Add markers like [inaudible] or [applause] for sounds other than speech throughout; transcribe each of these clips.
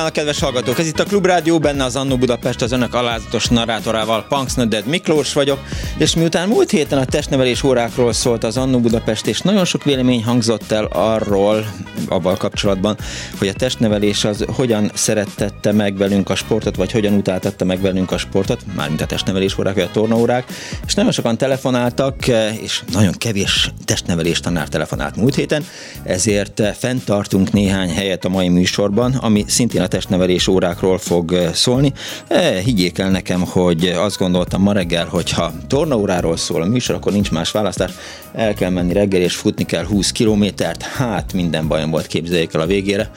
Kívánok, kedves hallgatók! Ez itt a Klubrádió, benne az Annó Budapest, az önök alázatos narrátorával, Punks Nödded Miklós vagyok, és miután múlt héten a testnevelés órákról szólt az Annó Budapest, és nagyon sok vélemény hangzott el arról, abban kapcsolatban, hogy a testnevelés az hogyan szerettette meg velünk a sportot, vagy hogyan utáltatta meg velünk a sportot, mármint a testnevelés órák, vagy a tornaórák, és nagyon sokan telefonáltak, és nagyon kevés testnevelés tanár telefonált múlt héten, ezért fenntartunk néhány helyet a mai műsorban, ami szintén a testnevelés órákról fog eh, szólni. E, higgyék el nekem, hogy azt gondoltam ma reggel, hogy ha tornaóráról szól a műsor, akkor nincs más választás. El kell menni reggel, és futni kell 20 kilométert. Hát minden bajom volt, képzeljék el a végére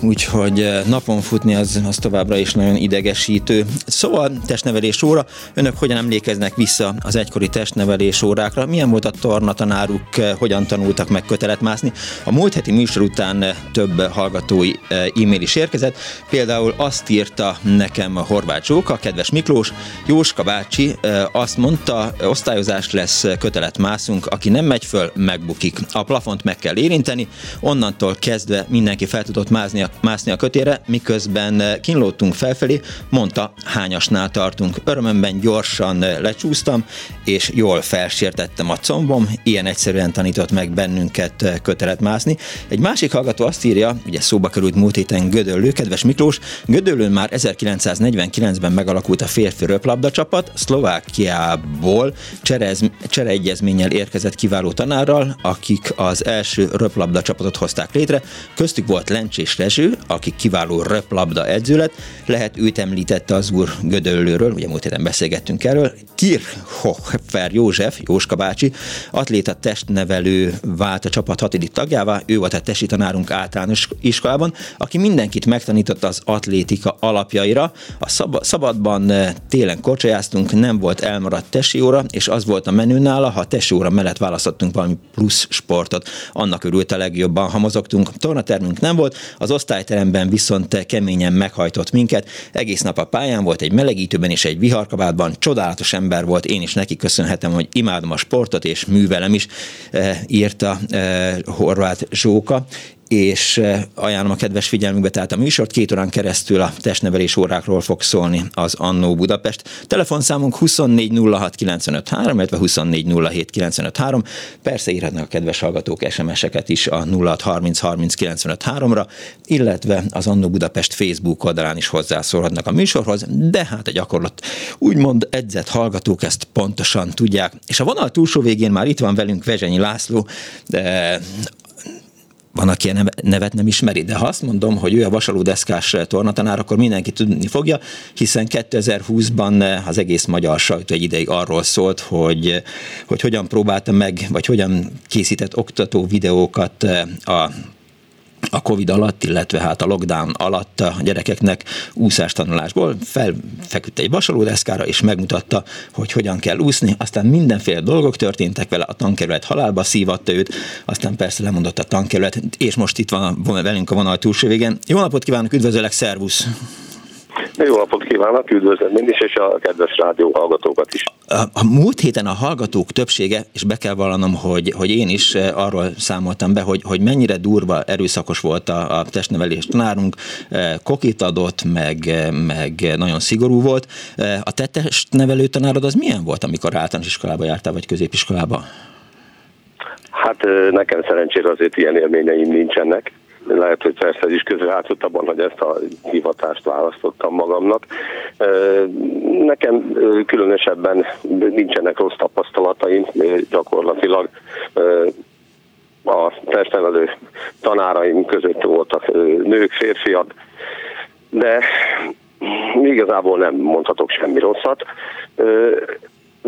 úgyhogy eh, napon futni az, az továbbra is nagyon idegesítő. Szóval testnevelés óra, önök hogyan emlékeznek vissza az egykori testnevelés órákra? Milyen volt a tornatanáruk, eh, hogyan tanultak meg kötelet mászni? A múlt heti műsor után eh, több hallgatói e-mail is érkezett, például azt írta nekem a Horváth Zsóka, kedves Miklós, Jóska bácsi azt mondta, osztályozás lesz, kötelet mászunk, aki nem megy föl, megbukik. A plafont meg kell érinteni, onnantól kezdve mindenki fel tudott mászni a, mászni a kötére, miközben eh, kínlódtunk felfelé, mondta, hányasnál tartunk. Örömömben gyorsan eh, lecsúsztam, és jól felsértettem a combom, ilyen egyszerűen tanított meg bennünket eh, kötelet mászni. Egy másik hallgató azt írja, ugye szóba került múlt héten Gödöllő, kedves Miklós, Gödöllőn már 1949-ben megalakult a férfi röplabda csapat, Szlovákiából csereegyezménnyel érkezett kiváló tanárral, akik az első röplabda csapatot hozták létre, köztük volt Lencsés Rezső, Rezső, aki kiváló röplabda edző lett, lehet őt említette az úr Gödöllőről, ugye múlt héten beszélgettünk erről, Kirchhofer József, Jóska bácsi, atléta testnevelő vált a csapat hatodik tagjává, ő volt a testi tanárunk általános iskolában, aki mindenkit megtanította az atlétika alapjaira. A szab- szabadban eh, télen korcsolyáztunk, nem volt elmaradt tesi óra, és az volt a menü nála, ha tesi óra mellett választottunk valami plusz sportot. Annak örült a legjobban, ha mozogtunk. Tornatermünk nem volt, az osztályteremben viszont keményen meghajtott minket. Egész nap a pályán volt egy melegítőben és egy viharkabátban. Csodálatos ember volt, én is neki köszönhetem, hogy imádom a sportot és művelem is, eh, írta eh, Horváth Zsóka és eh, ajánlom a kedves figyelmükbe, tehát a műsort két órán keresztül a testnevelés órákról fog szólni az Annó Budapest. Telefonszámunk 2406953, illetve 2407953. Persze írhatnak a kedves hallgatók SMS-eket is a 06303953-ra, illetve az Annó Budapest Facebook oldalán is hozzászólhatnak a műsorhoz, de hát a gyakorlat úgymond edzett hallgatók ezt pontosan tudják. És a vonal túlsó végén már itt van velünk Vezsenyi László, de van, aki a nevet nem ismeri, de ha azt mondom, hogy ő a vasalódeszkás tornatanár, akkor mindenki tudni fogja, hiszen 2020-ban az egész magyar sajtó egy ideig arról szólt, hogy, hogy hogyan próbálta meg, vagy hogyan készített oktató videókat a a Covid alatt, illetve hát a lockdown alatt a gyerekeknek úszástanulásból felfeküdt egy vasalódeszkára, és megmutatta, hogy hogyan kell úszni, aztán mindenféle dolgok történtek vele, a tankerület halálba szívatta őt, aztán persze lemondott a tankerület, és most itt van velünk a vonal túlsó végén. Jó napot kívánok, üdvözöllek, szervusz! Jó napot kívánok, üdvözlöm én is, és a kedves rádió hallgatókat is. A, a múlt héten a hallgatók többsége, és be kell vallanom, hogy, hogy én is eh, arról számoltam be, hogy, hogy mennyire durva, erőszakos volt a, a testnevelés tanárunk, eh, kokit adott, meg, eh, meg nagyon szigorú volt. A te testnevelő tanárod az milyen volt, amikor általános iskolába jártál, vagy középiskolába? Hát nekem szerencsére azért ilyen élményeim nincsenek lehet, hogy persze ez is közreálltott abban, hogy ezt a hivatást választottam magamnak. Nekem különösebben nincsenek rossz tapasztalataim, gyakorlatilag a testnevelő tanáraim között voltak nők, férfiak, de igazából nem mondhatok semmi rosszat.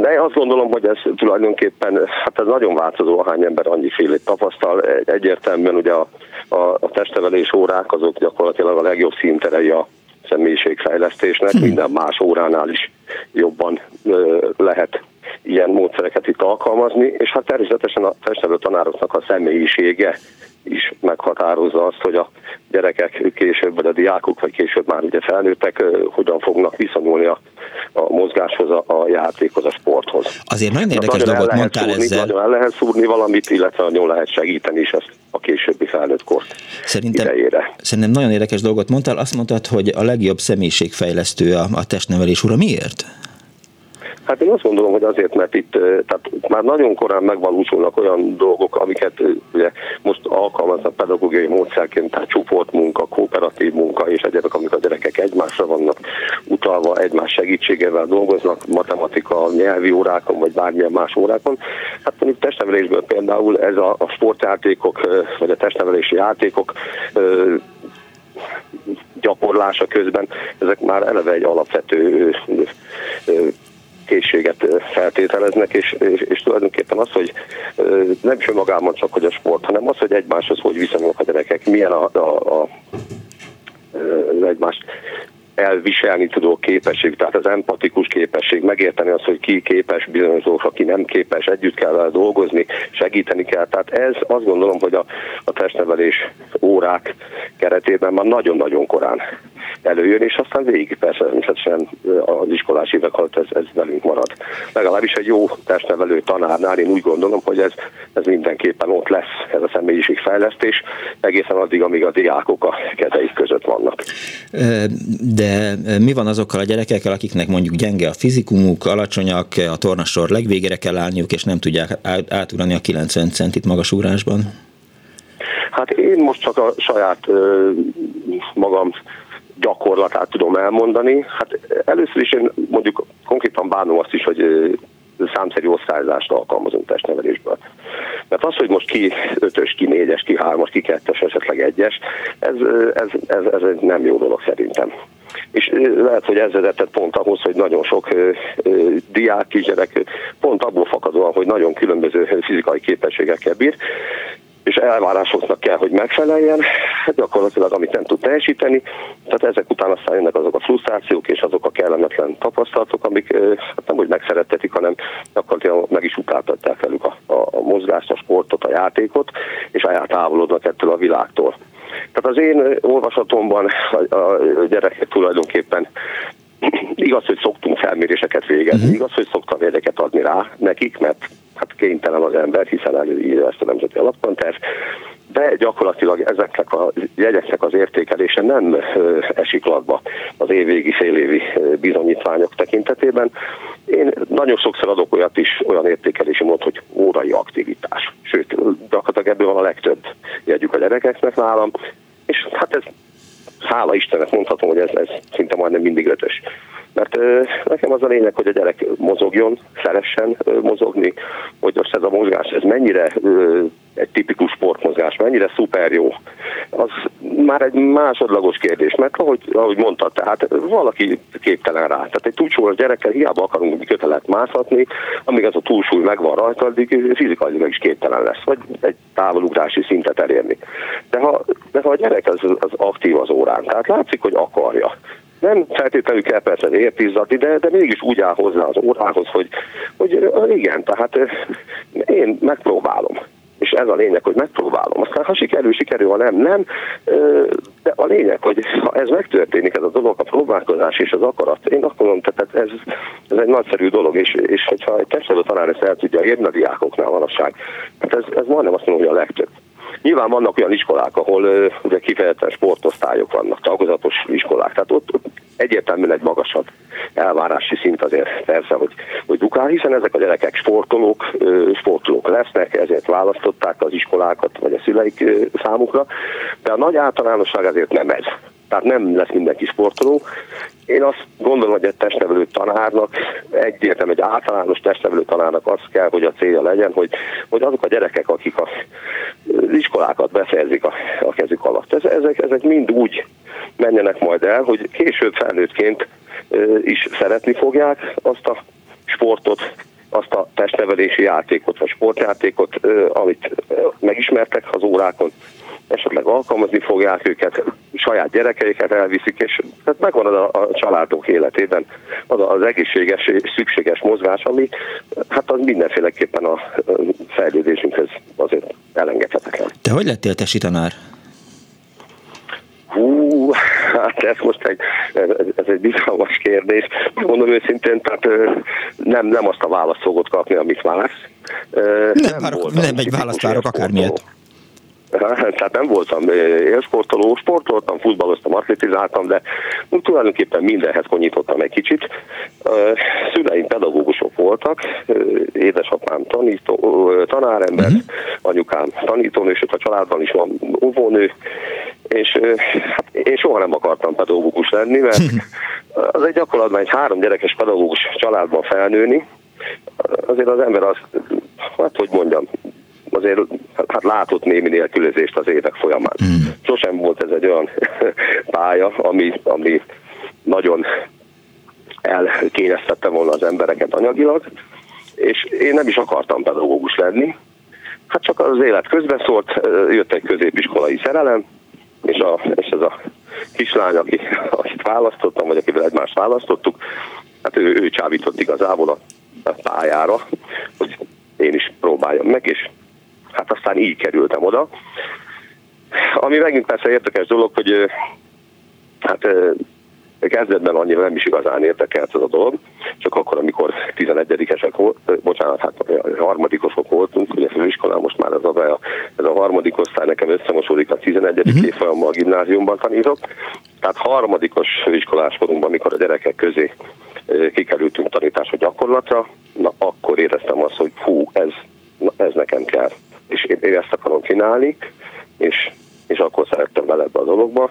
De azt gondolom, hogy ez tulajdonképpen, hát ez nagyon változó, hány ember annyi félét tapasztal. Egyértelműen ugye a, a, a testevelés órák azok gyakorlatilag a legjobb színterei a személyiségfejlesztésnek, hm. minden más óránál is jobban ö, lehet ilyen módszereket itt alkalmazni, és hát természetesen a testnevelő tanároknak a személyisége is meghatározza azt, hogy a gyerekek később, vagy a diákok, vagy később már ugye felnőttek, hogyan fognak viszonyulni a, a mozgáshoz, a, a játékhoz, a sporthoz. Azért nagyon érdekes nagyon dolgot mondtál szúrni, ezzel. Nagyon el lehet szúrni valamit, illetve nagyon lehet segíteni is ezt a későbbi felnőtt kort szerintem, idejére. Szerintem nagyon érdekes dolgot mondtál. Azt mondtad, hogy a legjobb személyiségfejlesztő a, a testnevelés ura. Miért? Hát én azt gondolom, hogy azért, mert itt tehát már nagyon korán megvalósulnak olyan dolgok, amiket ugye most alkalmaznak pedagógiai módszerként, tehát csoportmunka, kooperatív munka és egyébként, amikor a gyerekek egymásra vannak utalva, egymás segítségével dolgoznak, matematika, nyelvi órákon, vagy bármilyen más órákon. Hát mondjuk testnevelésből például ez a, a sportjátékok, vagy a testnevelési játékok gyakorlása közben, ezek már eleve egy alapvető készséget feltételeznek, és, és, és tulajdonképpen az, hogy nem is magában csak, hogy a sport, hanem az, hogy egymáshoz hogy viszonyulnak a gyerekek, milyen a, a, a az egymást elviselni tudó képesség, tehát az empatikus képesség, megérteni azt, hogy ki képes bizonyos dolgok, aki nem képes, együtt kell vele dolgozni, segíteni kell. Tehát ez azt gondolom, hogy a, a testnevelés órák keretében már nagyon-nagyon korán előjön, és aztán végig persze természetesen az iskolás évek alatt ez, ez velünk marad. Legalábbis egy jó testnevelő tanárnál én úgy gondolom, hogy ez, ez mindenképpen ott lesz, ez a személyiségfejlesztés, egészen addig, amíg a diákok a kezeik között vannak. De mi van azokkal a gyerekekkel, akiknek mondjuk gyenge a fizikumuk, alacsonyak, a tornasor legvégére kell állniuk, és nem tudják átugrani a 90 centit magasúrásban? Hát én most csak a saját magam gyakorlatát tudom elmondani. Hát először is én mondjuk konkrétan bánom azt is, hogy számszerű osztályzást alkalmazunk testnevelésből. Mert az, hogy most ki ötös, ki négyes, ki hármas, ki kettes, esetleg egyes, ez, ez, ez, ez egy nem jó dolog szerintem. És lehet, hogy ez vezetett pont ahhoz, hogy nagyon sok ö, ö, diák, kisgyerek pont abból fakadóan, hogy nagyon különböző fizikai képességekkel bír, és elvárásoknak kell, hogy megfeleljen, hát gyakorlatilag amit nem tud teljesíteni, tehát ezek után aztán jönnek azok a frusztrációk és azok a kellemetlen tapasztalatok, amik hát nem úgy megszerettetik, hanem gyakorlatilag meg is utáltatják velük a, a, a mozgást, a sportot, a játékot, és eltávolodnak ettől a világtól. Tehát az én olvasatomban a, a gyerekek tulajdonképpen [clears throat] igaz, hogy szoktunk felméréseket végezni, uh-huh. igaz, hogy szoktam jegyeket adni rá nekik, mert hát kénytelen az ember, hiszen előírja ezt a nemzeti alaptanterv, de gyakorlatilag ezeknek a jegyeknek az értékelése nem esik latba az évvégi, félévi bizonyítványok tekintetében. Én nagyon sokszor adok olyat is, olyan értékelési mód, hogy órai aktivitás. Sőt, gyakorlatilag ebből van a legtöbb jegyük a gyerekeknek nálam, és hát ez hála Istennek mondhatom, hogy ez, ez szinte majdnem mindig ötös. Mert nekem az a lényeg, hogy a gyerek mozogjon, szeressen mozogni, hogy most ez a mozgás, ez mennyire egy tipikus sportmozgás, mennyire szuper jó, az már egy másodlagos kérdés, mert ahogy, ahogy mondtad, tehát valaki képtelen rá. Tehát egy túlsúlyos gyerekkel hiába akarunk kötelet mászhatni, amíg az a túlsúly megvan rajta, addig fizikailag is képtelen lesz, vagy egy távolugrási szintet elérni. De ha, de ha a gyerek az, az aktív az órán, tehát látszik, hogy akarja, nem feltétlenül kell persze értizzadni, de, de mégis úgy áll hozzá az órához, hogy, hogy igen, tehát én megpróbálom. És ez a lényeg, hogy megpróbálom. Aztán ha sikerül, sikerül, ha nem, nem. De a lényeg, hogy ha ez megtörténik, ez a dolog, a próbálkozás és az akarat, én azt mondom, tehát ez, ez egy nagyszerű dolog, és, és hogyha egy testnevelő tanár ezt el tudja érni a diákoknál manapság, hát ez, ez majdnem azt mondom, hogy a legtöbb. Nyilván vannak olyan iskolák, ahol ugye kifejezetten sportosztályok vannak, tagozatos iskolák, tehát ott, ott egyértelműen egy magasabb elvárási szint azért persze, hogy, hogy dukál, hiszen ezek a gyerekek sportolók, sportolók lesznek, ezért választották az iskolákat, vagy a szüleik számukra, de a nagy általánosság azért nem ez. Tehát nem lesz mindenki sportoló. Én azt gondolom, hogy egy testnevelő tanárnak, egyértelmű, egy általános testnevelő tanárnak az kell, hogy a célja legyen, hogy, hogy azok a gyerekek, akik a, iskolákat befejezik a, a kezük alatt, ezek, ezek mind úgy menjenek majd el, hogy később felnőttként is szeretni fogják azt a sportot, azt a testnevelési játékot, vagy sportjátékot, amit megismertek az órákon, esetleg alkalmazni fogják őket, saját gyerekeiket elviszik, és tehát megvan az a, a családok életében az az egészséges és szükséges mozgás, ami hát az mindenféleképpen a fejlődésünkhez azért elengedhetetlen. Te hogy lettél tesi tanár? Hú, hát ez most egy, ez egy bizalmas kérdés. Mondom őszintén, tehát nem, nem azt a választ fogod kapni, amit vársz. Nem, nem, várok, nem egy választ várok, akármilyet. [laughs] Tehát nem voltam élsportoló, sportoltam, futballoztam, atletizáltam, de tulajdonképpen mindenhez konyítottam egy kicsit. Szüleim pedagógusok voltak, édesapám tanító, tanárember, uh-huh. anyukám tanítónő, sőt a családban is van óvónő, és hát én soha nem akartam pedagógus lenni, mert az egy gyakorlatban egy három gyerekes pedagógus családban felnőni, azért az ember azt, hát hogy mondjam, azért hát látott némi nélkülözést az évek folyamán. Mm. Sosem volt ez egy olyan [laughs] pálya, ami, ami nagyon elkényeztette volna az embereket anyagilag, és én nem is akartam pedagógus lenni, hát csak az élet közbeszólt, jött egy középiskolai szerelem, és, a, és ez a kislány, aki, akit választottam, vagy akivel egymást választottuk, hát ő, ő csábított igazából a, a pályára, hogy én is próbáljam meg, és hát aztán így kerültem oda. Ami megint persze érdekes dolog, hogy hát kezdetben annyira nem is igazán érdekelt ez a dolog, csak akkor, amikor 11-esek volt, bocsánat, hát harmadikosok voltunk, ugye főiskolán most már ez a, ez a harmadik osztály nekem összemosódik a 11. Uh-huh. évfolyammal a gimnáziumban tanítok, tehát harmadikos főiskoláskodunk, amikor a gyerekek közé kikerültünk tanításra gyakorlatra, na akkor éreztem azt, hogy hú, ez, na, ez nekem kell és én, én ezt akarom csinálni, és, és akkor szerettem vele ebbe a dologba.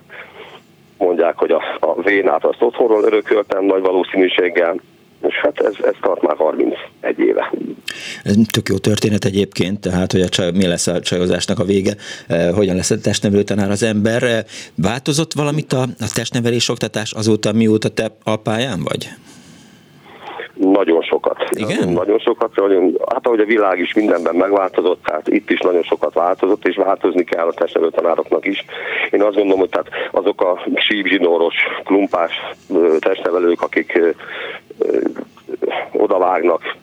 Mondják, hogy a, a vénát azt otthonról örököltem nagy valószínűséggel, és hát ez, ez tart már 31 éve. Ez tök jó történet egyébként, tehát hogy a csaj, mi lesz a csajozásnak a vége, eh, hogyan lesz a testnevelő tanár az ember. Eh, változott valamit a, a testnevelés oktatás azóta, mióta te a pályán vagy? Nagyon sokat. Igen? Nagyon sokat. Hát ahogy a világ is mindenben megváltozott, tehát itt is nagyon sokat változott, és változni kell a testnevelő tanároknak is. Én azt gondolom, hogy tehát azok a sípzsinóros, klumpás testnevelők, akik odavágnak,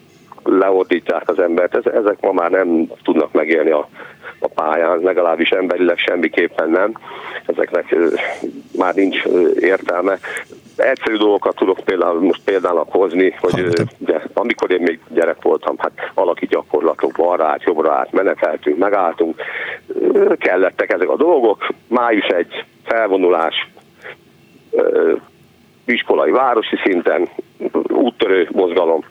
leordítják az embert, ezek ma már nem tudnak megélni a, a pályán, legalábbis emberileg semmiképpen nem. Ezeknek már nincs értelme egyszerű dolgokat tudok például most például hozni, hogy de, amikor én még gyerek voltam, hát alaki gyakorlatok, balra át, jobbra át, meneteltünk, megálltunk, kellettek ezek a dolgok, május egy felvonulás, iskolai városi szinten, úttörő mozgalom,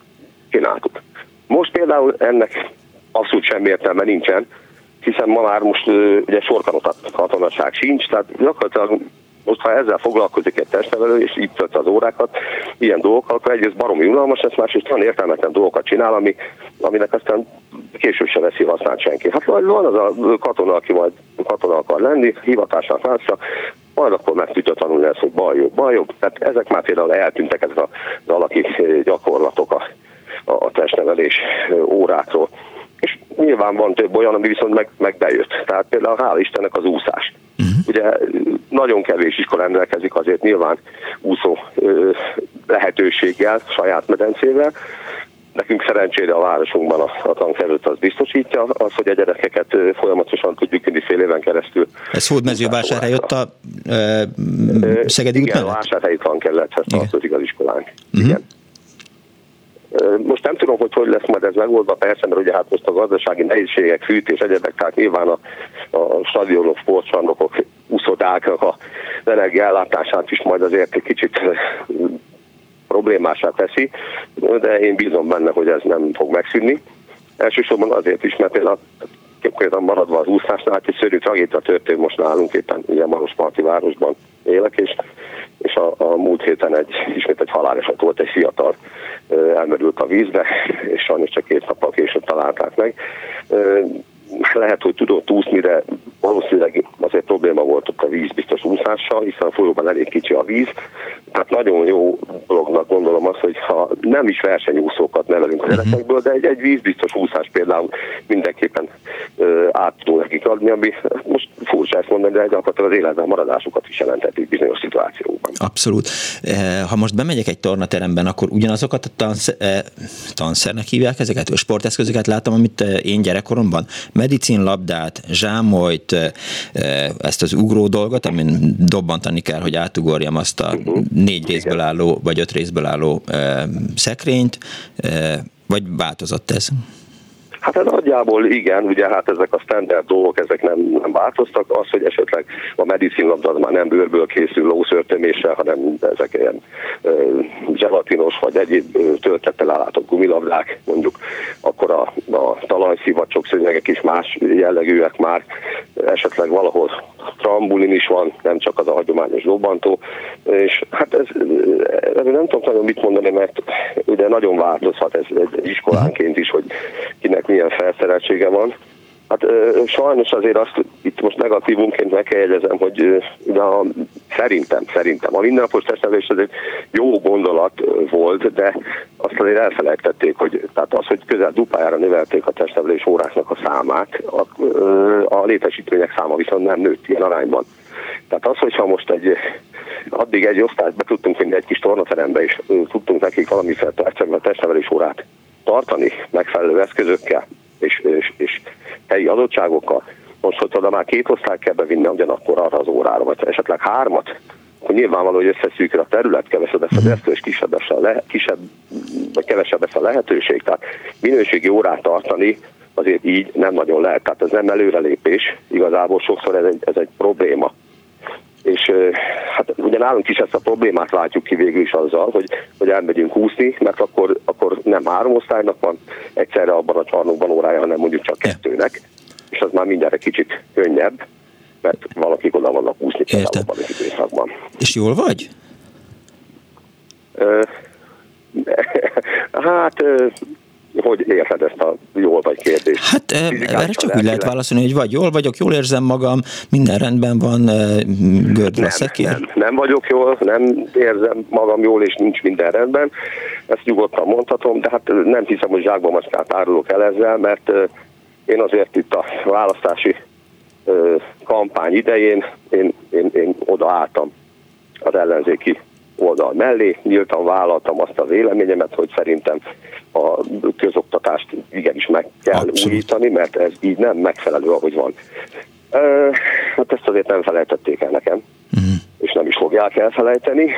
csináltuk. Most például ennek abszolút semmi értelme nincsen, hiszen ma már most ugye sorkanotat katonaság sincs, tehát gyakorlatilag most ha ezzel foglalkozik egy testnevelő, és így tölti az órákat, ilyen dolgokkal, akkor egyrészt baromi unalmas lesz, másrészt olyan értelmetlen dolgokat csinál, ami, aminek aztán később se veszi használt senki. Hát vagy van az a katona, aki majd katona akar lenni, hivatásnak látja, majd akkor meg tudja tanulni ezt, hogy bal jobb, bal jobb. Tehát ezek már például eltűntek ezek az alaki gyakorlatok a, a testnevelés órákról. És nyilván van több olyan, ami viszont meg, meg bejött. Tehát például hál' Istennek az úszás. Uh-huh. Ugye nagyon kevés iskola rendelkezik azért nyilván úszó lehetőséggel, saját medencével. Nekünk szerencsére a városunkban a, a tankerült az biztosítja az, hogy a gyerekeket folyamatosan tudjuk vinni fél éven keresztül. Ez Hódmezővásárhely jött a e, Szegedi út Igen, a vásárhelyi tankerülethez tartozik az iskolánk. Uh-huh. Igen. Most nem tudom, hogy hogy lesz majd ez megoldva, persze, mert ugye hát most a gazdasági nehézségek, fűtés, egyebek, tehát nyilván a, a stadionok, sportcsarnokok, úszodáknak a energiállátását is majd azért egy kicsit problémásá teszi, de én bízom benne, hogy ez nem fog megszűnni. Elsősorban azért is, mert például konkrétan maradva az úszásnál, hát egy szörnyű tragédia történt most nálunk, éppen ugye Marosparti városban élek, és, és a, a múlt héten egy, ismét egy haláleset volt, egy fiatal elmerült a vízbe, és sajnos csak két nappal később találták meg lehet, hogy tudott úszni, de valószínűleg azért probléma volt ott a vízbiztos úszással, hiszen a folyóban elég kicsi a víz. Tehát nagyon jó dolognak gondolom azt, hogy ha nem is versenyúszókat nevelünk a mhm. gyerekekből, de egy, egy vízbiztos úszás például mindenképpen ö, át tudunk nekik adni, ami most furcsa ezt mondani, de gyakorlatilag az életben maradásukat is jelenthetik bizonyos szituációkban. Abszolút. Eh, ha most bemegyek egy tornateremben, akkor ugyanazokat a tansz, eh, tanszernek hívják ezeket, a sporteszközöket látom, amit eh, én gyerekkoromban medicinlabdát, zsámolyt, ezt az ugró dolgot, amin dobbantani kell, hogy átugorjam azt a négy részből álló, vagy öt részből álló szekrényt, vagy változott ez? Hát ez nagyjából igen, ugye hát ezek a standard dolgok, ezek nem, nem változtak. Az, hogy esetleg a medicinlabda az már nem bőrből készül lószörtöméssel, hanem ezek ilyen zselatinos vagy egyéb töltettel ellátott gumilabdák, mondjuk akkor a, a talajszivacsok, szőnyegek is más jellegűek már, esetleg valahol trambulin is van, nem csak az a hagyományos dobbantó, és hát ez, ez nem tudom nagyon mit mondani, mert ugye nagyon változhat ez, ez iskolánként is, hogy kinek milyen felszereltsége van. Hát sajnos azért azt itt most negatívunként meg kell jegyezem, hogy de a, szerintem, szerintem a mindennapos testnevelés az egy jó gondolat volt, de azt azért elfelejtették, hogy tehát az, hogy közel duplájára növelték a testnevelés óráknak a számát, a, a létesítmények száma viszont nem nőtt ilyen arányban. Tehát az, hogyha most egy, addig egy osztályt be tudtunk vinni egy kis tornaterembe, és tudtunk nekik valamiféle a testnevelés órát tartani megfelelő eszközökkel és, és, és helyi adottságokkal. Most, hogy oda már két osztályt kell bevinni ugyanakkor arra az órára, vagy esetleg hármat, akkor nyilvánvaló, hogy összeszűkül a terület, kevesebb lesz az eszköz, kisebb lesz a, le, kisebb, vagy kevesebb lesz a lehetőség. Tehát minőségi órát tartani azért így nem nagyon lehet. Tehát ez nem előrelépés, igazából sokszor ez egy, ez egy probléma és hát ugye nálunk is ezt a problémát látjuk ki végül is azzal, hogy, hogy elmegyünk úszni, mert akkor, akkor nem három osztálynak van egyszerre abban a csarnokban órája, hanem mondjuk csak kettőnek, és az már mindjárt egy kicsit könnyebb, mert valakik oda vannak úszni Értem. abban az időszakban. És jól vagy? [laughs] hát hogy érted ezt a jól vagy kérdést? Hát erre csak úgy lehet válaszolni, hogy vagy jól vagyok, jól érzem magam, minden rendben van, gördül a szekér. Nem, nem vagyok jól, nem érzem magam jól, és nincs minden rendben. Ezt nyugodtan mondhatom, de hát nem hiszem, hogy zsákba macskát árulok el ezzel, mert én azért itt a választási kampány idején én, én, én odaálltam az ellenzéki oldal mellé, nyíltan vállaltam azt a véleményemet, hogy szerintem a közoktatást igenis meg kell Abszolút. újítani, mert ez így nem megfelelő, ahogy van. Hát ezt azért nem felejtették el nekem, uh-huh. és nem is fogják elfelejteni.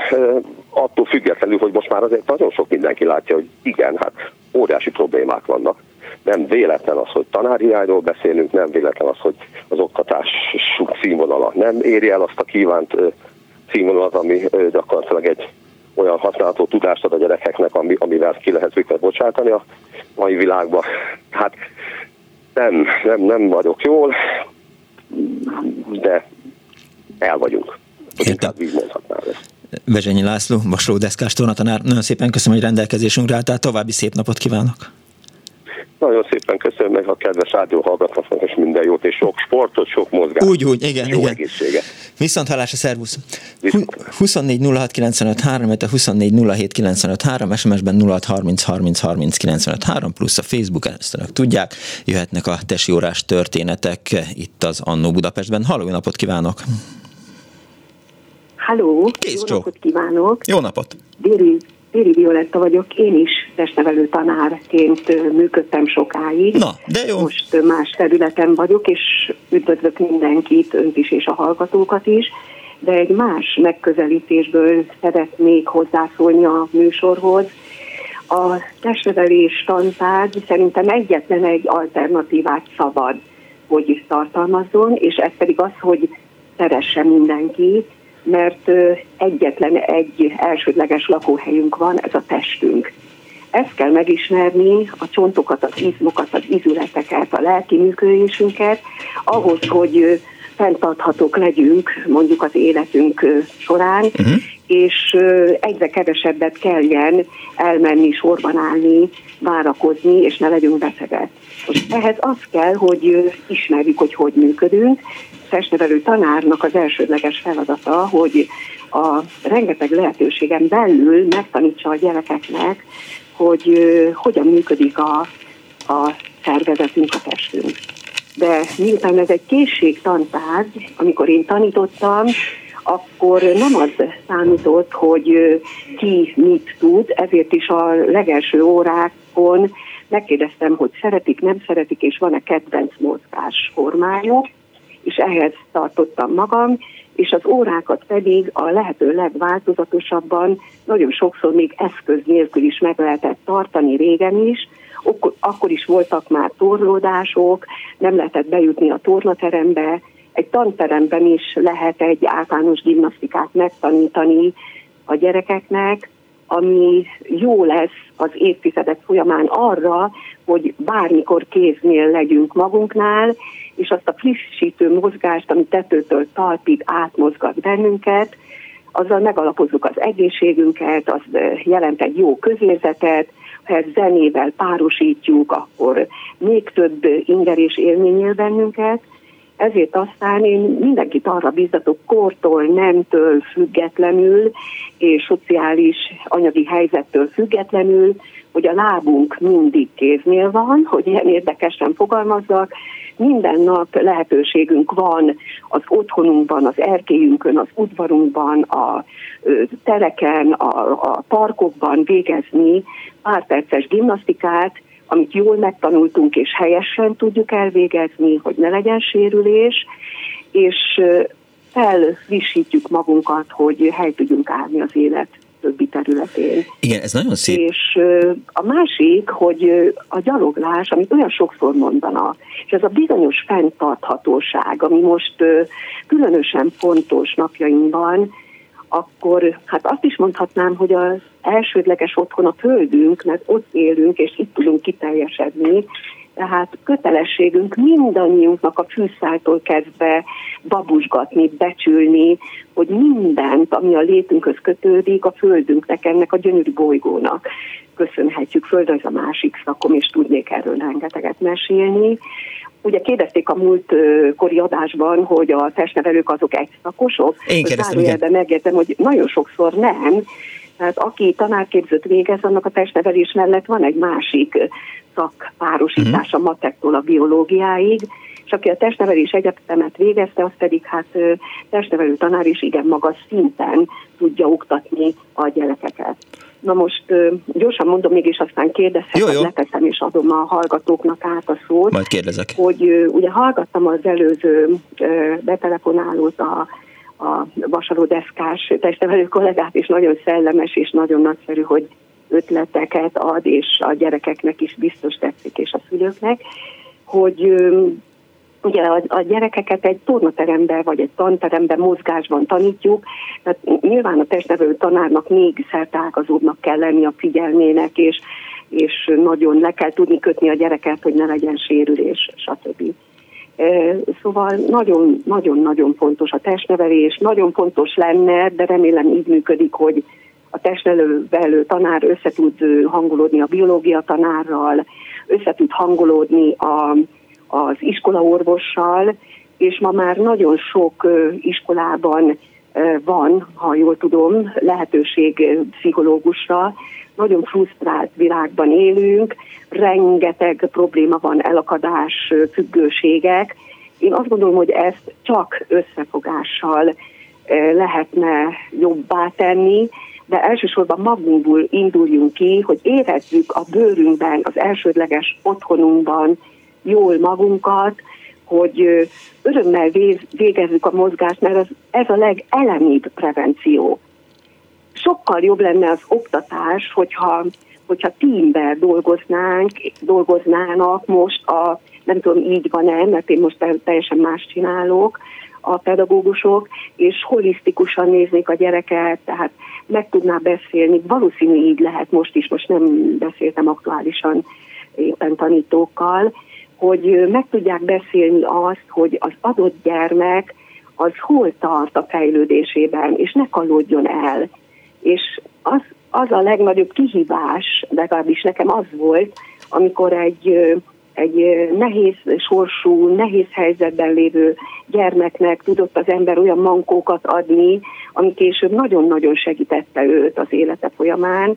Attól függetlenül, hogy most már azért nagyon sok mindenki látja, hogy igen, hát óriási problémák vannak. Nem véletlen az, hogy tanárhiányról beszélünk, nem véletlen az, hogy az oktatás színvonala nem éri el azt a kívánt színvonalat, ami gyakorlatilag egy olyan használható tudást ad a gyerekeknek, ami, amivel ki lehet őket bocsátani a mai világban. Hát nem, nem, nem vagyok jól, de el vagyunk. Értem. Vezsenyi László, Vasló Deszkás tornatanár, nagyon szépen köszönöm, hogy rendelkezésünkre álltál, további szép napot kívánok! Nagyon szépen köszönöm meg a kedves rádió hallgatóknak, és minden jót, és sok sportot, sok mozgást. Úgy, úgy, igen, jó igen. egészséget. Viszont hallásra, szervusz. 24 06 95 3, 24 07 95 3, SMS-ben 06 30 30 30 95 3, plusz a Facebook, ezt önök tudják, jöhetnek a tesi órás történetek itt az Annó Budapestben. Halló, napot kívánok! Halló, jó napot kívánok! Jó napot! Déri Téri Violetta vagyok, én is testnevelő tanárként működtem sokáig. Na, de jó. Most más területen vagyok, és üdvözlök mindenkit, önt is és a hallgatókat is, de egy más megközelítésből szeretnék hozzászólni a műsorhoz. A testnevelés tantárgy szerintem egyetlen egy alternatívát szabad, hogy is tartalmazzon, és ez pedig az, hogy szeresse mindenkit, mert egyetlen egy elsődleges lakóhelyünk van, ez a testünk. Ezt kell megismerni, a csontokat, az izmokat, az izületeket, a lelki működésünket, ahhoz, hogy fenntarthatók legyünk mondjuk az életünk során, uh-huh. és egyre kevesebbet kelljen elmenni, sorban állni, várakozni, és ne legyünk betegek. Most ehhez az kell, hogy ismerjük, hogy hogy működünk. A testnevelő tanárnak az elsődleges feladata, hogy a rengeteg lehetőségen belül megtanítsa a gyerekeknek, hogy hogyan működik a, a szervezetünk, a testünk. De miután ez egy készségtantárgy, amikor én tanítottam, akkor nem az számított, hogy ki mit tud, ezért is a legelső órákon megkérdeztem, hogy szeretik, nem szeretik, és van-e kedvenc mozgás formájuk, és ehhez tartottam magam, és az órákat pedig a lehető legváltozatosabban, nagyon sokszor még eszköz nélkül is meg lehetett tartani régen is, akkor is voltak már torlódások, nem lehetett bejutni a tornaterembe, egy tanteremben is lehet egy általános gimnasztikát megtanítani a gyerekeknek, ami jó lesz az évtizedek folyamán arra, hogy bármikor kéznél legyünk magunknál, és azt a frissítő mozgást, ami tetőtől talpig átmozgat bennünket, azzal megalapozzuk az egészségünket, az jelent egy jó közérzetet, ezt zenével párosítjuk, akkor még több inger és élmény él bennünket, ezért aztán én mindenkit arra biztatok kortól, nemtől függetlenül, és szociális anyagi helyzettől függetlenül, hogy a lábunk mindig kéznél van, hogy ilyen érdekesen fogalmazzak, minden nap lehetőségünk van az otthonunkban, az erkélyünkön, az udvarunkban, a tereken, a, a parkokban végezni pár perces gimnasztikát, amit jól megtanultunk és helyesen tudjuk elvégezni, hogy ne legyen sérülés, és felvissítjük magunkat, hogy hely tudjunk állni az élet többi területén. Igen, ez nagyon szép. És a másik, hogy a gyaloglás, amit olyan sokszor mondanak, és ez a bizonyos fenntarthatóság, ami most különösen fontos napjainkban, akkor hát azt is mondhatnám, hogy az elsődleges otthon a földünk, mert ott élünk, és itt tudunk kiteljesedni, tehát kötelességünk mindannyiunknak a fűszáltól kezdve babusgatni, becsülni, hogy mindent, ami a létünkhöz kötődik, a földünknek, ennek a gyönyörű bolygónak köszönhetjük. Föld az a másik szakom, és tudnék erről rengeteget mesélni. Ugye kérdezték a múlt kori adásban, hogy a testnevelők azok egy szakosok. Én kérdeztem, igen. megértem, hogy nagyon sokszor nem. Tehát aki tanárképzőt végez, annak a testnevelés mellett van egy másik szakpárosítás a matektól a biológiáig, és aki a testnevelés egyetemet végezte, az pedig hát testnevelő tanár is igen magas szinten tudja oktatni a gyerekeket. Na most gyorsan mondom még, és aztán kérdezhetem, leteszem és adom a hallgatóknak át a szót. Majd kérdezek. Hogy ugye hallgattam az előző betelefonálót a a vasalódeszkás testnevelő kollégát, és nagyon szellemes és nagyon nagyszerű, hogy ötleteket ad, és a gyerekeknek is biztos tetszik, és a szülőknek, hogy ugye a, a gyerekeket egy tornateremben vagy egy tanteremben mozgásban tanítjuk, tehát nyilván a testnevelő tanárnak még szertágazóbbnak kell lenni a figyelmének, és, és nagyon le kell tudni kötni a gyereket, hogy ne legyen sérülés, stb. Szóval nagyon-nagyon fontos a testnevelés, nagyon fontos lenne, de remélem így működik, hogy a testnevelő tanár össze tud hangolódni a biológia tanárral, össze tud hangolódni a, az iskolaorvossal, és ma már nagyon sok iskolában van, ha jól tudom, lehetőség pszichológusra. Nagyon frusztrált világban élünk, rengeteg probléma van, elakadás, függőségek. Én azt gondolom, hogy ezt csak összefogással lehetne jobbá tenni, de elsősorban magunkból induljunk ki, hogy érezzük a bőrünkben, az elsődleges otthonunkban jól magunkat, hogy örömmel végezzük a mozgást, mert ez a legelemibb prevenció. Sokkal jobb lenne az oktatás, hogyha, hogyha tímben dolgoznánk, dolgoznának most a, nem tudom így van-e, mert én most teljesen más csinálok, a pedagógusok, és holisztikusan néznék a gyereket, tehát meg tudná beszélni. Valószínű így lehet most is, most nem beszéltem aktuálisan éppen tanítókkal, hogy meg tudják beszélni azt, hogy az adott gyermek az hol tart a fejlődésében, és ne kalódjon el. És az, az a legnagyobb kihívás, legalábbis nekem az volt, amikor egy, egy nehéz sorsú, nehéz helyzetben lévő gyermeknek tudott az ember olyan mankókat adni, ami később nagyon-nagyon segítette őt az élete folyamán,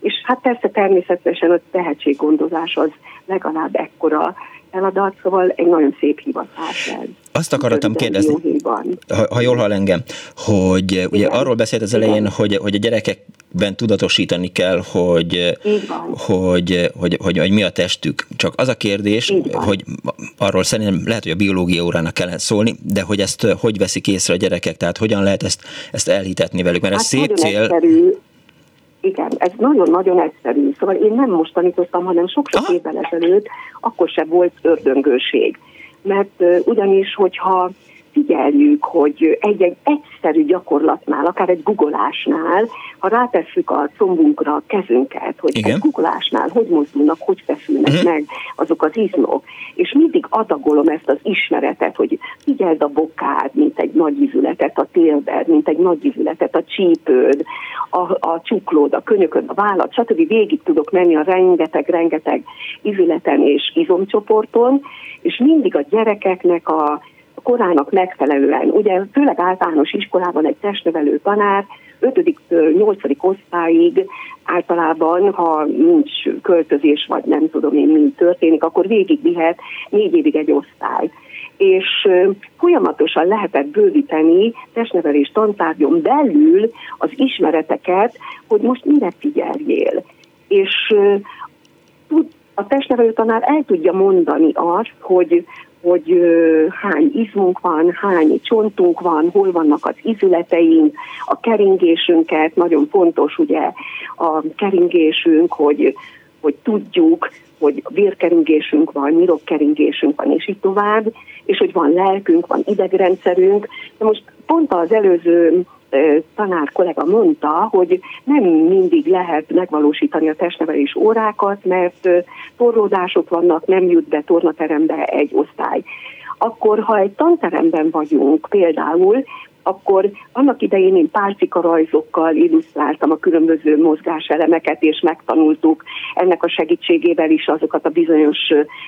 és hát persze természetesen a tehetséggondozás az legalább ekkora feladat, szóval egy nagyon szép hivatás ez. Azt akartam kérdezni, ha, ha jól hall engem, hogy Igen. ugye arról beszélt az elején, hogy, hogy a gyerekekben tudatosítani kell, hogy, hogy, hogy, hogy, hogy mi a testük. Csak az a kérdés, hogy arról szerintem lehet, hogy a biológia órának kellene szólni, de hogy ezt hogy veszik észre a gyerekek, tehát hogyan lehet ezt, ezt elhitetni velük, mert hát ez szép cél. Egyszerű igen, ez nagyon-nagyon egyszerű. Szóval én nem most tanítottam, hanem sok-sok évvel ezelőtt, akkor se volt ördöngőség. Mert ugyanis, hogyha figyeljük, hogy egy-egy egyszerű gyakorlatnál, akár egy googolásnál, ha rátesszük a combunkra a kezünket, hogy Igen. egy googolásnál hogy mozdulnak, hogy feszülnek uh-huh. meg azok az izmok, és mindig adagolom ezt az ismeretet, hogy figyeld a bokád, mint egy nagy izületet, a télbed, mint egy nagy izületet, a csípőd, a, a csuklód, a könyököd, a vállat, stb. Végig tudok menni a rengeteg-rengeteg izületen és izomcsoporton, és mindig a gyerekeknek a korának megfelelően. Ugye főleg általános iskolában egy testnevelő tanár 5.-8. osztályig általában, ha nincs költözés, vagy nem tudom én, mi történik, akkor végigvihet négy évig egy osztály és folyamatosan lehetett bővíteni testnevelés tantárgyon belül az ismereteket, hogy most mire figyeljél. És a testnevelő tanár el tudja mondani azt, hogy hogy hány izmunk van, hány csontunk van, hol vannak az izületeink, a keringésünket, nagyon fontos ugye a keringésünk, hogy, hogy tudjuk, hogy vérkeringésünk van, nyirokkeringésünk van, és így tovább, és hogy van lelkünk, van idegrendszerünk. De most pont az előző tanár kollega mondta, hogy nem mindig lehet megvalósítani a testnevelés órákat, mert torlódások vannak, nem jut be tornaterembe egy osztály. Akkor, ha egy tanteremben vagyunk például, akkor annak idején én pálcika rajzokkal illusztráltam a különböző mozgáselemeket, és megtanultuk ennek a segítségével is azokat a bizonyos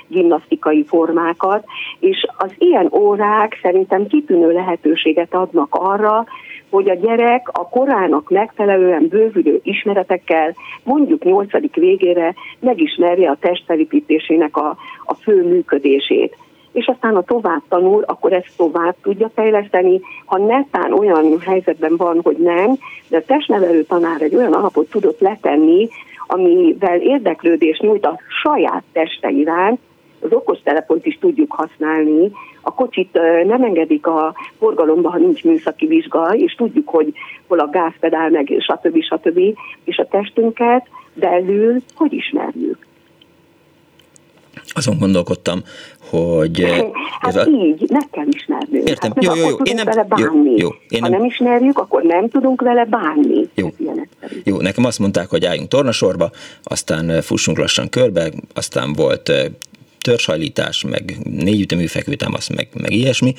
gimnasztikai formákat, és az ilyen órák szerintem kitűnő lehetőséget adnak arra, hogy a gyerek a korának megfelelően bővülő ismeretekkel mondjuk nyolcadik végére megismerje a testfelépítésének a, a fő működését és aztán ha tovább tanul, akkor ezt tovább tudja fejleszteni. Ha netán olyan helyzetben van, hogy nem, de a testnevelő tanár egy olyan alapot tudott letenni, amivel érdeklődés nyújt a saját teste iránt, az okostelefont is tudjuk használni, a kocsit nem engedik a forgalomba, ha nincs műszaki vizsga, és tudjuk, hogy hol a gázpedál, meg stb. stb. És a testünket belül hogy ismerjük? Azon gondolkodtam, hogy... Hát a... így, meg kell ismernünk. Értem, hát jó, jó, jó. Én nem, vele bánni. Jó, jó. Én nem... Ha nem ismerjük, akkor nem tudunk vele bánni. Jó. jó, nekem azt mondták, hogy álljunk tornasorba, aztán fussunk lassan körbe, aztán volt törzshajlítás, meg négyütemű fekvőtámasz, meg, meg ilyesmi.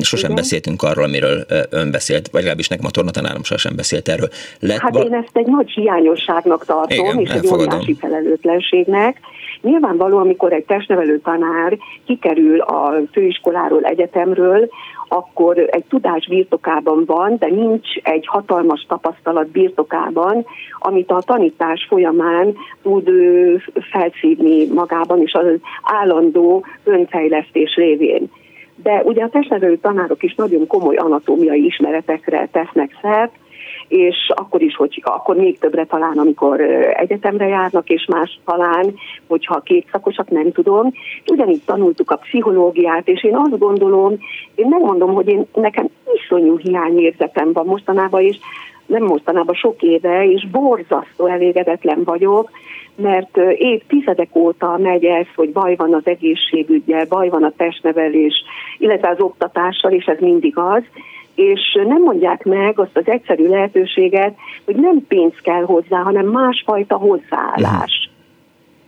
Sosem Igen. beszéltünk arról, amiről ön beszélt, vagy legalábbis nekem a tornatanárom sosem beszélt erről. Lett hát val- én ezt egy nagy hiányosságnak tartom, Igen, és egy óriási felelőtlenségnek. Nyilvánvaló, amikor egy testnevelő tanár kikerül a főiskoláról, egyetemről, akkor egy tudás birtokában van, de nincs egy hatalmas tapasztalat birtokában, amit a tanítás folyamán tud felszívni magában, és az állandó önfejlesztés révén. De ugye a testnevelő tanárok is nagyon komoly anatómiai ismeretekre tesznek szert, és akkor is, hogy akkor még többre talán, amikor egyetemre járnak, és más talán, hogyha két szakosak, nem tudom. Ugyanígy tanultuk a pszichológiát, és én azt gondolom, én megmondom, hogy én nekem iszonyú hiányérzetem van mostanában, és nem mostanában sok éve, és borzasztó elégedetlen vagyok, mert évtizedek óta megy ez, hogy baj van az egészségügyel, baj van a testnevelés, illetve az oktatással, és ez mindig az, és nem mondják meg azt az egyszerű lehetőséget, hogy nem pénz kell hozzá, hanem másfajta hozzáállás.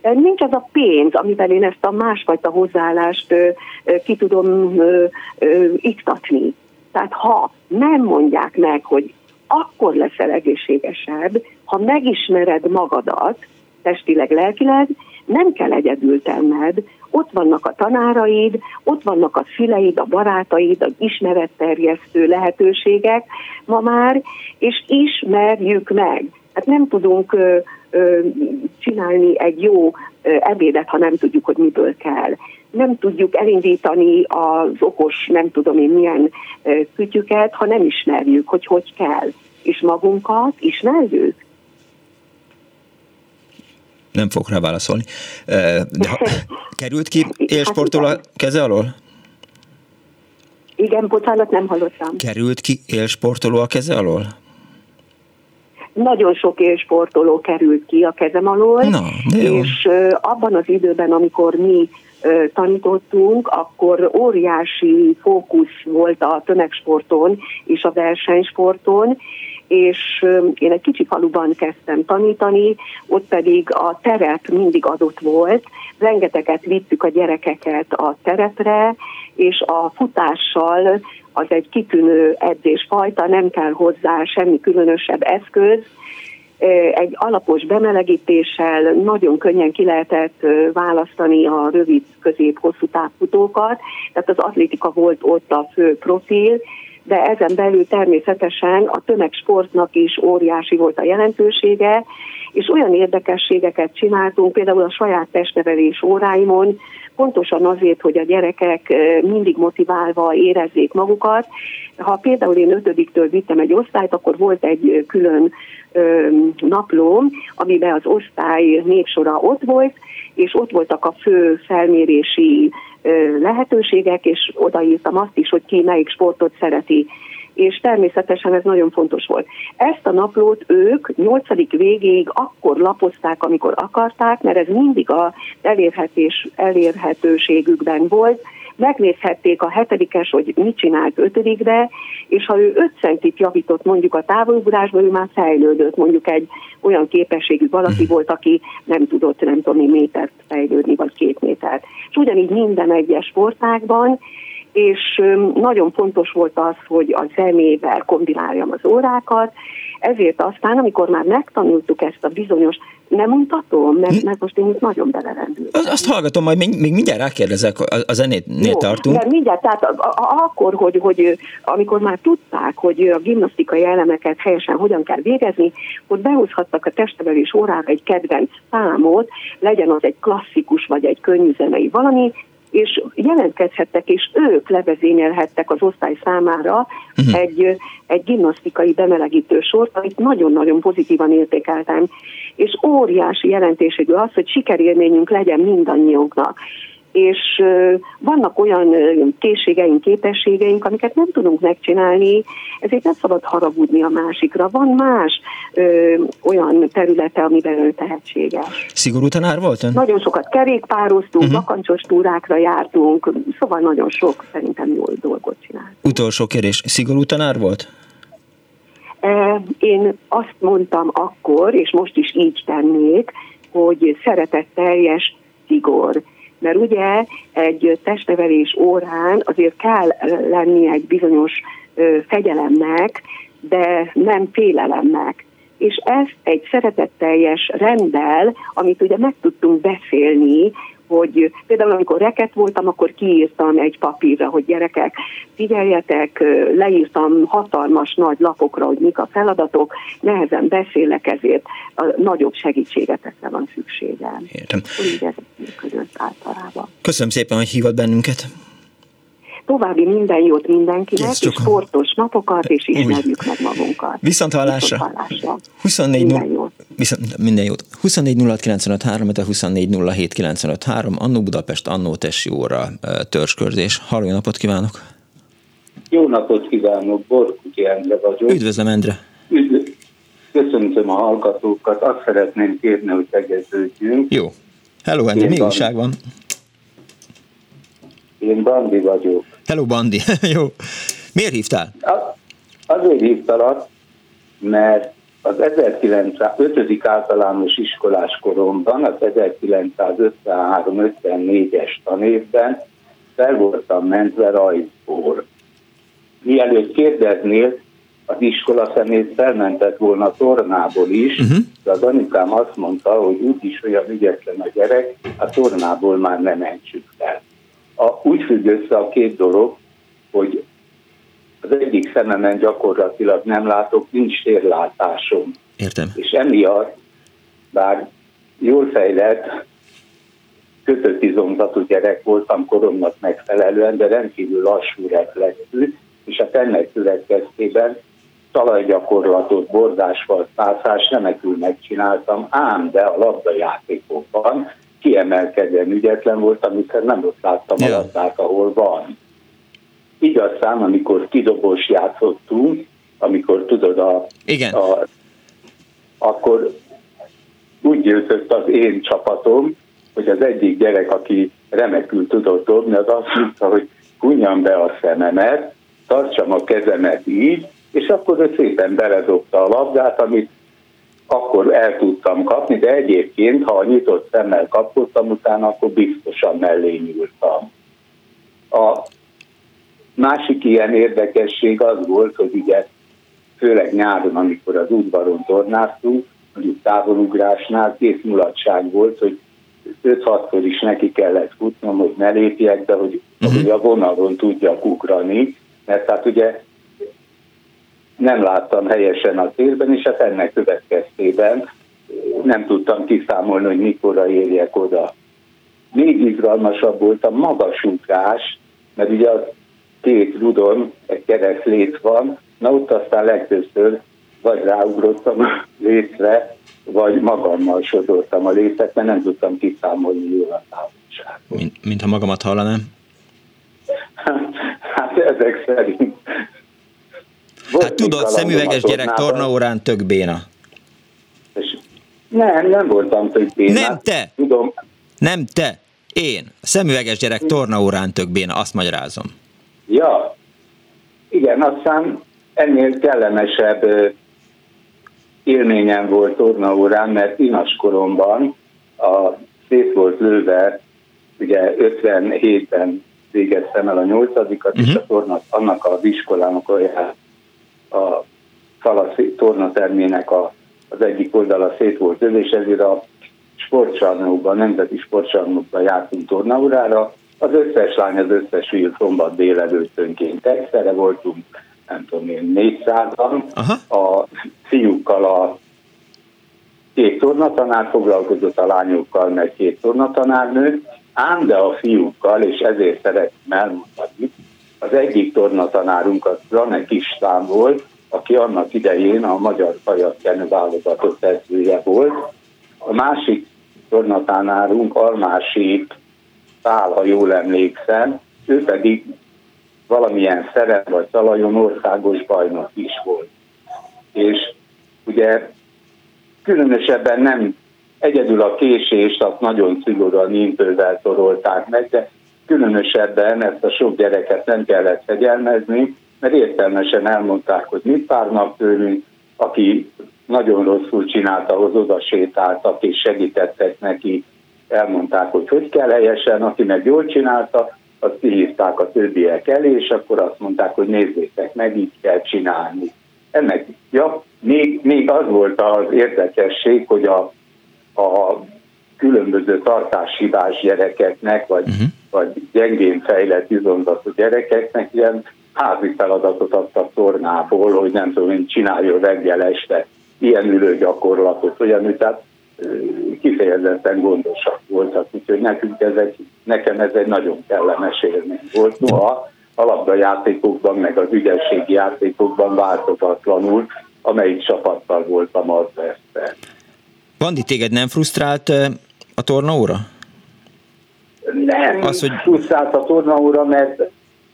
Uh-huh. Nincs az a pénz, amivel én ezt a másfajta hozzáállást ö, ö, ki tudom ö, ö, iktatni. Tehát ha nem mondják meg, hogy akkor leszel egészségesebb, ha megismered magadat, testileg, lelkileg, nem kell egyedül tenned, ott vannak a tanáraid, ott vannak a szüleid, a barátaid, az ismeretterjesztő lehetőségek ma már, és ismerjük meg. Hát nem tudunk ö, ö, csinálni egy jó ö, ebédet, ha nem tudjuk, hogy miből kell. Nem tudjuk elindítani az okos, nem tudom én milyen kütyüket, ha nem ismerjük, hogy hogy kell. És magunkat ismerjük nem fog rá válaszolni. De ha, [laughs] került ki élsportol a keze alól? Igen, bocsánat, nem hallottam. Került ki élsportoló a keze alól? Nagyon sok élsportoló került ki a kezem alól, Na, és abban az időben, amikor mi tanítottunk, akkor óriási fókusz volt a tömegsporton és a versenysporton, és én egy kicsi faluban kezdtem tanítani, ott pedig a terep mindig adott volt, rengeteget vittük a gyerekeket a terepre, és a futással az egy kitűnő edzésfajta, nem kell hozzá semmi különösebb eszköz, egy alapos bemelegítéssel nagyon könnyen ki lehetett választani a rövid, közép, hosszú távfutókat, tehát az atlétika volt ott a fő profil, de ezen belül természetesen a tömegsportnak is óriási volt a jelentősége, és olyan érdekességeket csináltunk, például a saját testnevelés óráimon, pontosan azért, hogy a gyerekek mindig motiválva érezzék magukat. Ha például én ötödiktől vittem egy osztályt, akkor volt egy külön naplóm, amiben az osztály népsora ott volt, és ott voltak a fő felmérési lehetőségek, és odaírtam azt is, hogy ki melyik sportot szereti és természetesen ez nagyon fontos volt. Ezt a naplót ők nyolcadik végéig akkor lapozták, amikor akarták, mert ez mindig a elérhetés, elérhetőségükben volt, megnézhették a hetedikes, hogy mit csinált ötödikre, és ha ő 5 centit javított mondjuk a távolugrásban, ő már fejlődött, mondjuk egy olyan képességű valaki mhm. volt, aki nem tudott, nem tudom, métert fejlődni, vagy két métert. És ugyanígy minden egyes sportákban, és nagyon fontos volt az, hogy a zenével kombináljam az órákat, ezért aztán, amikor már megtanultuk ezt a bizonyos, nem mutatom, mert, hm? mert most én itt nagyon belerendültem. Azt hallgatom, majd még, még mindjárt rákérdezek, a, zenétnél tartunk. De mindjárt, tehát a, a, akkor, hogy, hogy amikor már tudták, hogy a gimnasztikai elemeket helyesen hogyan kell végezni, hogy behozhattak a testevelés órára egy kedvenc számot, legyen az egy klasszikus vagy egy könnyű zenei valami, és jelentkezhettek, és ők levezényelhettek az osztály számára uh-huh. egy, egy gimnasztikai bemelegítő sort, amit nagyon-nagyon pozitívan értékeltem. És óriási jelentőségű az, hogy sikerélményünk legyen mindannyiunknak és vannak olyan készségeink, képességeink, amiket nem tudunk megcsinálni, ezért nem szabad haragudni a másikra. Van más ö, olyan területe, amiben ő tehetséges. Szigorú tanár volt ön? Nagyon sokat kerékpároztunk, uh-huh. bakancsos túrákra jártunk, szóval nagyon sok szerintem jó dolgot csinál. Utolsó kérdés, szigorú tanár volt? Én azt mondtam akkor, és most is így tennék, hogy szeretetteljes szigor mert ugye egy testnevelés órán azért kell lenni egy bizonyos fegyelemnek, de nem félelemnek. És ezt egy szeretetteljes rendel, amit ugye meg tudtunk beszélni, hogy például amikor reket voltam, akkor kiírtam egy papírra, hogy gyerekek, figyeljetek, leírtam hatalmas nagy lapokra, hogy mik a feladatok, nehezen beszélek, ezért a nagyobb segítségetekre van szükségem. Értem. Úgy ez működött általában. Köszönöm szépen, hogy hívott bennünket. További minden jót mindenkinek, és sportos napokat, és ismerjük meg magunkat. Viszont hallásra. Viszont hallásra. 24 minden jót. Viszont minden jót. 24 06 95 de 24 07 95 Annó Budapest, Annó Tesi óra, törzskörzés. Halló, napot kívánok! Jó napot kívánok, Borkuti Endre vagyok. Üdvözlöm, Endre! Üdv- Köszöntöm a hallgatókat, azt szeretném kérni, hogy tegeződjünk. Jó. Hello, Andy, mi újság van? Én Bandi vagyok. Hello, Bandi. [laughs] Jó. Miért hívtál? Azért hívtalak, mert az 1905. általános iskolás koromban, az 1953-54-es tanévben fel voltam mentve rajzból. Mielőtt kérdeznél, az iskola szemét felmentett volna tornából is, uh-huh. de az anyukám azt mondta, hogy úgyis olyan ügyetlen a gyerek, a tornából már nem mentsük fel. A, úgy függ össze a két dolog, hogy az egyik szememen gyakorlatilag nem látok, nincs térlátásom. Értem. És emiatt, bár jól fejlett, kötött izomzatú gyerek voltam koromnak megfelelően, de rendkívül lassú reflexű, és a ennek következtében talajgyakorlatot, bordásval, pászás remekül megcsináltam, ám de a labdajátékokban kiemelkedően ügyetlen voltam, hiszen nem ott láttam a labdát, ahol van. Igaz szám, amikor kidobós játszottunk, amikor tudod, a, Igen. a, akkor úgy győzött az én csapatom, hogy az egyik gyerek, aki remekül tudott dobni, az azt mondta, hogy hunjam be a szememet, tartsam a kezemet így, és akkor ő szépen beledobta a labdát, amit akkor el tudtam kapni, de egyébként, ha a nyitott szemmel kapottam utána, akkor biztosan mellé nyúltam. A másik ilyen érdekesség az volt, hogy ugye főleg nyáron, amikor az udvaron tornáztunk, mondjuk távolugrásnál kész mulatság volt, hogy 5-6-szor is neki kellett futnom, hogy ne lépjek, de hogy, uh-huh. hogy a vonalon tudjak ugrani, mert tehát ugye nem láttam helyesen a térben, és hát ennek következtében nem tudtam kiszámolni, hogy mikorra érjek oda. Még izgalmasabb volt a magas ugrás, mert ugye a két rudon egy keresztlét van, na ott aztán legtöbbször vagy ráugrottam a létre, vagy magammal sodortam a lécet, mert nem tudtam kiszámolni jól a távolságot. Mint, ha magamat hallanám? [laughs] hát ezek szerint volt hát tudod, szemüveges gyerek tornaórán tök béna. Nem, nem voltam tök béna. Nem te! Tudom. Nem te! Én. Szemüveges gyerek tornaórán tök béna, azt magyarázom. Ja. Igen, aztán ennél kellemesebb élményem volt tornaórán, mert inas koromban a szét volt lőve, ugye 57-ben végeztem el a nyolcadikat, uh-huh. és mhm. a torna, annak az iskolának olyan a Szalasz tornatermének a, az egyik oldala szét volt ön, és ezért a sportcsarnokban, nemzeti sportcsarnokban jártunk tornaórára. Az összes lány, az összes fiú szombat délelőttönként egyszerre voltunk, nem tudom én, 400-an. A fiúkkal a két tornatanár foglalkozott a lányokkal, meg két tornatanárnő, ám de a fiúkkal, és ezért szeretném elmondani, az egyik tornatanárunk az Ranek István volt, aki annak idején a magyar kajatkenő válogatott edzője volt. A másik tornatanárunk Almási Pál, ha jól emlékszem, ő pedig valamilyen szerep vagy talajon országos bajnok is volt. És ugye különösebben nem egyedül a késést, azt nagyon szigorúan impővel torolták meg, de különösebben ezt a sok gyereket nem kellett fegyelmezni, mert értelmesen elmondták, hogy mit várnak tőlünk, aki nagyon rosszul csinálta, ahhoz oda sétáltak és segítettek neki, elmondták, hogy hogy kell helyesen, aki meg jól csinálta, azt kihívták a többiek elé, és akkor azt mondták, hogy nézzétek meg, így kell csinálni. Ennek, ja, még, még az volt az érdekesség, hogy a, a különböző tartáshibás gyerekeknek, vagy, uh-huh. vagy gyengén fejlett izomzatú gyerekeknek ilyen házi feladatot adtak tornából, hogy nem tudom én csináljon reggel este ilyen ülő gyakorlatot, olyan, tehát kifejezetten gondosak voltak, úgyhogy nekünk ez egy, nekem ez egy nagyon kellemes élmény volt. Noha a labdajátékokban, meg az ügyességi játékokban változatlanul, amelyik csapattal voltam, az veszte. Vandi, téged nem frusztrált a tornaóra? Nem az, hogy... frusztrált a tornaóra, mert,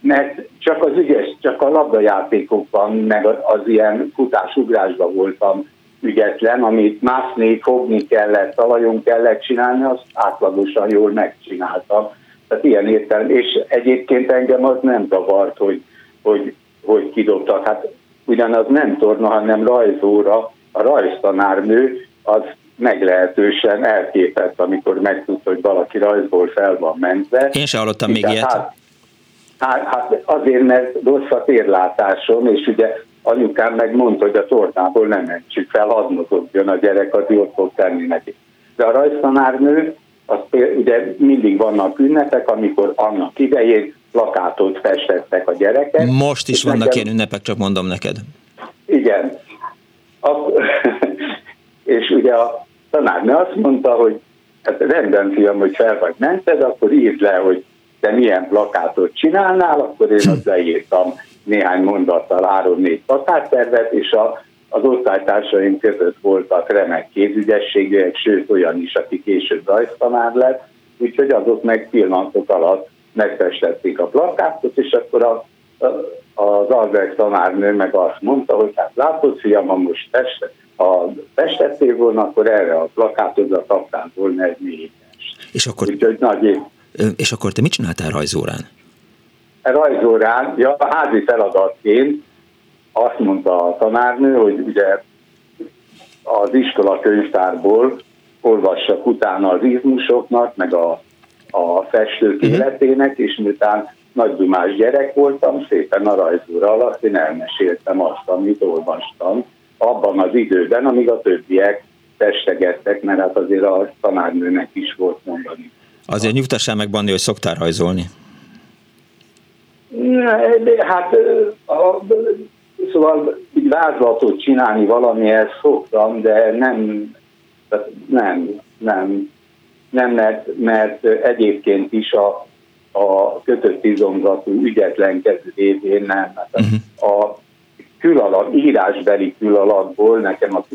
mert csak az ügyes, csak a labdajátékokban, meg az, ilyen futásugrásban voltam ügyetlen, amit mászni, fogni kellett, talajon kellett csinálni, azt átlagosan jól megcsináltam. Tehát ilyen értelem. És egyébként engem az nem zavart, hogy, hogy, hogy kidobtak. Hát ugyanaz nem torna, hanem rajzóra. A rajztanárnő az meglehetősen elképett, amikor megtudta, hogy valaki rajzból fel van mentve. Én sem hallottam még ilyet. Hát, hát, hát azért, mert rossz a térlátásom, és ugye anyukám meg mondta, hogy a tornából nem mentsük fel, hadd mozogjon a gyerek, az jót fog tenni neki. De a rajztanárnő, az ugye mindig vannak ünnepek, amikor annak idején plakátot festettek a gyerekek. Most is vannak nekem, ilyen ünnepek, csak mondom neked. Igen. Ak- [laughs] és ugye a tanárnő azt mondta, hogy hát rendben fiam, hogy fel vagy mented, akkor írd le, hogy te milyen plakátot csinálnál, akkor én azt leírtam néhány mondattal három-négy plakáttervet, és a, az osztálytársaim között voltak remek kézügyességűek, sőt olyan is, aki később rajztanár lett, úgyhogy azok meg pillanatok alatt megfestették a plakátot, és akkor a, a, az Albert tanárnő meg azt mondta, hogy hát látod, fiam, ha most fest, ha festettél volna, akkor erre a plakátodra kaptál volna egy négyes. És akkor, Úgyhogy nagy és akkor te mit csináltál rajzórán? Rajzórán, ja, a házi feladatként azt mondta a tanárnő, hogy ugye az iskola könyvtárból olvassak utána az izmusoknak, meg a, a festők uh-huh. életének, és miután nagy dumás gyerek voltam, szépen a rajzóra alatt én elmeséltem azt, amit olvastam abban az időben, amíg a többiek festegettek, mert hát azért a tanárnőnek is volt mondani. Azért nyugtassál meg, Bandi, hogy szoktál rajzolni. Hát a, szóval így vázlatot csinálni valamihez szoktam, de nem, nem, nem, nem mert, mert egyébként is a, a kötött izomzatú ügyetlenkedő évén nem. Hát uh-huh. A külalak, írásbeli külalakból nekem a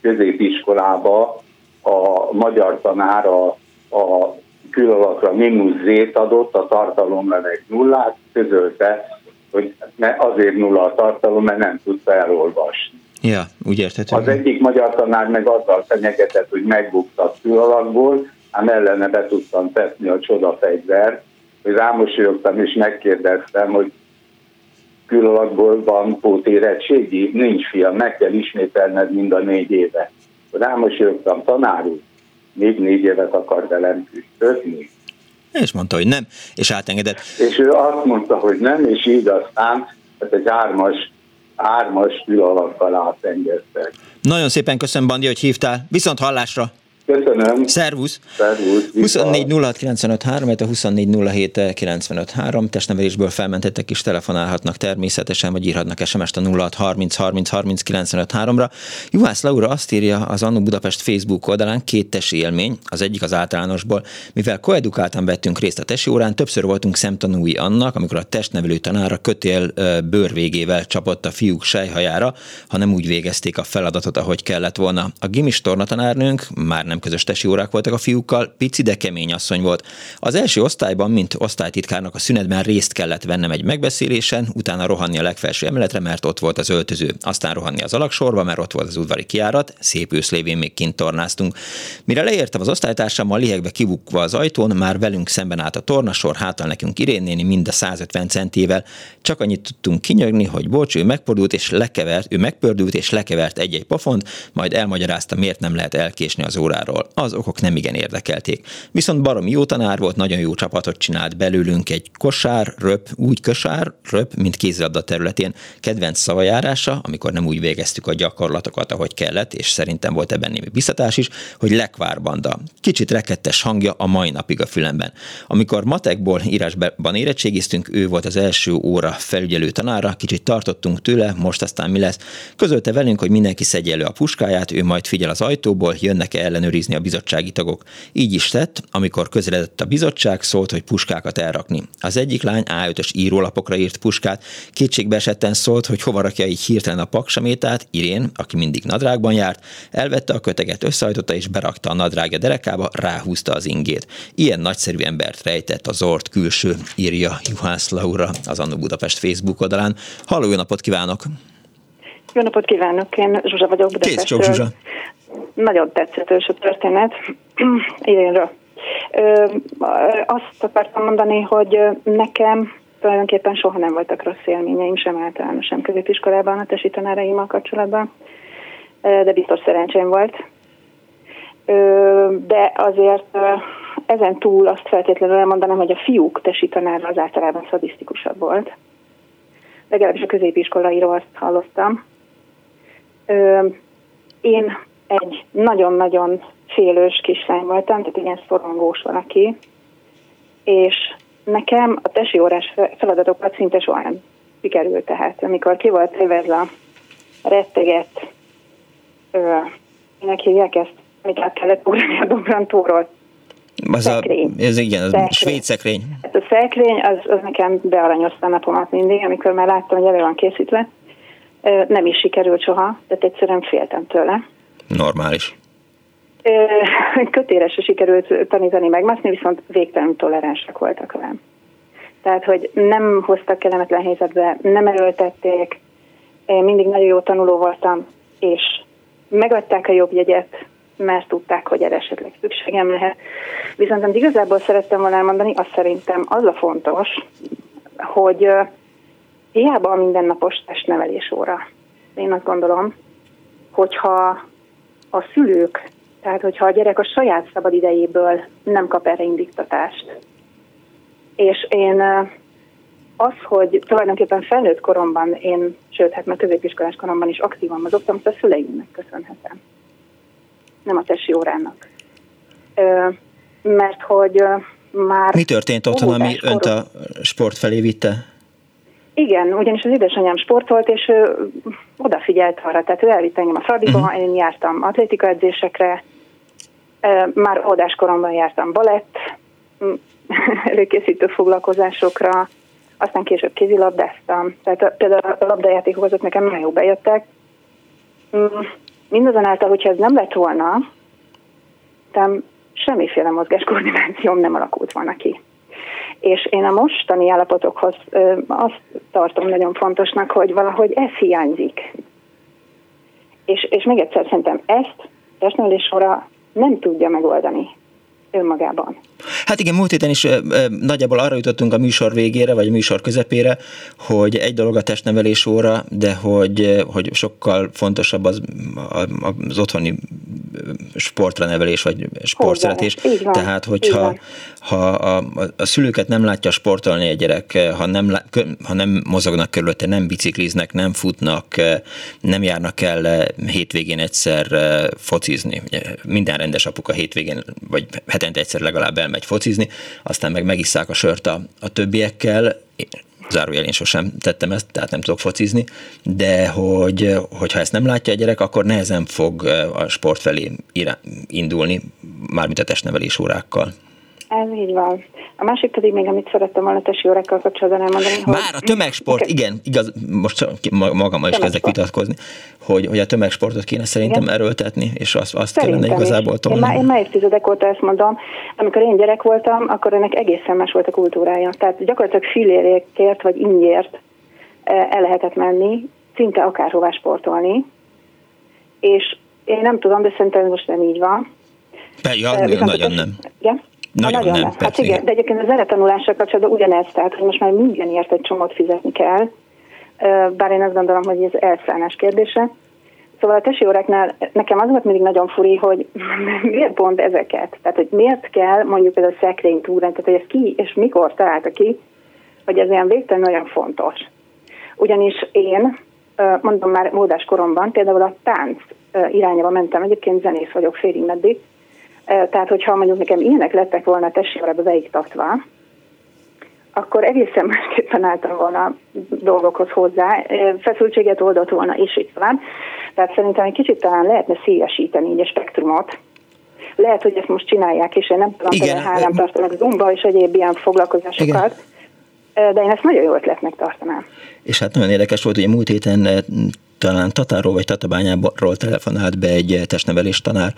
középiskolába a magyar tanár a, a külalakra mínusz adott, a tartalomra meg nullát, közölte, hogy azért nulla a tartalom, mert nem tudta elolvasni. Ja, úgy értettem. Az egyik magyar tanár meg azzal fenyegetett, hogy megbuktat külalakból, ám ellene be tudtam tetni a csodafegyvert, hogy rámosolyogtam és megkérdeztem, hogy külalakból van pótérettségi? Nincs fiam, meg kell ismételned mind a négy éve. Rámosolyogtam, tanár úr, még négy évet akar velem küzdözni. És mondta, hogy nem, és átengedett. És ő azt mondta, hogy nem, és így aztán ez egy ármas, ármas külalakkal átengedtek. Nagyon szépen köszönöm, Bandi, hogy hívtál. Viszont hallásra! Köszönöm. Szervusz. Szervusz. 24 06 a 24 07 Testnevelésből felmentettek is telefonálhatnak természetesen, vagy írhatnak SMS-t a 06 30 30 30 ra Juhász Laura azt írja az Annu Budapest Facebook oldalán két tesi élmény, az egyik az általánosból. Mivel koedukáltan vettünk részt a tesi órán, többször voltunk szemtanúi annak, amikor a testnevelő tanára kötél bőr végével csapott a fiúk sejhajára, hanem úgy végezték a feladatot, ahogy kellett volna. A gimis tornatanárnőnk már nem nem közös tesi órák voltak a fiúkkal, pici, de kemény asszony volt. Az első osztályban, mint osztálytitkárnak a szünetben részt kellett vennem egy megbeszélésen, utána rohanni a legfelső emeletre, mert ott volt az öltöző. Aztán rohanni az alaksorba, mert ott volt az udvari kiárat, szép őszlévén még kint tornáztunk. Mire leértem az osztálytársammal lihegve kibukva az ajtón, már velünk szemben állt a tornasor, hátal nekünk Irén néni mind a 150 centével. Csak annyit tudtunk kinyögni, hogy bocs, ő megpordult és lekevert, ő megpördült és lekevert egy-egy pofont, majd elmagyarázta, miért nem lehet elkésni az órára munkáról. Az okok nem igen érdekelték. Viszont baromi jó tanár volt, nagyon jó csapatot csinált belőlünk egy kosár, röp, úgy kosár, röp, mint kézilabda területén. Kedvenc szavajárása, amikor nem úgy végeztük a gyakorlatokat, ahogy kellett, és szerintem volt ebben némi biztatás is, hogy lekvárbanda. Kicsit rekettes hangja a mai napig a fülemben. Amikor matekból írásban érettségiztünk, ő volt az első óra felügyelő tanára, kicsit tartottunk tőle, most aztán mi lesz. Közölte velünk, hogy mindenki szedje elő a puskáját, ő majd figyel az ajtóból, jönnek-e ellenőrizni ellenőrizni a bizottsági tagok. Így is tett, amikor közeledett a bizottság, szólt, hogy puskákat elrakni. Az egyik lány A5-ös írólapokra írt puskát, kétségbe esetten szólt, hogy hova rakja így hirtelen a paksamétát, Irén, aki mindig nadrágban járt, elvette a köteget, összehajtotta és berakta a nadrágja derekába, ráhúzta az ingét. Ilyen nagyszerű embert rejtett az ort külső, írja Juhász Laura az Annu Budapest Facebook oldalán. Halló, jó napot kívánok! Jó napot kívánok, én Zsuzsa vagyok Budapestről. Kész Zsuzsa. Nagyon tetszetős a történet [clears throat] idénről. Azt akartam mondani, hogy nekem tulajdonképpen soha nem voltak rossz élményeim, sem általános, sem középiskolában a tesi tanáraimmal kapcsolatban, de biztos szerencsém volt. De azért ezen túl azt feltétlenül elmondanám, hogy a fiúk tesi tanára az általában szadisztikusabb volt. Legalábbis a középiskolairól azt hallottam. Én egy nagyon-nagyon félős kislány voltam, tehát ilyen szorongós valaki, és nekem a tesi órás feladatokat szinte soha nem sikerült. Tehát amikor ki volt évezve a retteget, minek hívják ezt, amit át kellett ugrani [laughs] a Dobrantóról, az szekrény. A, ez igen, az szekrény. svéd szekrény. Hát a szekrény, az, az nekem bearanyozta a napomat mindig, amikor már láttam, hogy elő van készítve. Nem is sikerült soha, tehát egyszerűen féltem tőle. Normális. Kötéresre sikerült tanítani megmászni, viszont végtelen toleránsak voltak velem. Tehát, hogy nem hoztak kellemetlen helyzetbe, nem erőltették, én mindig nagyon jó tanuló voltam, és megadták a jobb jegyet, mert tudták, hogy erre esetleg szükségem lehet. Viszont amit igazából szerettem volna elmondani, az szerintem az a fontos, hogy hiába a mindennapos testnevelés óra. Én azt gondolom, hogyha a szülők, tehát hogyha a gyerek a saját szabad idejéből nem kap erre indiktatást, és én az, hogy tulajdonképpen felnőtt koromban én, sőt, hát már középiskolás koromban is aktívan mozogtam, azt a szüleimnek köszönhetem nem a tesi órának. Mert hogy már... Mi történt otthon, ami önt a sport felé vitte? Igen, ugyanis az édesanyám sportolt, és ő odafigyelt arra, tehát ő elvitt engem a Fradiba, uh-huh. én jártam atlétika edzésekre, már óvodáskoromban jártam balett, [laughs] előkészítő foglalkozásokra, aztán később kézilabdáztam, tehát például a labdajátékok azok nekem nagyon jó bejöttek. Mindazonáltal, hogyha ez nem lett volna, nem semmiféle mozgáskoordinációm nem alakult volna ki. És én a mostani állapotokhoz azt tartom nagyon fontosnak, hogy valahogy ez hiányzik. És, és még egyszer szerintem ezt testnevelés sorra nem tudja megoldani önmagában. Hát igen, múlt héten is nagyjából arra jutottunk a műsor végére, vagy a műsor közepére, hogy egy dolog a testnevelés óra, de hogy, hogy sokkal fontosabb az, az otthoni sportra nevelés, vagy sportszeretés. Tehát, hogyha ha a, a szülőket nem látja sportolni egy gyerek, ha nem, ha nem mozognak körülötte, nem bicikliznek, nem futnak, nem járnak el hétvégén egyszer focizni. Minden rendes apuka hétvégén, vagy hetente egyszer legalább elmegy focizni, aztán meg megisszák a sört a, a többiekkel, zárójel én sosem tettem ezt, tehát nem tudok focizni, de hogy, hogyha ezt nem látja a gyerek, akkor nehezen fog a sport felé indulni, mármint a testnevelés órákkal. Ez így van. A másik pedig még, amit szerettem volna tesi órákkal kapcsolatban elmondani, hogy... Már a tömegsport, igen, igaz, most magammal is kezdek vitatkozni, hogy, hogy a tömegsportot kéne szerintem igen. erőltetni, és azt, azt kellene igazából tolni. Én már, én már évtizedek óta ezt mondom. Amikor én gyerek voltam, akkor ennek egészen más volt a kultúrája. Tehát gyakorlatilag filérékért vagy ingyért eh, el lehetett menni, szinte akárhová sportolni, és én nem tudom, de szerintem most nem így van. Be, ja, eh, nagyon nem. Igen? Nagyon, nagyon nem. Hát igen, de egyébként az zenetanulással kapcsolatban ugyanez, tehát hogy most már mindenért egy csomót fizetni kell, bár én azt gondolom, hogy ez elszállás kérdése. Szóval a tesi óráknál nekem az volt mindig nagyon furi, hogy [laughs] miért pont ezeket? Tehát, hogy miért kell mondjuk például a szekrényt úrán, tehát hogy ez ki és mikor találta ki, hogy ez ilyen végtelen nagyon fontos. Ugyanis én, mondom már módás koromban, például a tánc irányába mentem, egyébként zenész vagyok félig meddig, tehát, hogyha mondjuk nekem ilyenek lettek volna tessévárba beiktatva, akkor egészen másképp tanáltam volna dolgokhoz hozzá, feszültséget oldott volna, és így tovább. Tehát szerintem egy kicsit talán lehetne szélesíteni így a spektrumot. Lehet, hogy ezt most csinálják, és én nem tudom, hogy hálám tartanak zumba és egyéb ilyen foglalkozásokat. Igen. De én ezt nagyon jó ötletnek tartanám. És hát nagyon érdekes volt, hogy múlt héten talán Tatáról vagy Tatabányáról telefonált be egy testnevelés tanár,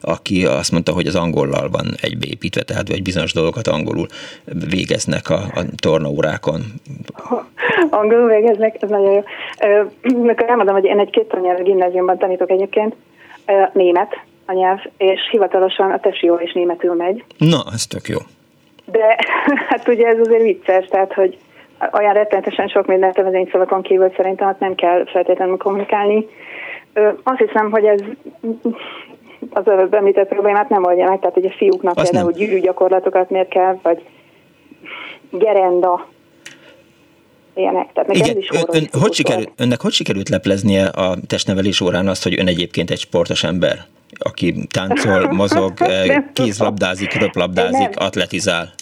aki azt mondta, hogy az angollal van egybeépítve, tehát egy bizonyos dolgokat angolul végeznek a, a tornaórákon. [laughs] angolul végeznek, ez nagyon jó. Mikor [clears throat] elmondom, hogy én egy két nyelvű gimnáziumban tanítok egyébként, német a nyelv, és hivatalosan a tesió is németül megy. Na, ez tök jó. De [laughs] hát ugye ez azért vicces, tehát hogy olyan rettenetesen sok mindent a szavakon kívül szerintem ott nem kell feltétlenül kommunikálni. Azt hiszem, hogy ez az előbb említett problémát nem oldja meg, tehát hogy a fiúknak Azt például gyűrű gyakorlatokat miért kell, vagy gerenda, ilyenek. Tehát Igen, is ön, ön, hogy sikerült, önnek hogy sikerült lepleznie a testnevelés órán azt, hogy ön egyébként egy sportos ember, aki táncol, [laughs] mozog, kézlabdázik, röplabdázik, atletizál?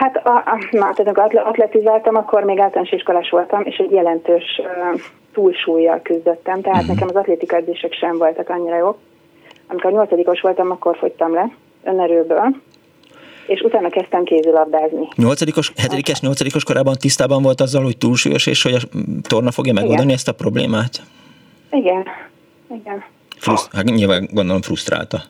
Hát, a, a, na, tehát atletizáltam, akkor még általános iskolás voltam, és egy jelentős uh, túlsúlyjal küzdöttem, tehát uh-huh. nekem az atlétika edzések sem voltak annyira jók. Amikor nyolcadikos voltam, akkor fogytam le önerőből, és utána kezdtem kézilabdázni. Nyolcadikos, hetedikes, nyolcadikos korában tisztában volt azzal, hogy túlsúlyos, és hogy a torna fogja megoldani Igen. ezt a problémát? Igen, igen. Fruszt, hát nyilván gondolom frusztrálta.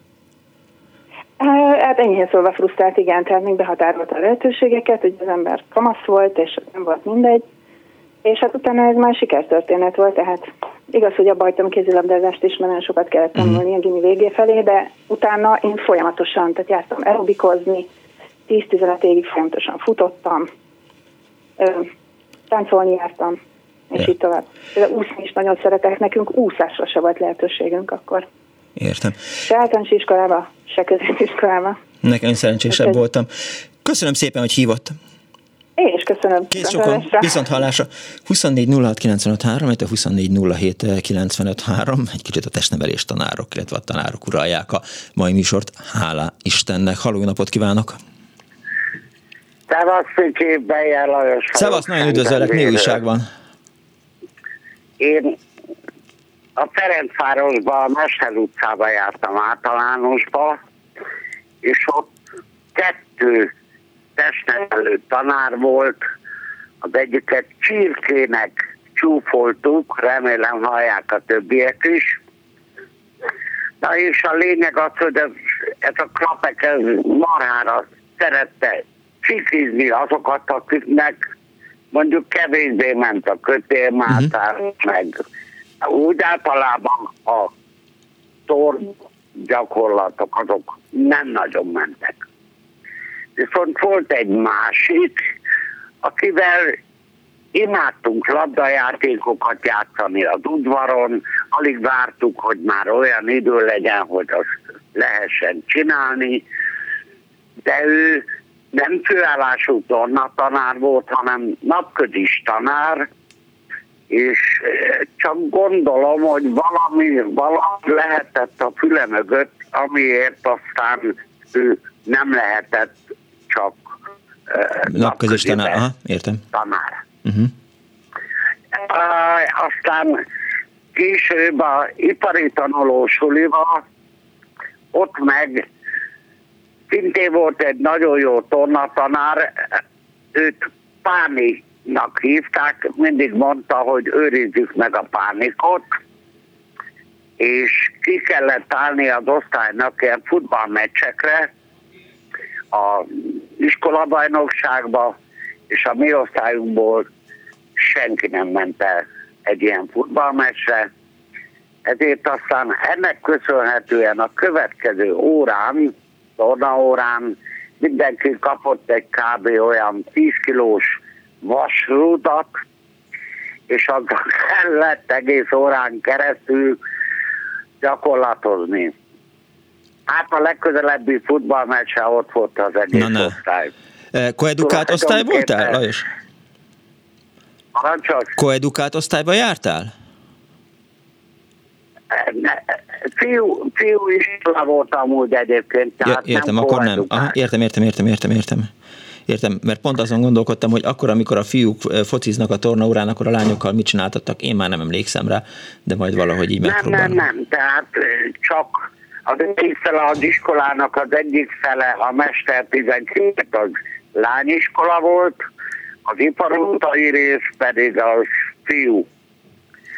Hát ennyi szólva frusztrált, igen, tehát még behatárolta a lehetőségeket, hogy az ember kamasz volt, és nem volt mindegy. És hát utána ez már sikertörténet volt, tehát igaz, hogy abba hagytam kézilabdázást is, mert nagyon sokat kellett mhm. tanulni a gimi végé felé, de utána én folyamatosan, tehát jártam aerobikozni, 10-15 évig folyamatosan futottam, táncolni jártam, és ja. így tovább. De úszni is nagyon szeretek, nekünk úszásra se volt lehetőségünk akkor. Értem. Se általános iskolába, se középiskolába. Nekem szerencsésebb hát, voltam. Köszönöm szépen, hogy hívott. Én is köszönöm. Kész sokan, viszont hallásra. 24 06 953, 24 07 953, egy kicsit a testnevelés tanárok, illetve a tanárok uralják a mai műsort. Hála Istennek. Halló napot kívánok! Szevasz, Fiki, Bejer Lajos. Szevasz, nagyon üdvözöllek, mi újság van? Én a Ferencvárosba, a Mester utcába jártam általánosba, és ott kettő testnevelő tanár volt, az egyiket csirkének csúfoltuk, remélem hallják a többiek is. Na és a lényeg az, hogy ez, ez a klapek ez marhára szerette csikizni azokat, akiknek mondjuk kevésbé ment a kötélmátár, uh-huh. meg úgy általában a tor gyakorlatok azok nem nagyon mentek. Viszont volt egy másik, akivel imádtunk labdajátékokat játszani az udvaron, alig vártuk, hogy már olyan idő legyen, hogy azt lehessen csinálni, de ő nem főállású tornatanár volt, hanem napközis tanár, és eh, csak gondolom, hogy valami, valami lehetett a füle mögött, amiért aztán ő nem lehetett csak uh, napközis tanár. Aha, értem. tanár. Uh-huh. Uh, aztán később a ipari tanulósuliba ott meg szintén volt egy nagyon jó tornatanár, őt Páninak hívták, mindig mondta, hogy őrizzük meg a pánikot, és ki kellett állni az osztálynak ilyen futballmeccsekre, a iskolabajnokságba, és a mi osztályunkból senki nem ment el egy ilyen futballmeccsre. Ezért aztán ennek köszönhetően a következő órán tornaórán mindenki kapott egy kb. olyan 10 kilós vasrudat, és azzal [laughs] kellett egész órán keresztül gyakorlatozni. Hát a legközelebbi futballmeccse ott volt az egész na, na. osztály. E, koedukált osztály voltál, Lajos? Koedukált osztályba jártál? Fiú, fiú iskola volt amúgy egyébként. Tehát ja, értem, nem akkor nem. Aha, értem, értem, értem, értem, értem. Értem, mert pont azon gondolkodtam, hogy akkor, amikor a fiúk fociznak a tornaórán, akkor a lányokkal mit csináltattak, én már nem emlékszem rá, de majd valahogy így megpróbálom. Nem, nem, nem, tehát csak az egyik fele az iskolának az egyik fele, a Mester 12 az lányiskola volt, az iparútai rész pedig a fiú.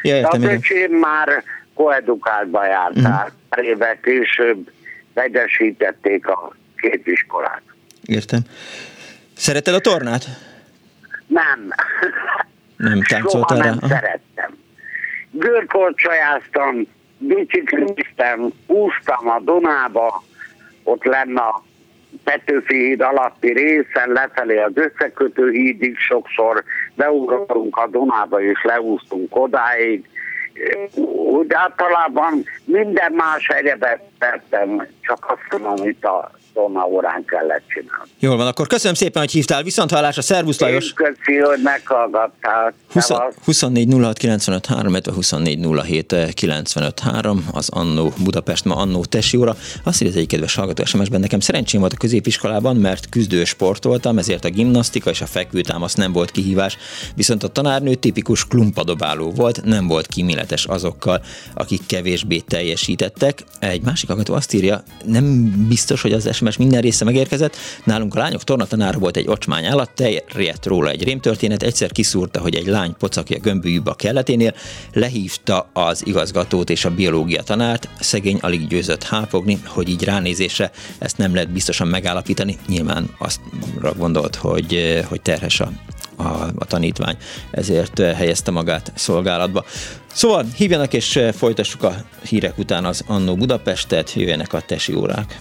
Ja, értem, de az már koedukáltba jártál. Uh-huh. Pár később vegyesítették a két iskolát. Értem. Szereted a tornát? Nem. Nem táncoltál Soha rá? nem szerettem. Görkorcsajáztam, bicikliztem, úsztam a Dunába, ott lenne a Petőfi híd alatti részen, lefelé az összekötő hídig sokszor beugrottunk a Dunába és leúsztunk odáig. Úgy általában minden más egyebet tettem, csak azt tudom, amit a Dona órán kellett csinálni. Jól van, akkor köszönöm szépen, hogy hívtál. Viszont hallásra, szervusz Lajos! Én köszi, hogy meghallgattál. 20 Szevasz. 24 06 95 3, illetve 24 07 95 3, az Annó Budapest, ma Annó Tesi óra. Azt írja az egyik kedves hallgató SMS-ben, nekem szerencsém volt a középiskolában, mert küzdő sport voltam, ezért a gimnasztika és a fekvőtámasz nem volt kihívás, viszont a tanárnő tipikus klumpadobáló volt, nem volt kíméletes azokkal, akik kevésbé teljesítettek. Egy másik hallgató azt írja, nem biztos, hogy az SMS minden része megérkezett. Nálunk a lányok tornatanára volt egy ocsmány állat, terjedt róla egy rémtörténet, egyszer kiszúrta, hogy egy lány pocakja gömbűjűbb a kelleténél, lehívta az igazgatót és a biológia tanárt, szegény alig győzött hápogni, hogy így ránézésre ezt nem lehet biztosan megállapítani. Nyilván azt gondolt, hogy, hogy terhes a, a, a tanítvány, ezért helyezte magát szolgálatba. Szóval hívjanak és folytassuk a hírek után az Annó Budapestet, jöjjenek a tesi órák.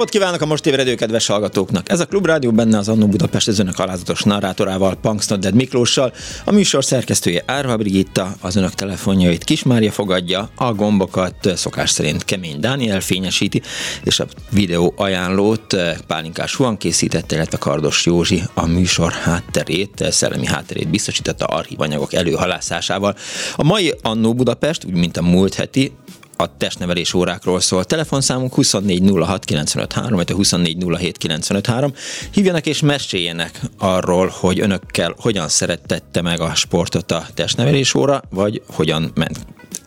Napot kívánok a most ébredő kedves hallgatóknak! Ez a Klubrádió benne az Annó Budapest az önök alázatos narrátorával, Punksnodded Miklóssal, a műsor szerkesztője Árva Brigitta, az önök telefonjait Kismária fogadja, a gombokat szokás szerint Kemény Dániel fényesíti, és a videó ajánlót Pálinkás Huan készítette, illetve Kardos Józsi a műsor hátterét, szellemi hátterét biztosította archívanyagok előhalászásával. A mai Annó Budapest, úgy mint a múlt heti, a testnevelés órákról szól. Telefonszámunk 2406953, vagy a 2407953. Hívjanak és meséljenek arról, hogy önökkel hogyan szerettette meg a sportot a testnevelés óra, vagy hogyan ment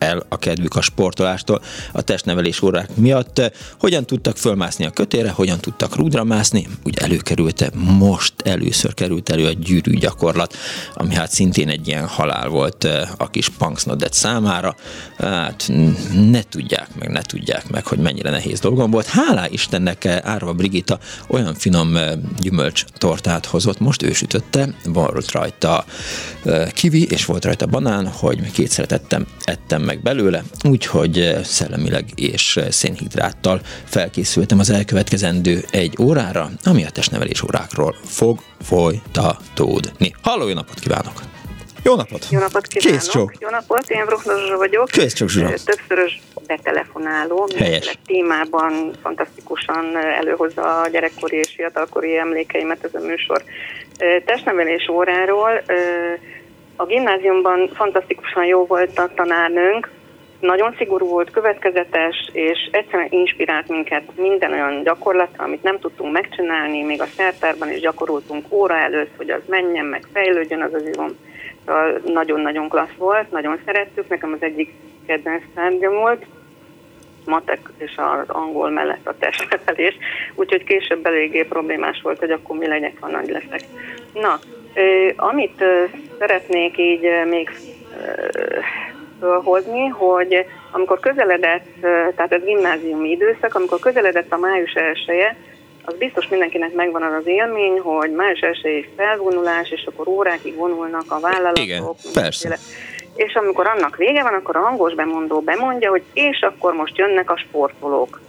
el a kedvük a sportolástól a testnevelés órák miatt. Hogyan tudtak fölmászni a kötére, hogyan tudtak rúdra mászni, úgy előkerült most először került elő a gyűrű gyakorlat, ami hát szintén egy ilyen halál volt a kis Punksnodet számára. Hát ne tudják meg, ne tudják meg, hogy mennyire nehéz dolgom volt. Hálá Istennek Árva Brigitta olyan finom gyümölcs tortát hozott, most ő sütötte, volt rajta kivi, és volt rajta banán, hogy kétszer ettem, ettem meg belőle, úgyhogy szellemileg és szénhidráttal felkészültem az elkövetkezendő egy órára, ami a testnevelés órákról fog folytatódni. Halló, jó napot kívánok! Jó napot! Jó napot kívánok! Kész csók! Jó napot, én Bruckner Zsuzsa vagyok. Kész csók, Zsuzsa. Többszörös betelefonáló. Helyes. témában fantasztikusan előhozza a gyerekkori és fiatalkori emlékeimet ez a műsor. Testnevelés óráról. A gimnáziumban fantasztikusan jó volt a tanárnőnk, nagyon szigorú volt, következetes, és egyszerűen inspirált minket minden olyan gyakorlatra, amit nem tudtunk megcsinálni, még a szertárban is gyakoroltunk óra előtt, hogy az menjen, meg fejlődjön az az izom. Szóval nagyon-nagyon klassz volt, nagyon szerettük, nekem az egyik kedvenc tárgyam volt. matek és az angol mellett a testnevelés, úgyhogy később eléggé problémás volt, hogy akkor mi legyek, ha nagy leszek. Na, amit szeretnék így még fölhozni, hogy amikor közeledett, tehát ez gimnáziumi időszak, amikor közeledett a május elsője, az biztos mindenkinek megvan az az élmény, hogy május elsői felvonulás, és akkor órákig vonulnak a vállalatok. Igen, persze. És amikor annak vége van, akkor a hangos bemondó bemondja, hogy és akkor most jönnek a sportolók.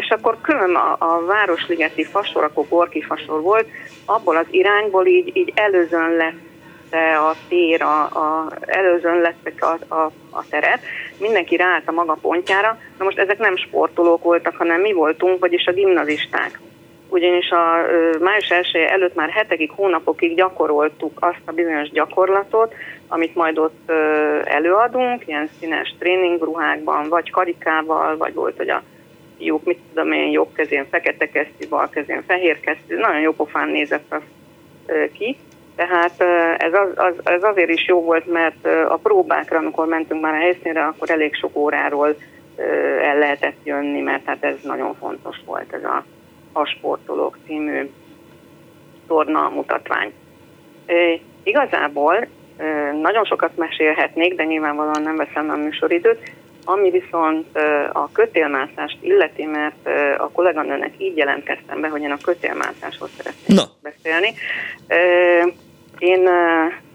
És akkor külön a, a Városligeti fasor, akkor Gorki fasor volt, abból az irányból így, így előzön lett a tér, a, a, előzön lettek a, a, a teret, mindenki ráállt a maga pontjára. Na most ezek nem sportolók voltak, hanem mi voltunk, vagyis a gimnazisták. Ugyanis a május 1 előtt már hetekig, hónapokig gyakoroltuk azt a bizonyos gyakorlatot, amit majd ott előadunk, ilyen színes tréningruhákban, vagy karikával, vagy volt, hogy a fiúk, mit tudom én, jobb kezén fekete kesztyű, bal kezén fehér kesztyű, nagyon jó pofán nézett az ki. Tehát ez, az, az, ez azért is jó volt, mert a próbákra, amikor mentünk már a helyszínre, akkor elég sok óráról el lehetett jönni, mert hát ez nagyon fontos volt, ez a, a Sportolók című torna mutatvány. Igazából nagyon sokat mesélhetnék, de nyilvánvalóan nem veszem a műsoridőt. Ami viszont a kötélmászást illeti, mert a kolléganőnek így jelentkeztem be, hogy én a kötélmászásról szeretnék no. beszélni. Én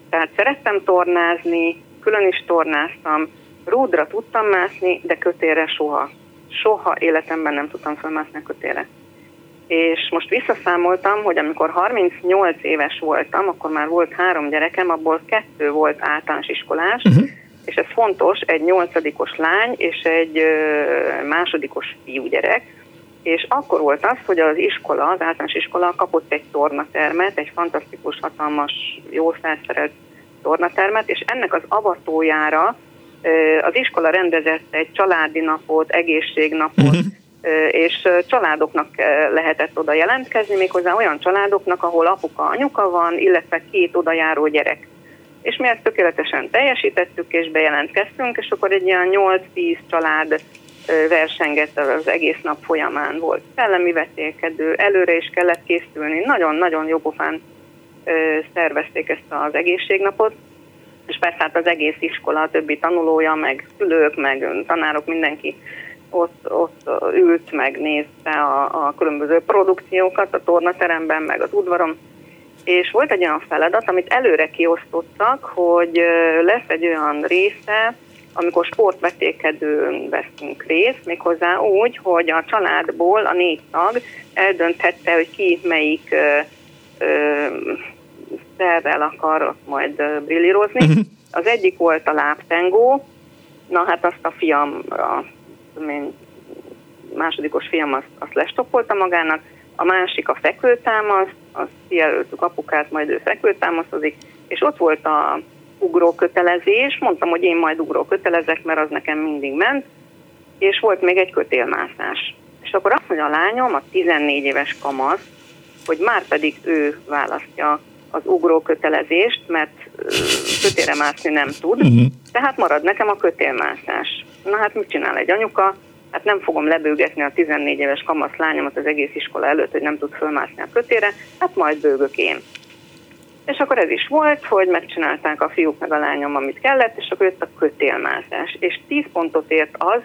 tehát szerettem tornázni, külön is tornáztam, rúdra tudtam mászni, de kötélre soha. Soha életemben nem tudtam felmászni a kötélre. És most visszaszámoltam, hogy amikor 38 éves voltam, akkor már volt három gyerekem, abból kettő volt általános iskolás, uh-huh és ez fontos, egy nyolcadikos lány és egy másodikos fiúgyerek, és akkor volt az, hogy az iskola, az általános iskola kapott egy tornatermet, egy fantasztikus, hatalmas, jó felszerelt tornatermet, és ennek az avatójára az iskola rendezett egy családi napot, egészségnapot, uh-huh. és családoknak lehetett oda jelentkezni, méghozzá olyan családoknak, ahol apuka, anyuka van, illetve két oda járó gyerek és mi ezt tökéletesen teljesítettük, és bejelentkeztünk, és akkor egy ilyen 8-10 család versengett az egész nap folyamán volt. Szellemi vetélkedő, előre is kellett készülni, nagyon-nagyon jó pofán szervezték ezt az egészségnapot, és persze hát az egész iskola, a többi tanulója, meg szülők, meg tanárok, mindenki ott, ott ült, meg nézte a, a különböző produkciókat a tornateremben, meg az udvaron, és volt egy olyan feladat, amit előre kiosztottak, hogy lesz egy olyan része, amikor sportvetékedőn veszünk részt, méghozzá úgy, hogy a családból a négy tag eldönthette, hogy ki melyik ö, ö, szerrel akar majd brillírozni. Uh-huh. Az egyik volt a lábtengó, na hát azt a fiam, a másodikos fiam azt, azt lestoppolta magának, a másik a fekvőtámasz, azt kijelöltük apukát, majd ő fekvőtámaszodik, és ott volt a ugrókötelezés, mondtam, hogy én majd ugrókötelezek, mert az nekem mindig ment, és volt még egy kötélmászás. És akkor azt mondja a lányom, a 14 éves kamasz, hogy már pedig ő választja az ugrókötelezést, mert kötélre mászni nem tud, uh-huh. tehát marad nekem a kötélmászás. Na hát mit csinál egy anyuka? Hát nem fogom lebőgetni a 14 éves kamasz lányomat az egész iskola előtt, hogy nem tud fölmászni a kötére, hát majd bőgök én. És akkor ez is volt, hogy megcsinálták a fiúk meg a lányom, amit kellett, és akkor jött a kötélmászás. És 10 pontot ért az,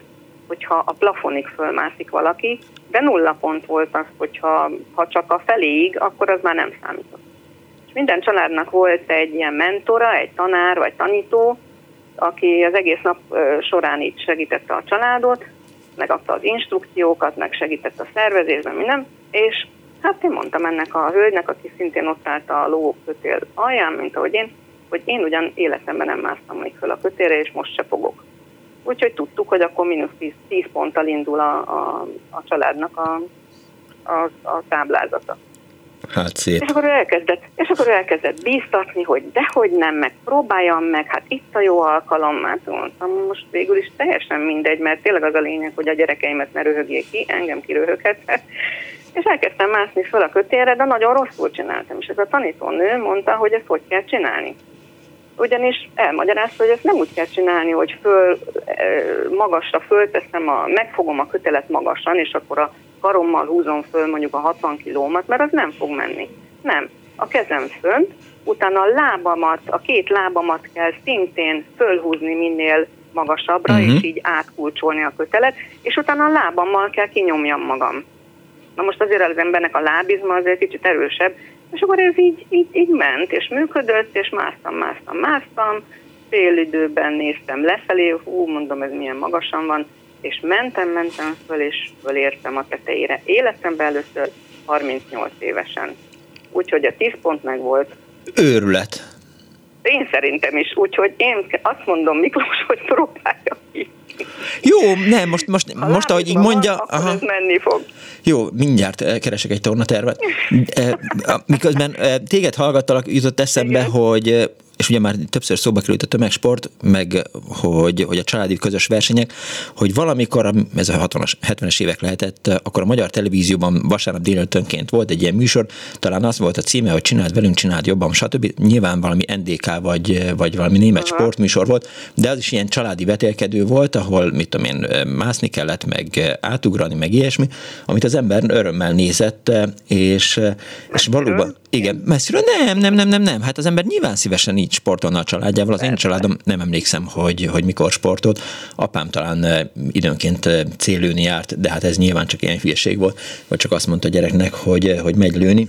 hogyha a plafonig fölmászik valaki, de nulla pont volt az, hogyha ha csak a feléig, akkor az már nem számított. És minden családnak volt egy ilyen mentora, egy tanár vagy tanító, aki az egész nap során így segítette a családot, megadta az instrukciókat, meg segített a szervezésben, minden, és hát én mondtam ennek a hölgynek, aki szintén ott állt a lókötél alján, mint ahogy én, hogy én ugyan életemben nem másztam még föl a kötélre, és most se fogok. Úgyhogy tudtuk, hogy akkor mínusz 10, 10 ponttal indul a, a, a családnak a, a, a táblázata. Hát szép. És akkor ő elkezdett, és akkor ő elkezdett bíztatni, hogy dehogy nem, meg próbáljam meg, hát itt a jó alkalom, hát mondtam, most végül is teljesen mindegy, mert tényleg az a lényeg, hogy a gyerekeimet ne röhögjék ki, engem kiröhöghet. És elkezdtem mászni fel a kötélre, de nagyon rosszul csináltam. És ez a tanítónő mondta, hogy ezt hogy kell csinálni. Ugyanis elmagyarázta, hogy ezt nem úgy kell csinálni, hogy föl, magasra fölteszem, a, megfogom a kötelet magasan, és akkor a karommal húzom föl mondjuk a 60 kilómat, mert az nem fog menni. Nem. A kezem fönt, utána a lábamat, a két lábamat kell szintén fölhúzni minél magasabbra, uh-huh. és így átkulcsolni a kötelet, és utána a lábammal kell kinyomjam magam. Na most azért az embernek a lábizma azért kicsit erősebb, és akkor ez így, így, így ment, és működött, és másztam, másztam, másztam, fél időben néztem lefelé, hú, mondom, ez milyen magasan van, és mentem, mentem föl, és fölértem a tetejére. Életemben először 38 évesen. Úgyhogy a 10 pont meg volt. Őrület. Én szerintem is, úgyhogy én azt mondom Miklós, hogy próbálja ki. Jó, nem, most, most, ha most ahogy így mondja... Van, aha. ez menni fog. Jó, mindjárt eh, keresek egy tornatervet. Eh, miközben eh, téged hallgattalak, jutott eszembe, Igen. hogy és ugye már többször szóba került a tömegsport, meg hogy, hogy a családi közös versenyek, hogy valamikor, ez a 60-as, 70-es évek lehetett, akkor a magyar televízióban vasárnap délelőttönként volt egy ilyen műsor, talán az volt a címe, hogy csináld velünk, csináld jobban, stb. Nyilván valami NDK vagy, vagy valami német Aha. sportműsor volt, de az is ilyen családi vetélkedő volt, ahol, mit tudom én, mászni kellett, meg átugrani, meg ilyesmi, amit az ember örömmel nézett, és, és valóban, igen, messziről nem, nem, nem, nem, nem, hát az ember nyilván szívesen így sportolna a családjával. Az én családom nem emlékszem, hogy, hogy mikor sportolt. Apám talán időnként célőni járt, de hát ez nyilván csak ilyen hülyeség volt, vagy csak azt mondta a gyereknek, hogy, hogy megy lőni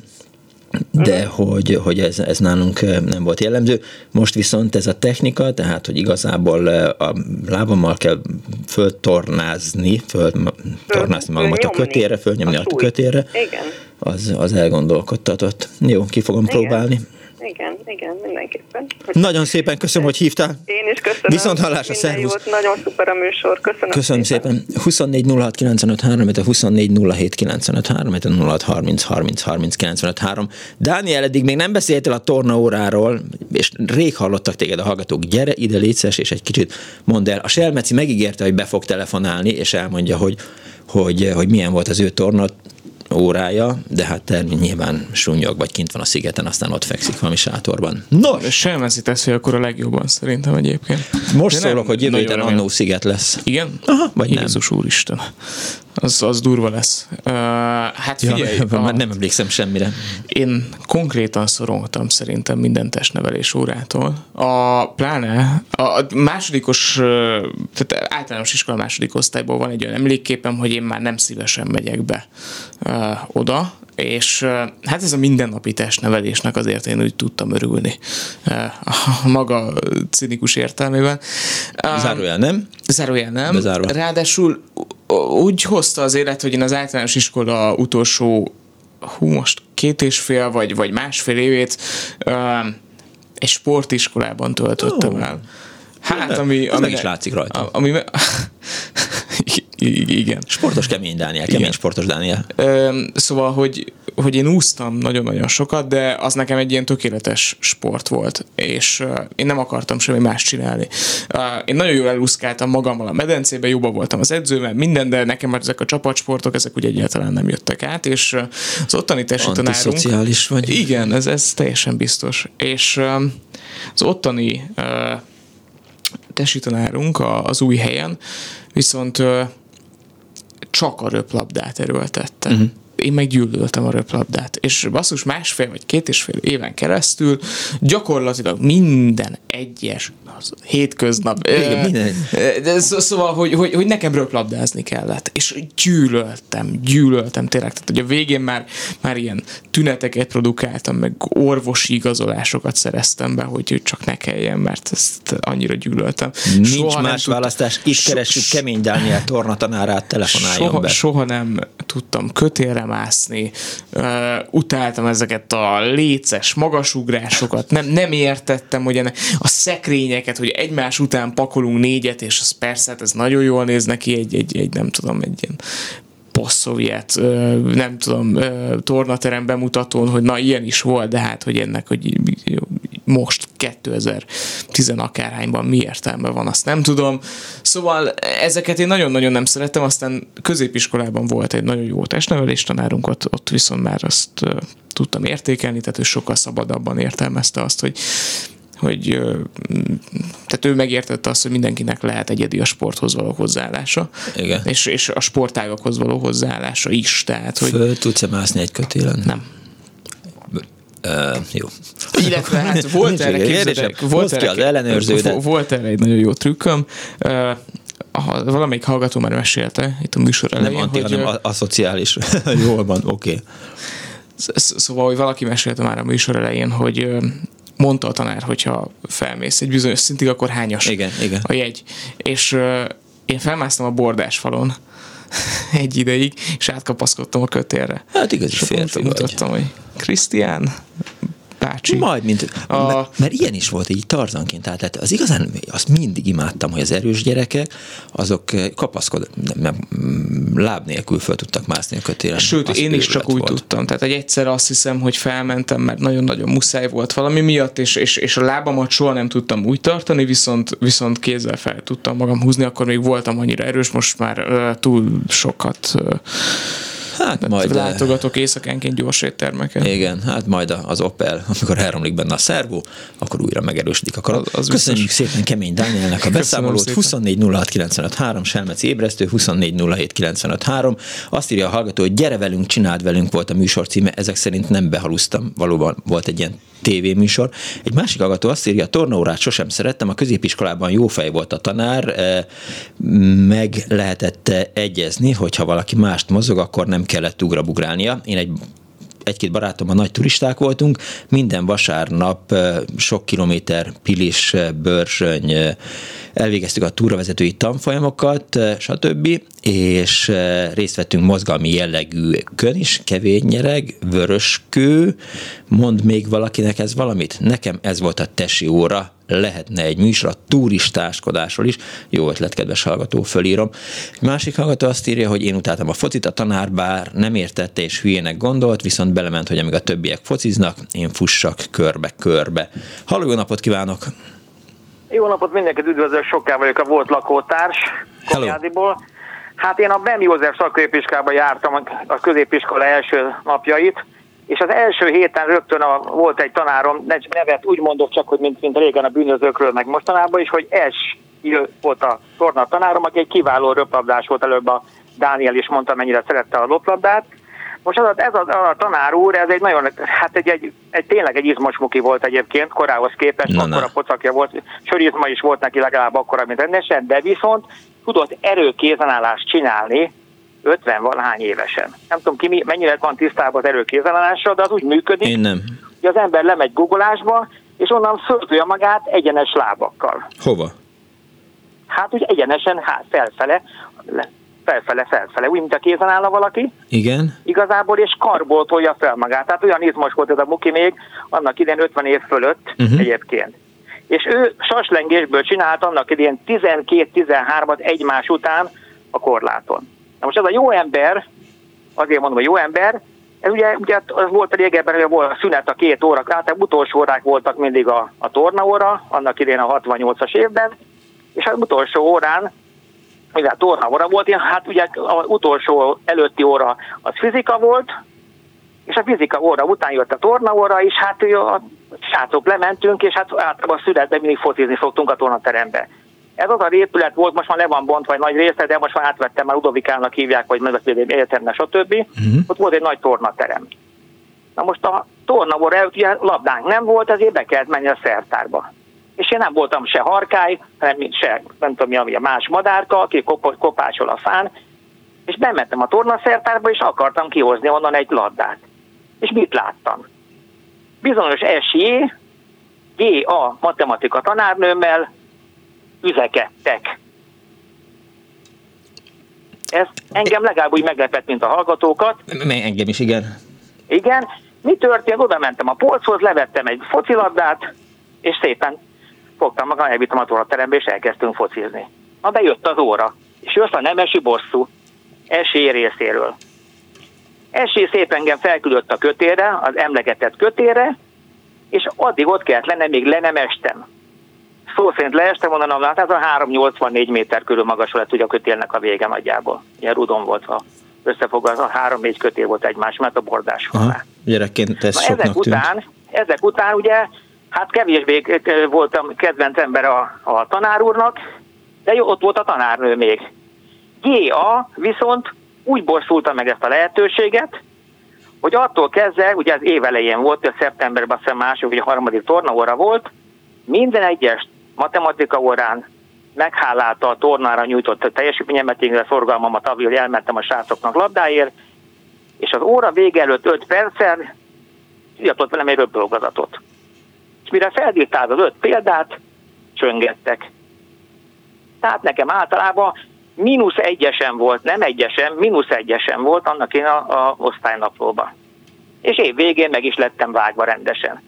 de hogy, hogy ez, ez nálunk nem volt jellemző. Most viszont ez a technika, tehát, hogy igazából a lábammal kell föltornázni, föltornázni magamat a kötére, fölnyomni a, a kötére, Igen. Az, az elgondolkodtatott. Jó, ki fogom Igen. próbálni. Igen, igen, mindenképpen. Nagyon szépen köszönöm, hogy hívtál. Én is köszönöm. Viszont hallásra, szervusz. Jót, nagyon szuper a műsor, köszönöm. Köszönöm szépen. szépen. 24 06 953, a 24 07 953, a 06 30 30 30 953. Dániel, eddig még nem beszéltél a tornaóráról, és rég hallottak téged a hallgatók. Gyere ide, létszes, és egy kicsit mondd el. A Selmeci megígérte, hogy be fog telefonálni, és elmondja, hogy hogy, hogy milyen volt az ő torna órája, de hát termény nyilván sunyog, vagy kint van a szigeten, aztán ott fekszik valami sátorban. Nos! Selmeszi tesz, hogy akkor a legjobban szerintem egyébként. Most de szólok, hogy jövő héten annó sziget lesz. Igen? Aha, vagy Jézus nem. úristen. Az, az durva lesz. Uh, hát figyelj, [laughs] ja, a, már nem emlékszem semmire. Én konkrétan szorongtam szerintem minden testnevelés órától. A pláne a másodikos, tehát általános iskola második osztályból van egy olyan emlékképem, hogy én már nem szívesen megyek be uh, oda, és hát ez a mindennapi testnevelésnek azért én úgy tudtam örülni a maga cinikus értelmében. Zárójel nem? Zárójel nem. Bezárva. Ráadásul úgy hozta az élet, hogy én az általános iskola utolsó hú, most két és fél, vagy, vagy másfél évét egy sportiskolában töltöttem oh. el. Hát, ami... ami meg is látszik rajta. Ami, [laughs] igen. Sportos kemény Dániel, kemény igen. sportos Dániel. Szóval, hogy, hogy én úsztam nagyon-nagyon sokat, de az nekem egy ilyen tökéletes sport volt, és én nem akartam semmi más csinálni. Én nagyon jól elúszkáltam magammal a medencébe, jobban voltam az edzővel, minden, de nekem ezek a csapatsportok, ezek ugye egyáltalán nem jöttek át, és az ottani testtanárunk... vagy? Igen, ez, ez teljesen biztos. És az ottani tesitanárunk az új helyen, viszont csak a röplabdát erőltette. Uh-huh én meggyűlöltem a röplabdát. És basszus másfél vagy két és fél éven keresztül gyakorlatilag minden egyes az hétköznap. Igen, minden. De szóval, hogy, hogy, hogy nekem röplabdázni kellett. És gyűlöltem, gyűlöltem tényleg. Tehát, hogy a végén már, már ilyen tüneteket produkáltam, meg orvosi igazolásokat szereztem be, hogy csak ne kelljen, mert ezt annyira gyűlöltem. Nincs soha más választás, itt keressük Kemény Dániel tornatanárát, telefonáljon soha, be. Soha nem tudtam kötélre mászni, utáltam ezeket a léces magasugrásokat, nem, nem értettem, hogy ennek a szekrényeket, hogy egymás után pakolunk négyet, és az persze, hát ez nagyon jól néz neki, egy, egy, egy nem tudom, egy ilyen posztszovjet, nem tudom, tornaterem bemutatón, hogy na ilyen is volt, de hát, hogy ennek, hogy most 2010 akárhányban mi értelme van, azt nem tudom. Szóval ezeket én nagyon-nagyon nem szerettem, aztán középiskolában volt egy nagyon jó testnevelés tanárunk, ott, ott viszont már azt tudtam értékelni, tehát ő sokkal szabadabban értelmezte azt, hogy hogy tehát ő megértette azt, hogy mindenkinek lehet egyedi a sporthoz való hozzáállása. Igen. És, és a sportágakhoz való hozzáállása is. Tehát, hogy Föl tudsz-e mászni egy kötélen? Nem. Uh, jó. Illetve hát volt erre, képzeldek, volt, erre, az ellenőrződet. volt erre egy nagyon jó trükköm. Uh, ha valamelyik hallgató már mesélte itt a műsor elején, Nem anti, hogy, hanem aszociális. [laughs] Jól van, oké. Okay. Szóval, hogy valaki mesélte már a műsor elején, hogy mondta a tanár, hogyha felmész egy bizonyos szintig, akkor hányas igen, igen. a jegy. És uh, én felmásztam a bordás falon [laughs] egy ideig, és átkapaszkodtam a kötélre. Hát igazi férfi vagy. mutattam, hogy Krisztián, bácsi. Majd, mint, a... mert, mert ilyen is volt így tarzanként, tehát az igazán, azt mindig imádtam, hogy az erős gyerekek, azok eh, kapaszkod, nem, nem, láb nélkül föl tudtak mászni a kötélen. Sőt, azt én is csak úgy volt. tudtam, tehát egy egyszer azt hiszem, hogy felmentem, mert nagyon-nagyon muszáj volt valami miatt, és, és, és a lábamat soha nem tudtam úgy tartani, viszont, viszont kézzel fel tudtam magam húzni, akkor még voltam annyira erős, most már uh, túl sokat uh, Hát majd... Látogatok éjszakánként gyors éttermeken. Igen, hát majd az Opel, amikor elromlik benne a szervó, akkor újra megerősödik a karat. Az, az Köszönjük biztos. szépen Kemény Dánielnek a beszámolót. 2406953 Selmeci ébresztő, 2407953. Azt írja a hallgató, hogy gyere velünk, csináld velünk volt a műsor címe. Ezek szerint nem behalusztam, valóban volt egy ilyen tévéműsor. Egy másik hallgató azt írja, a tornaórát sosem szerettem, a középiskolában jó fej volt a tanár, eh, meg lehetett egyezni, hogyha valaki mást mozog, akkor nem kellett ugrabugrálnia. Én egy egy-két barátommal nagy turisták voltunk, minden vasárnap sok kilométer pilis, bőrsöny, elvégeztük a túravezetői tanfolyamokat, stb. és részt vettünk mozgalmi jellegű kön is, kevénynyereg, vöröskő, mond még valakinek ez valamit? Nekem ez volt a tesi óra, lehetne egy műsor a turistáskodásról is. Jó ötlet, kedves hallgató, fölírom. Másik hallgató azt írja, hogy én utáltam a focit, a tanár bár nem értette és hülyének gondolt, viszont belement, hogy amíg a többiek fociznak, én fussak körbe-körbe. Halló, jó napot kívánok! Jó napot, mindenkit üdvözlök, Sokká vagyok a volt lakótárs Komjádiból. Hát én a Ben József szakközépiskába jártam a középiskola első napjait, és az első héten rögtön a, volt egy tanárom, nevet úgy mondok csak, hogy mint, mint régen a bűnözőkről, meg mostanában is, hogy S volt a torna tanárom, aki egy kiváló röplabdás volt előbb a Dániel is mondta, mennyire szerette a loplabdát, most az, ez a, a tanár úr, ez egy nagyon, hát egy, egy, egy tényleg egy izmos muki volt egyébként, korához képest, na, akkor a pocakja volt, sörizma is volt neki legalább akkora, mint rendesen, de viszont tudott erőkézenállást csinálni 50 valahány évesen. Nem tudom ki mennyire van tisztában az erőkézenállással, de az úgy működik, Én nem. hogy az ember lemegy googolásba, és onnan föltolja magát egyenes lábakkal. Hova? Hát úgy egyenesen hát felfele, felfele, felfele, úgy, mint a kézen áll valaki. Igen. Igazából, és karból tolja fel magát. Tehát olyan izmos volt ez a muki még, annak idén 50 év fölött uh-huh. egyébként. És ő saslengésből csinált annak idén 12-13-at egymás után a korláton. Na most ez a jó ember, azért mondom, hogy jó ember, ez ugye, ugye az volt a régebben, hogy volt a szünet a két óra, hát utolsó órák voltak mindig a, a tornaóra, annak idén a 68-as évben, és az utolsó órán mivel torna óra volt, hát ugye az utolsó előtti óra az fizika volt, és a fizika óra után jött a torna óra, és hát a srácok lementünk, és hát általában a születben mindig focizni szoktunk a tornaterembe. Ez az a épület volt, most már le van bontva egy nagy része, de most már átvettem, már Udovikának hívják, vagy meg egyetemnek, stb. Uh-huh. Ott volt egy nagy tornaterem. Na most a tornaóra előtt ugye labdánk nem volt, ezért be kellett menni a szertárba és én nem voltam se harkály, hanem se, nem tudom mi, ami a más madárka, aki kopásol a fán, és bementem a tornaszertárba, és akartam kihozni onnan egy labdát. És mit láttam? Bizonyos SJ, G.A. matematika tanárnőmmel üzekedtek. Ez engem legalább úgy meglepett, mint a hallgatókat. Engem is, igen. Igen. Mi történt? Oda mentem a polchoz, levettem egy focilabdát, és szépen fogtam magam, elvittem a terembe, és elkezdtünk focizni. Na bejött az óra, és jött a nemesi bosszú, esély részéről. Esély szép engem felküldött a kötére, az emlegetett kötére, és addig ott kellett lennem, még le nem estem. Szó szerint leestem onnan, hát ez a 384 méter körül magas lett ugye a kötélnek a vége nagyjából. Ilyen rudon volt, ha összefoglalva, három-négy kötél volt egymás, mert a bordás alá. Gyerekként ez Na, ezek után, ezek után ugye Hát kevésbé voltam kedvenc ember a, a tanár úrnak, de jó, ott volt a tanárnő még. G.A. viszont úgy bosszulta meg ezt a lehetőséget, hogy attól kezdve, ugye az év elején volt, a szeptemberben hiszem második vagy a harmadik tornaóra volt, minden egyes matematika órán meghálálta a tornára nyújtott teljesítményemet, én a szorgalmamat, avil elmentem a srácoknak labdáért, és az óra vége előtt 5 perccel iratott velem egy röpdolgozatot. És mire felírtál az öt példát, csöngettek. Tehát nekem általában mínusz egyesen volt, nem egyesen, mínusz egyesen volt annak én a, a osztálynaplóba. És év végén meg is lettem vágva rendesen.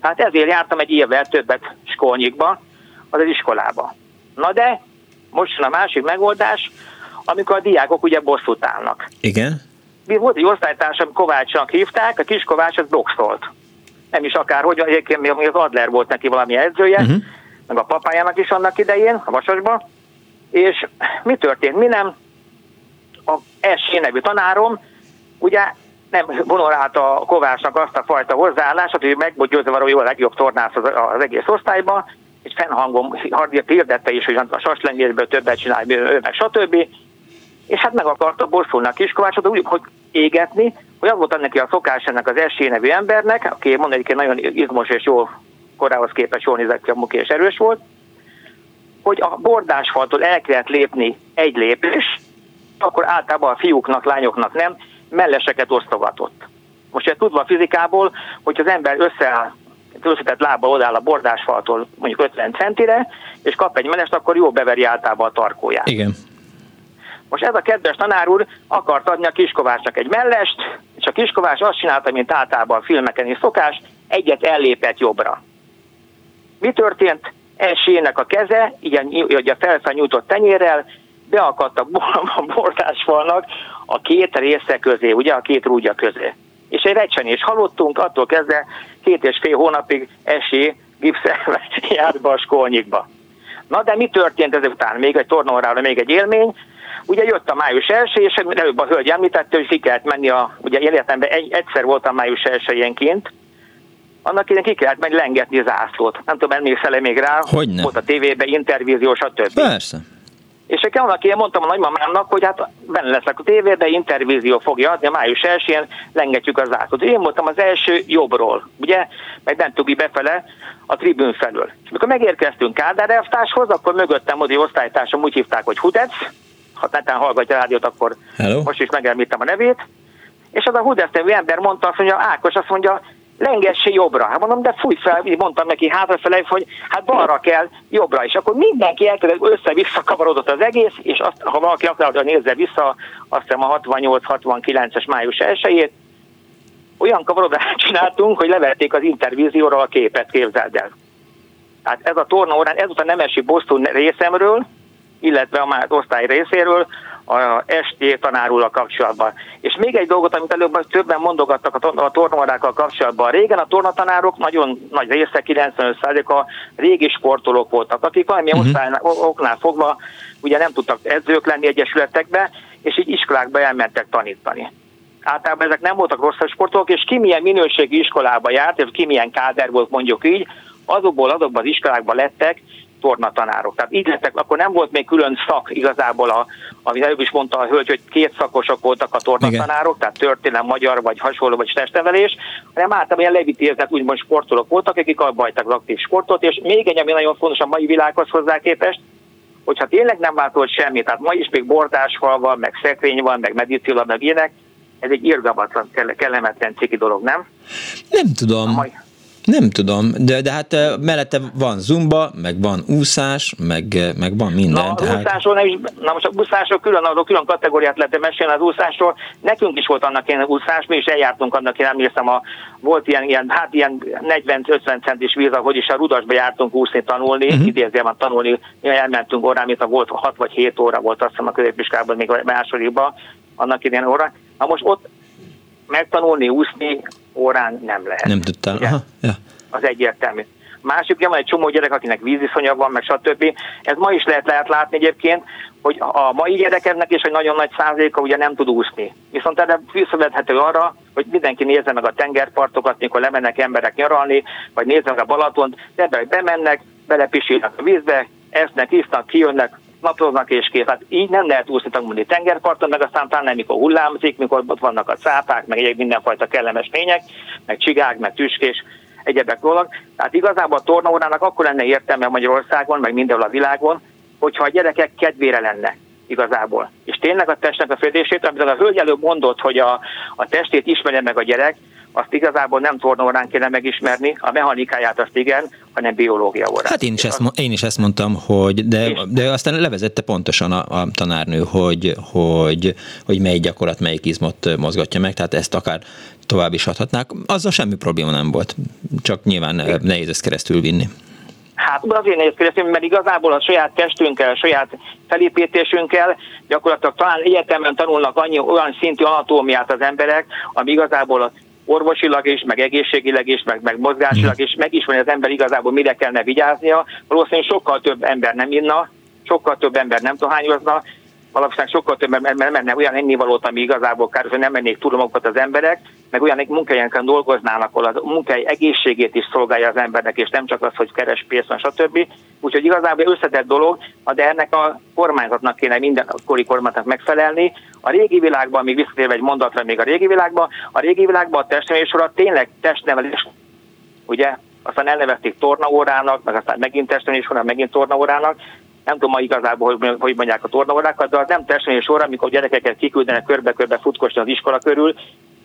Hát ezért jártam egy évvel többet skolnyikba, az az iskolába. Na de, most jön a másik megoldás, amikor a diákok ugye bosszút állnak. Igen. Mi volt egy osztálytársam, Kovácsnak hívták, a kis Kovács az boxolt. Nem is akárhogy, egyébként még az Adler volt neki valami edzője, uh-huh. meg a papájának is annak idején, a Vasasban. És mi történt? Mi nem? A S. nevű tanárom, ugye nem honorálta a Kovácsnak azt a fajta hozzáállását, hogy meggyőzve arról, hogy a legjobb tornász az, az egész osztályban, és fennhangom hirdette is, hogy a saslengésből többet csinál, ő meg stb. És hát meg akarta bosszulni a kiskovácsot, úgy, hogy égetni, hogy az volt neki a szokás ennek az esély nevű embernek, aki mondani, hogy nagyon izmos és jó korához képest jól nézett ki a muki és erős volt, hogy a bordásfaltól el kellett lépni egy lépés, akkor általában a fiúknak, lányoknak nem, melleseket osztogatott. Most ezt tudva a fizikából, hogy az ember összeáll, összetett lába odáll a bordásfaltól mondjuk 50 centire, és kap egy mellest, akkor jó beveri általában a tarkóját. Igen. Most ez a kedves tanár úr akart adni a Kiskovácsnak egy mellest, és a Kiskovács azt csinálta, mint általában a filmeken is szokás, egyet ellépett jobbra. Mi történt? Esélynek a keze, igen, hogy a felfelnyújtott tenyérrel, beakadt [laughs] a bordásfalnak a két része közé, ugye a két rúgya közé. És egy recsenés halottunk, attól kezdve két és fél hónapig esély gipszelve [laughs] járt be a skolnyikba. Na de mi történt ezután? Még egy tornaórára, még egy élmény. Ugye jött a május első, és előbb a hölgy említette, hogy ki kellett menni a, ugye életemben egy, egyszer voltam május elsőjénként, annak idején ki kellett menni lengetni zászlót. Nem tudom, emlékszel még rá? Hogyne. Volt a tévében intervízió, stb. Persze. És akkor annak én mondtam a nagymamámnak, hogy hát benne leszek a tévében, intervízió fogja adni, a május 1-én lengetjük az zászlót. Én voltam az első jobbról, ugye, meg nem befele a tribün felől. És mikor megérkeztünk Kádár elvtárshoz, akkor mögöttem oda osztálytársam úgy hívták, hogy Hudec, ha netán hallgatja a rádiót, akkor Hello. most is megemlítem a nevét. És az a Hudec nevű ember mondta, azt mondja, Ákos azt mondja, lengesse jobbra. Hát mondom, de fúj fel, mondtam neki hátrafele, hogy hát balra kell, jobbra is. Akkor mindenki elkezdett össze-vissza kavarodott az egész, és azt, ha valaki akarja nézze vissza, azt hiszem a 68-69-es május 1 olyan kavarodást csináltunk, hogy levették az intervízióra a képet, képzeld el. Hát ez a torna órán, ez a Nemesi Boston részemről, illetve a már osztály részéről, a ST tanárul a kapcsolatban. És még egy dolgot, amit előbb többen mondogattak a, tornaórákkal kapcsolatban. Régen a tornatanárok nagyon nagy része, 95%-a régi sportolók voltak, akik valamilyen uh-huh. osztály, oknál fogva ugye nem tudtak edzők lenni egyesületekbe, és így iskolákba elmentek tanítani. Általában ezek nem voltak rossz sportolók, és ki milyen minőségi iskolába járt, és ki milyen káder volt mondjuk így, azokból azokban az iskolákban lettek tornatanárok. Tehát így lettek, akkor nem volt még külön szak igazából, a, amit előbb is mondta a hölgy, hogy két szakosok voltak a tornatanárok, Igen. tehát történelem, magyar vagy hasonló, vagy testnevelés, hanem általában ilyen levitézett úgymond sportolók voltak, akik abba az aktív sportot, és még egy, ami nagyon fontos a mai világhoz hozzá képest, hogyha tényleg nem változott semmi, tehát ma is még bordásfal van, meg szekrény van, meg medicina, meg ilyenek, ez egy irgalmatlan, kellemetlen ciki dolog, nem? Nem tudom. A mai, nem tudom, de, de hát mellette van zumba, meg van úszás, meg, meg van minden. Na, tehát... úszásról nem is, na most a úszásról külön, arról külön kategóriát lehet mesélni az úszásról. Nekünk is volt annak ilyen úszás, mi is eljártunk annak, én emlékszem, a, volt ilyen, ilyen hát ilyen 40-50 centis víz, ahogy is a Rudasba jártunk úszni, tanulni, uh-huh. Mhm. idézően tanulni, elmentünk órán, mint a volt 6 vagy 7 óra volt, azt hiszem a középiskában, még a másodikban, annak idén óra. Na most ott megtanulni úszni órán nem lehet. Nem tudtál, Aha, ja. Az egyértelmű. Másik, ugye van egy csomó gyerek, akinek víziszonya van, meg stb. Ez ma is lehet, lehet látni egyébként, hogy a mai gyerekeknek is egy nagyon nagy százaléka ugye nem tud úszni. Viszont erre visszavethető arra, hogy mindenki nézze meg a tengerpartokat, mikor lemennek emberek nyaralni, vagy nézze meg a Balatont, de bemennek, belepisílnak a vízbe, esznek, isznak, kijönnek, naplóznak és kész. Hát így nem lehet úszni tanulni tengerparton, meg aztán talán nem, mikor hullámzik, mikor ott vannak a cápák, meg egy mindenfajta kellemes lények, meg csigák, meg tüskés, egyebek dolog. Tehát igazából a tornaórának akkor lenne értelme Magyarországon, meg mindenhol a világon, hogyha a gyerekek kedvére lenne igazából. És tényleg a testnek a fedését, amit a hölgy előbb mondott, hogy a, a testét ismerje meg a gyerek, azt igazából nem tornaórán kéne megismerni, a mechanikáját azt igen, hanem biológia órán. Hát én is, ezt, én is ezt mondtam, hogy de, de aztán levezette pontosan a, a tanárnő, hogy, hogy, hogy melyik gyakorlat, melyik izmot mozgatja meg, tehát ezt akár tovább is adhatnák. Azzal semmi probléma nem volt, csak nyilván nehéz ezt keresztül vinni. Hát azért nehéz keresztül, mert igazából a saját testünkkel, a saját felépítésünkkel gyakorlatilag talán egyetemen tanulnak annyi olyan szintű anatómiát az emberek, ami igazából orvosilag is, meg egészségileg is, meg, meg mozgásilag is, megismeri az ember igazából mire kellene vigyáznia. Valószínűleg sokkal több ember nem inna, sokkal több ember nem tohányozna, valószínűleg sokkal több ember nem menne olyan ennivalót, ami igazából kár, hogy nem mennék túl az emberek, meg olyan munkahelyenken dolgoznának, ahol a munkahely egészségét is szolgálja az embernek, és nem csak az, hogy keres pénzt, stb. Úgyhogy igazából összetett dolog, de ennek a kormányzatnak kéne minden kori kormányzatnak megfelelni. A régi világban, még visszatérve egy mondatra még a régi világban, a régi világban a testnevelés tényleg testnevelés, ugye, aztán elnevezték tornaórának, meg aztán megint testnevelés megint tornaórának, nem tudom ma igazából, hogy, hogy mondják a tornaórákat, de az nem testnevelés során, amikor gyerekeket kiküldenek körbe-körbe futkosni az iskola körül,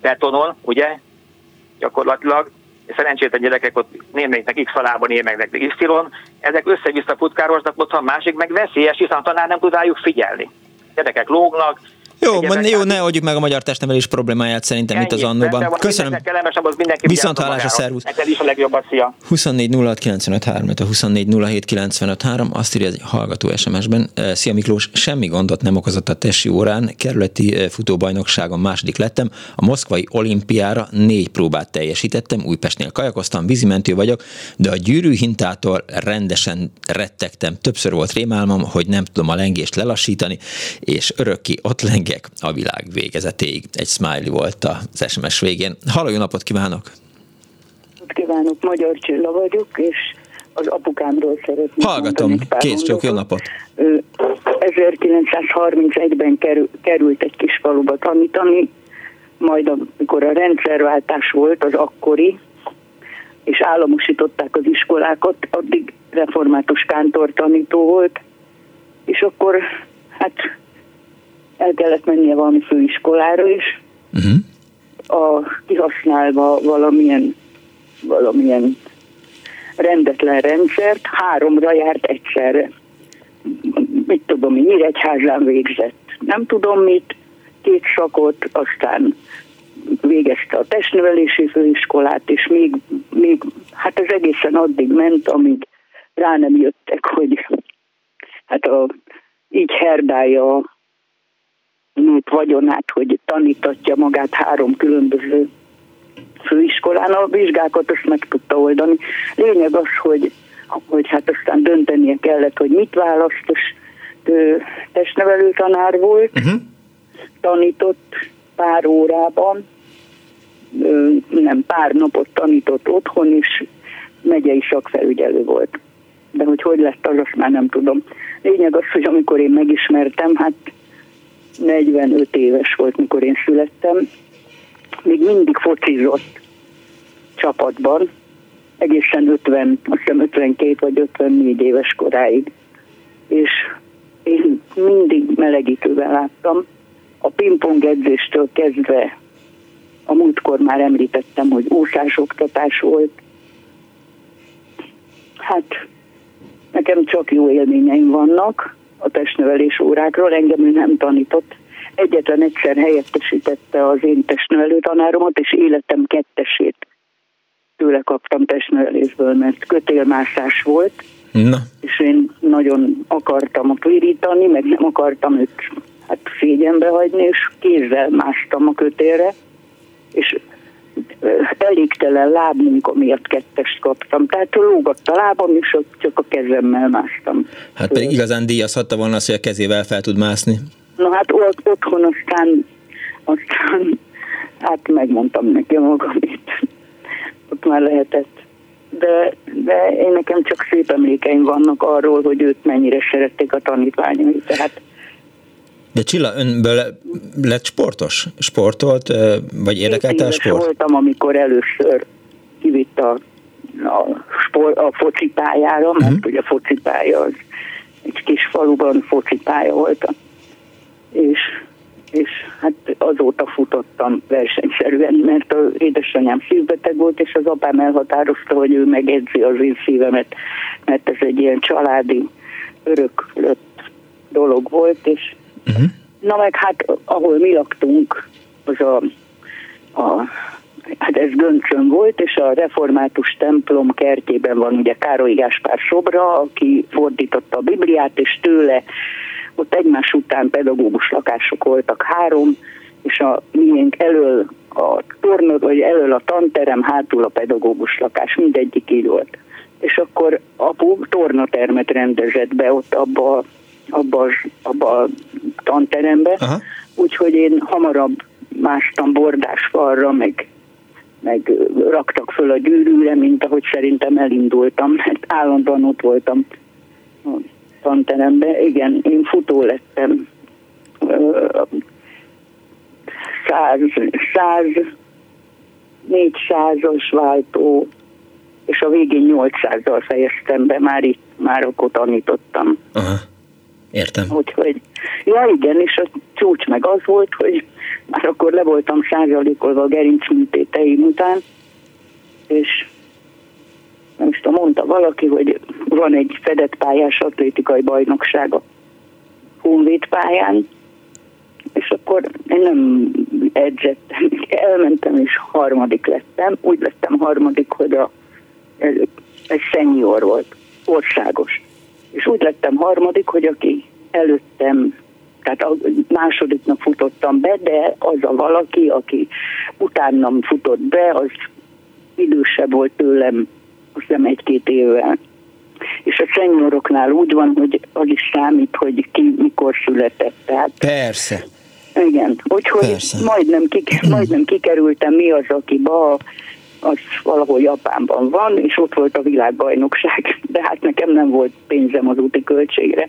betonon, ugye, gyakorlatilag, szerencsétlen gyerekek ott némelyiknek X falában, némelyiknek Y, ezek össze-vissza futkároznak, ott a másik meg veszélyes, hiszen a tanár nem tud rájuk figyelni. Gyerekek lógnak, jó, ne, jó, ne oldjuk meg a magyar testnevelés problémáját szerintem itt az annóban. Köszönöm. Viszont hallásra, szervusz. Neked is a legjobbat, szia. 24 06 a 24 azt írja egy hallgató SMS-ben. Szia Miklós, semmi gondot nem okozott a tesi órán, kerületi futóbajnokságon második lettem, a moszkvai olimpiára négy próbát teljesítettem, Újpestnél kajakoztam, vízimentő vagyok, de a gyűrű hintától rendesen rettegtem. Többször volt rémálmom, hogy nem tudom a lengést lelassítani, és örökké ott leng pengek a világ végezetéig. Egy smiley volt az SMS végén. Halló, jó napot kívánok! Kívánok, Magyar Csilla vagyok, és az apukámról szeretnék Hallgatom, kész csak, jó napot! 1931-ben került egy kis faluba tanítani, majd amikor a rendszerváltás volt, az akkori, és államosították az iskolákat, addig református kántor tanító volt, és akkor hát el kellett mennie valami főiskolára is, uh-huh. a, kihasználva valamilyen, valamilyen rendetlen rendszert, háromra járt egyszerre. Mit tudom, mi Nyíregyházán végzett. Nem tudom mit, két szakot, aztán végezte a testnevelési főiskolát, és még, még hát ez egészen addig ment, amíg rá nem jöttek, hogy hát a, így herdálja nőtt vagyonát, hogy tanítatja magát három különböző főiskolán, a vizsgákat azt meg tudta oldani. Lényeg az, hogy, hogy hát aztán döntenie kellett, hogy mit választ, és ő testnevelő tanár volt, uh-huh. tanított pár órában, nem pár napot tanított otthon, és megyei szakfelügyelő volt. De hogy hogy lett az, azt már nem tudom. Lényeg az, hogy amikor én megismertem, hát 45 éves volt, mikor én születtem, még mindig focizott csapatban, egészen 50, azt hiszem 52 vagy 54 éves koráig. És én mindig melegítőben láttam. A pingpong edzéstől kezdve a múltkor már említettem, hogy úszásoktatás volt. Hát nekem csak jó élményeim vannak, a testnevelés órákról, engem ő nem tanított. Egyetlen egyszer helyettesítette az én testnevelő tanáromat, és életem kettesét tőle kaptam testnevelésből, mert kötélmászás volt, Na. és én nagyon akartam virítani, meg nem akartam őt hát szégyenbe hagyni, és kézzel másztam a kötélre, és elégtelen lábmunka miatt kettest kaptam. Tehát lógott a lábam, és csak a kezemmel másztam. Hát pedig igazán díjazhatta volna az, hogy a kezével fel tud mászni. Na hát ott, otthon aztán, aztán hát megmondtam neki magamit. Ott már lehetett. De, de én nekem csak szép emlékeim vannak arról, hogy őt mennyire szerették a tanítványai. Tehát de Csilla, önből lett sportos? Sportolt, vagy érdekelte a sport? voltam, amikor először kivitt a, a, sport, a focipályára, mert uh-huh. ugye a focipálya az egy kis faluban focipálya volt. És, és hát azóta futottam versenyszerűen, mert az édesanyám szívbeteg volt, és az apám elhatározta, hogy ő megedzi az én szívemet, mert ez egy ilyen családi öröklött dolog volt, és Uh-huh. Na meg hát, ahol mi laktunk, az a, a hát ez Göncön volt, és a református templom kertjében van ugye Károly Gáspár szobra, aki fordította a Bibliát, és tőle ott egymás után pedagógus lakások voltak három, és a miénk elől a tornod, vagy elől a tanterem, hátul a pedagógus lakás, mindegyik így volt. És akkor apu tornatermet rendezett be ott abba abba, abba a tanterembe, úgyhogy én hamarabb mástam bordás falra, meg, meg raktak föl a gyűrűre, mint ahogy szerintem elindultam, mert állandóan ott voltam a tanterembe. Igen, én futó lettem. Száz, száz, négyszázas váltó, és a végén 800-zal fejeztem be, már itt, már akkor tanítottam. Aha. Értem. Úgyhogy, ja igen, és a csúcs meg az volt, hogy már akkor le voltam százalékolva a gerinc műtéteim után, és nem is tudom, mondta valaki, hogy van egy fedett pályás atlétikai bajnokság a Honvéd pályán, és akkor én nem edzettem, elmentem és harmadik lettem. Úgy lettem harmadik, hogy a, egy senior volt, országos és úgy lettem harmadik, hogy aki előttem, tehát a másodiknak futottam be, de az a valaki, aki utánam futott be, az idősebb volt tőlem, azt hiszem egy-két évvel. És a szenyoroknál úgy van, hogy az is számít, hogy ki mikor született. Tehát Persze. Igen, úgyhogy Persze. majdnem, kik, majdnem kikerültem mi az, aki ba, az valahol Japánban van, és ott volt a világbajnokság, de hát nekem nem volt pénzem az úti költségre,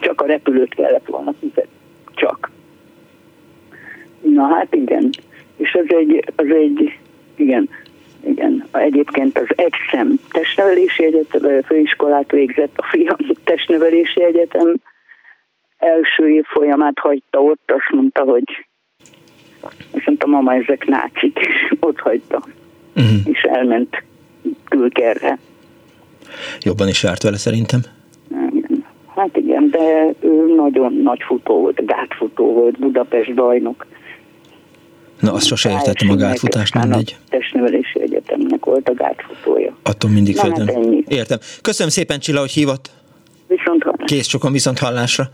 csak a repülőt kellett volna fizetni. Csak. Na hát igen. És az egy, az egy igen, igen. Egyébként az EXEM testnevelési egyetem, főiskolát végzett a fiam testnevelési egyetem első év folyamát hagyta ott, azt mondta, hogy azt mondta, mama, ezek nácik, és [laughs] ott hagyta. Uh-huh. És elment külkerre. Jobban is járt vele szerintem. Hát igen, de ő nagyon nagy futó volt, gátfutó volt, Budapest bajnok. Na, azt sose értettem a gátfutást, mindegy. A testnevelési egyetemnek volt a gátfutója. Attól mindig Na, Hát Értem. Köszönöm szépen, Csilla, hogy hívott. Viszont hallásra. Kész csokon viszont hallásra.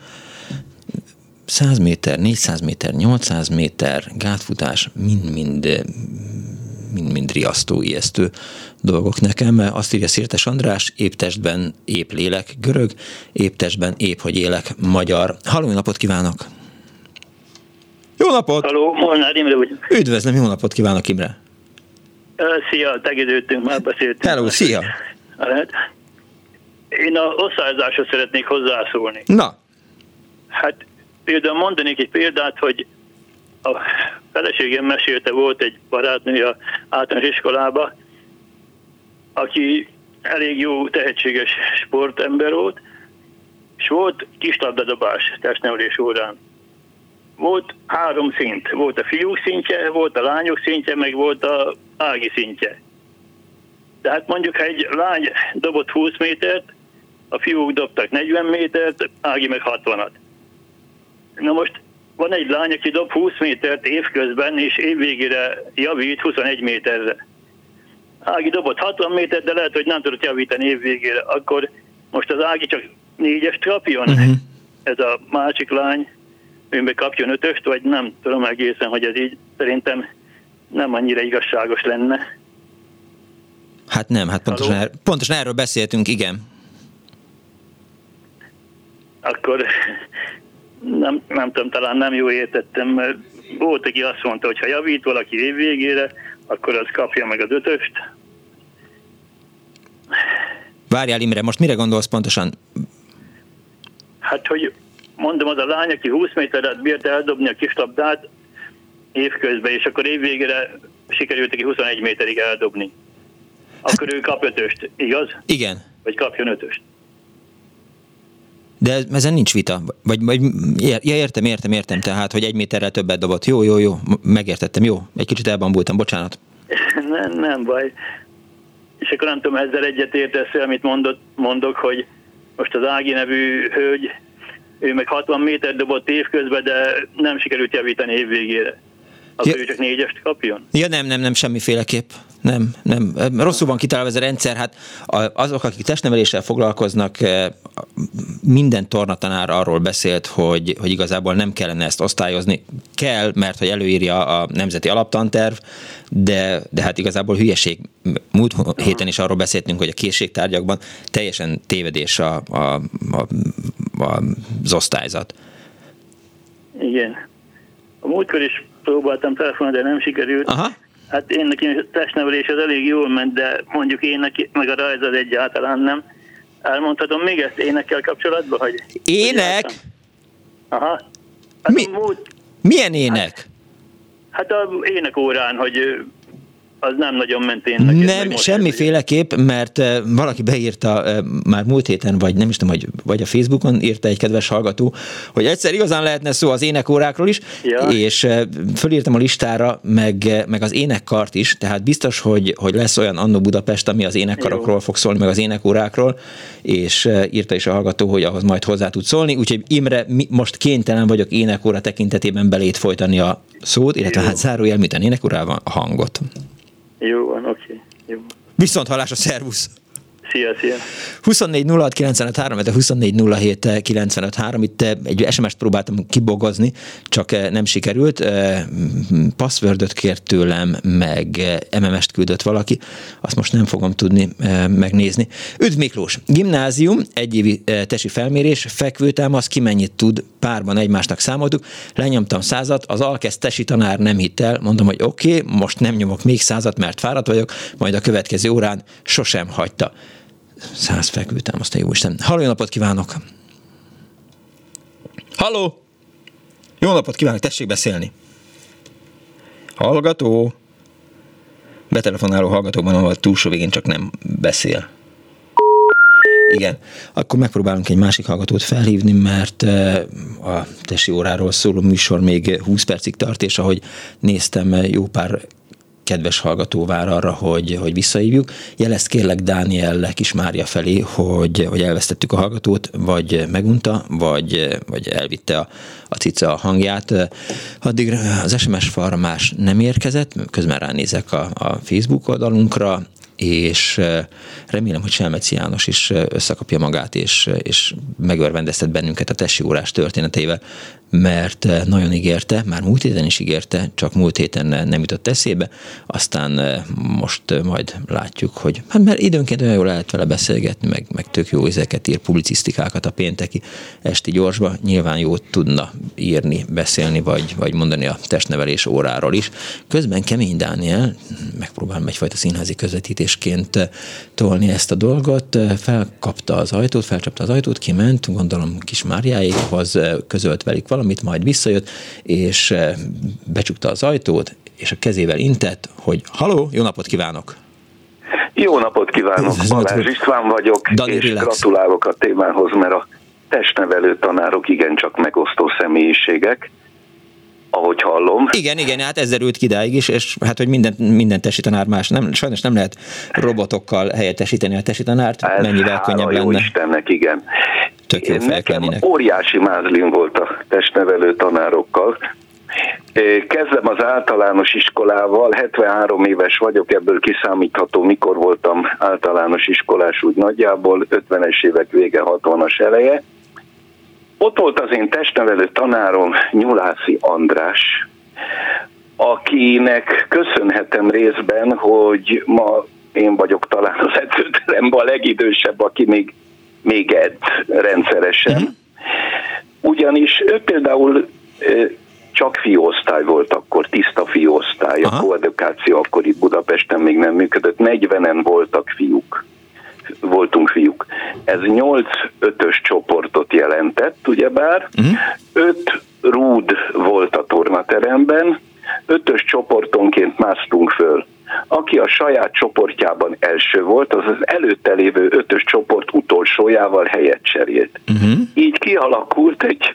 100 méter, 400 méter, 800 méter, gátfutás, mind-mind mind-mind riasztó, ijesztő dolgok nekem. Azt írja Szirtes András, épp testben, épp lélek, görög, épp testben, épp hogy élek, magyar. Halló, napot kívánok! Jó napot! Halló, Molnár Imre vagyok. Üdvözlöm, jó napot kívánok, Imre! Szia, tegedődtünk, már beszéltünk. Hello, szia! Hát, én a osztályzásra szeretnék hozzászólni. Na? Hát például mondanék egy példát, hogy a feleségem mesélte, volt egy barátnő a általános iskolába, aki elég jó, tehetséges sportember volt, és volt kis labdadobás testnevelés órán. Volt három szint. Volt a fiúk szintje, volt a lányok szintje, meg volt a ági szintje. Tehát mondjuk, ha egy lány dobott 20 métert, a fiúk dobtak 40 métert, Ági meg 60-at. Na most van egy lány, aki dob 20 métert évközben, és évvégére javít 21 méterre. Ági dobott 60 métert, de lehet, hogy nem tudott javítani évvégére. Akkor most az Ági csak négyes kapjon, uh-huh. ez a másik lány, ő kapjon ötöst, vagy nem tudom egészen, hogy ez így szerintem nem annyira igazságos lenne. Hát nem, hát pontosan, er, pontosan erről beszéltünk, igen. Akkor nem, nem tudom, talán nem jó értettem, mert volt, aki azt mondta, hogy ha javít valaki év végére, akkor az kapja meg az ötöst. Várjál Imre, most mire gondolsz pontosan? Hát, hogy mondom, az a lány, aki 20 méteret bírt eldobni a kislabdát évközben, és akkor évvégére sikerült neki 21 méterig eldobni. Akkor ő kap ötöst, igaz? Igen. Vagy kapjon ötöst. De ezen nincs vita. Vagy, vagy ja, értem, értem, értem. Tehát, hogy egy méterrel többet dobott. Jó, jó, jó. Megértettem. Jó. Egy kicsit elbambultam. Bocsánat. [laughs] nem, nem baj. És akkor nem tudom, ezzel egyet értesz amit mondott, mondok, hogy most az Ági nevű hölgy, ő meg 60 méter dobott évközben, de nem sikerült javítani évvégére. Akkor ja. ő csak négyest kapjon? Ja nem, nem, nem, semmiféleképp. Nem, nem. Rosszul van kitalálva ez a rendszer. Hát azok, akik testneveléssel foglalkoznak, eh, minden tornatanár arról beszélt, hogy, hogy igazából nem kellene ezt osztályozni. Kell, mert hogy előírja a nemzeti alaptanterv, de, de hát igazából hülyeség. Múlt héten is arról beszéltünk, hogy a készségtárgyakban teljesen tévedés a, a, a, a, az osztályzat. Igen. A múltkor is próbáltam telefonálni, de nem sikerült. Aha. Hát én nekem a testnevelés az elég jól ment, de mondjuk én neki, meg a rajz az egyáltalán nem. Elmondhatom még ezt énekkel kapcsolatban, hogy... Ének? Hogy Aha. Hát Mi? Múlt... Milyen ének? Hát, hát a ének órán, hogy az nem nagyon ment én neked, Nem, semmiféleképp, mert uh, valaki beírta uh, már múlt héten, vagy nem is tudom, hogy, vagy a Facebookon írta egy kedves hallgató, hogy egyszer igazán lehetne szó az énekórákról is, ja. és uh, fölírtam a listára, meg, meg az énekkart is, tehát biztos, hogy, hogy lesz olyan Annó Budapest, ami az énekkarokról Jó. fog szólni, meg az énekórákról, és írta is a hallgató, hogy ahhoz majd hozzá tud szólni, úgyhogy Imre, mi, most kénytelen vagyok énekóra tekintetében belét folytani a szót, illetve Jó. hát zárójel, mit a énekórával a hangot. Jó van, oké. Okay. Viszont hallás a szervusz! Szia, szia! 24 06 95 de 24 07 95 3. Itt eh, egy SMS-t próbáltam kibogozni, csak eh, nem sikerült. Eh, passwordot kért tőlem, meg MMS-t küldött valaki. Azt most nem fogom tudni megnézni. Üdv Miklós! Gimnázium, egyévi tesi felmérés, fekvőtámasz, ki mennyit tud, párban egymásnak számoltuk. Lenyomtam százat, az alkesz tesi tanár nem hitt el. Mondom, hogy oké, okay, most nem nyomok még százat, mert fáradt vagyok, majd a következő órán sosem hagyta száz feküdtem, azt a jó Isten. Halló, jó napot kívánok! Halló! Jó napot kívánok, tessék beszélni! Hallgató! Betelefonáló hallgatóban, ahol túlsó végén csak nem beszél. Igen, akkor megpróbálunk egy másik hallgatót felhívni, mert a tesi óráról szóló műsor még 20 percig tart, és ahogy néztem, jó pár kedves hallgató vár arra, hogy, hogy visszahívjuk. Jelezd kérlek Dániel Kis Mária felé, hogy, hogy elvesztettük a hallgatót, vagy megunta, vagy, vagy elvitte a, a cica a hangját. Addig az SMS falra nem érkezett, közben ránézek a, a Facebook oldalunkra, és remélem, hogy Selmeci János is összekapja magát, és, és megörvendeztet bennünket a tesi órás történeteivel, mert nagyon ígérte, már múlt héten is ígérte, csak múlt héten nem jutott eszébe, aztán most majd látjuk, hogy hát mert időnként olyan jól lehet vele beszélgetni, meg, meg tök jó ezeket ír, publicisztikákat a pénteki esti gyorsba, nyilván jót tudna írni, beszélni, vagy, vagy mondani a testnevelés óráról is. Közben Kemény Dániel, megpróbálom egyfajta színházi közvetítésként tolni ezt a dolgot, felkapta az ajtót, felcsapta az ajtót, kiment, gondolom kis Máriáékhoz közölt velük valamit, valamit, majd visszajött, és becsukta az ajtót, és a kezével intett, hogy haló, jó napot kívánok! Jó napot kívánok, Balázs István vagyok, Dani, és relax. gratulálok a témához, mert a testnevelő tanárok igencsak megosztó személyiségek, ahogy hallom. Igen, igen, hát ez derült kidáig is, és hát, hogy minden, minden tesi tanár más, nem, sajnos nem lehet robotokkal helyettesíteni a tesi tanárt, ez mennyivel könnyebb lenne. Jó Istennek, igen. Tök jó Nekem óriási mázlim volt a testnevelő tanárokkal. Kezdem az általános iskolával, 73 éves vagyok, ebből kiszámítható, mikor voltam általános iskolás úgy nagyjából, 50-es évek vége, 60-as eleje. Ott volt az én testnevelő tanárom, Nyulászi András, akinek köszönhetem részben, hogy ma én vagyok talán az edzőteremben a legidősebb, aki még, még edz rendszeresen. Ugyanis ő például csak fióosztály volt akkor, tiszta fióosztály, Aha. a koedukáció akkor itt Budapesten még nem működött, 40-en voltak fiúk, voltunk fiúk. Ez 8-5-ös csoportot jelentett, ugyebár, uh-huh. 5 rúd volt a tornateremben, ötös csoportonként másztunk föl. Aki a saját csoportjában első volt, az az előtte lévő ötös csoport utolsójával helyet cserélt. Uh-huh. Így kialakult egy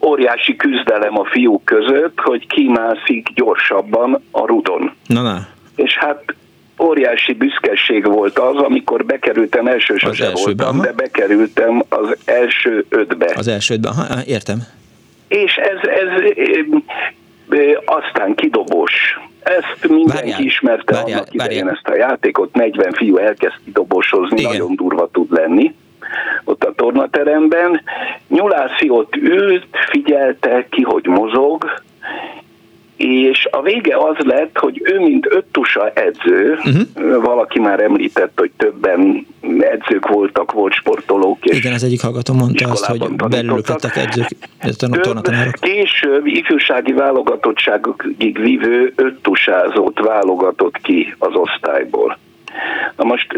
óriási küzdelem a fiúk között, hogy ki mászik gyorsabban a rudon. Na, na. És hát óriási büszkeség volt az, amikor bekerültem, első sose voltam, aha. de bekerültem az első ötbe. Az első ötbe, aha, értem. És ez, ez aztán kidobós. Ezt mindenki várjál, ismerte várjál, annak idején várjál. ezt a játékot, 40 fiú elkezd kidobosozni, Igen. nagyon durva tud lenni ott a tornateremben. Nyulászi ott ült, figyelte ki, hogy mozog, és a vége az lett, hogy ő, mint öttusa edző, uh-huh. valaki már említett, hogy többen edzők voltak, volt sportolók. És Igen, az egyik hallgató mondta azt, hogy belül lettek edzők, tornatanárok. Később ifjúsági válogatottságig vívő öttusázót válogatott ki az osztályból. Na most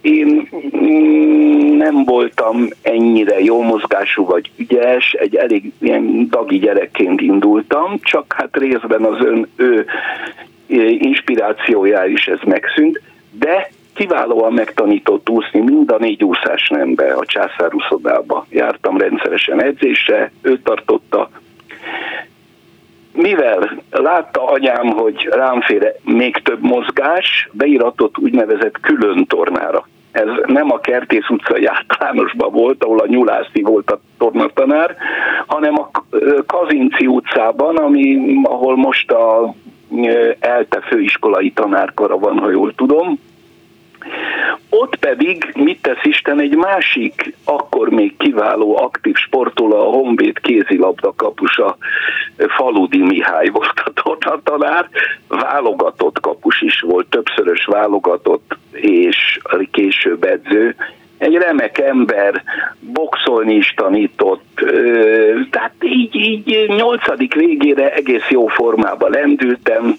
én mm, nem voltam ennyire jó mozgású vagy ügyes, egy elég ilyen dagi gyerekként indultam, csak hát részben az ön ő inspirációjára is ez megszűnt, de kiválóan megtanított úszni mind a négy úszás nembe, a császárúszodába jártam rendszeresen edzésre, ő tartotta, mivel látta anyám, hogy rám fér még több mozgás, beiratott úgynevezett külön tornára. Ez nem a Kertész utcai általánosban volt, ahol a Nyulászi volt a tornatanár, hanem a Kazinci utcában, ami, ahol most a ELTE főiskolai tanárkara van, ha jól tudom, ott pedig, mit tesz Isten, egy másik, akkor még kiváló aktív sportoló, a Honvéd kézilabda kapusa, Faludi Mihály volt a tornatanár, válogatott kapus is volt, többszörös válogatott és később edző, egy remek ember, boxolni is tanított, tehát így, így nyolcadik végére egész jó formában lendültem,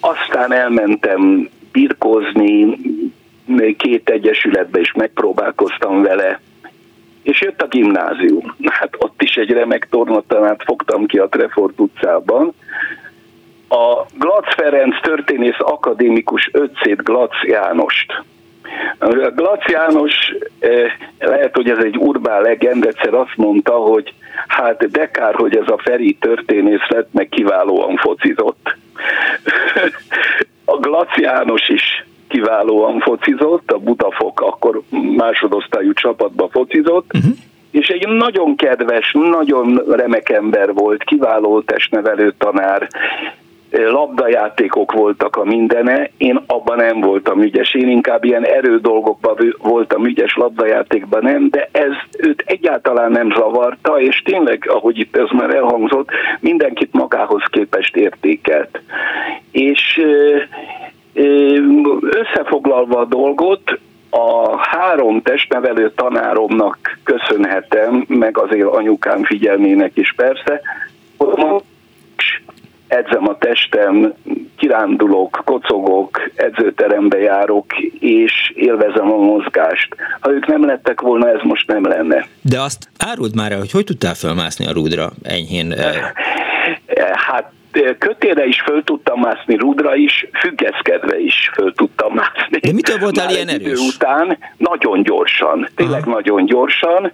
aztán elmentem birkózni, két egyesületbe is megpróbálkoztam vele, és jött a gimnázium. Hát ott is egy remek tornatanát fogtam ki a Trefort utcában. A Glac Ferenc történész akadémikus ötszét Glac Jánost. A Glac János, eh, lehet, hogy ez egy urbán legend, egyszer azt mondta, hogy hát de kár, hogy ez a Feri történész lett, meg kiválóan focizott. [laughs] A Glac János is kiválóan focizott, a Budafok akkor másodosztályú csapatba focizott, uh-huh. és egy nagyon kedves, nagyon remek ember volt, kiváló testnevelő tanár, labdajátékok voltak a mindene, én abban nem voltam ügyes, én inkább ilyen erődolgokban voltam ügyes, labdajátékban nem, de ez őt egyáltalán nem zavarta, és tényleg, ahogy itt ez már elhangzott, mindenkit magához képest értékelt. És Összefoglalva a dolgot, a három testnevelő tanáromnak köszönhetem, meg azért anyukám figyelmének is persze, edzem a testem, kirándulok, kocogok, edzőterembe járok, és élvezem a mozgást. Ha ők nem lettek volna, ez most nem lenne. De azt áruld már el, hogy hogy tudtál felmászni a rúdra enyhén? [laughs] Hát kötére is föl tudtam mászni, rudra is, függeszkedve is föl tudtam mászni. De mitől voltál ilyen erős? után nagyon gyorsan, tényleg Aha. nagyon gyorsan,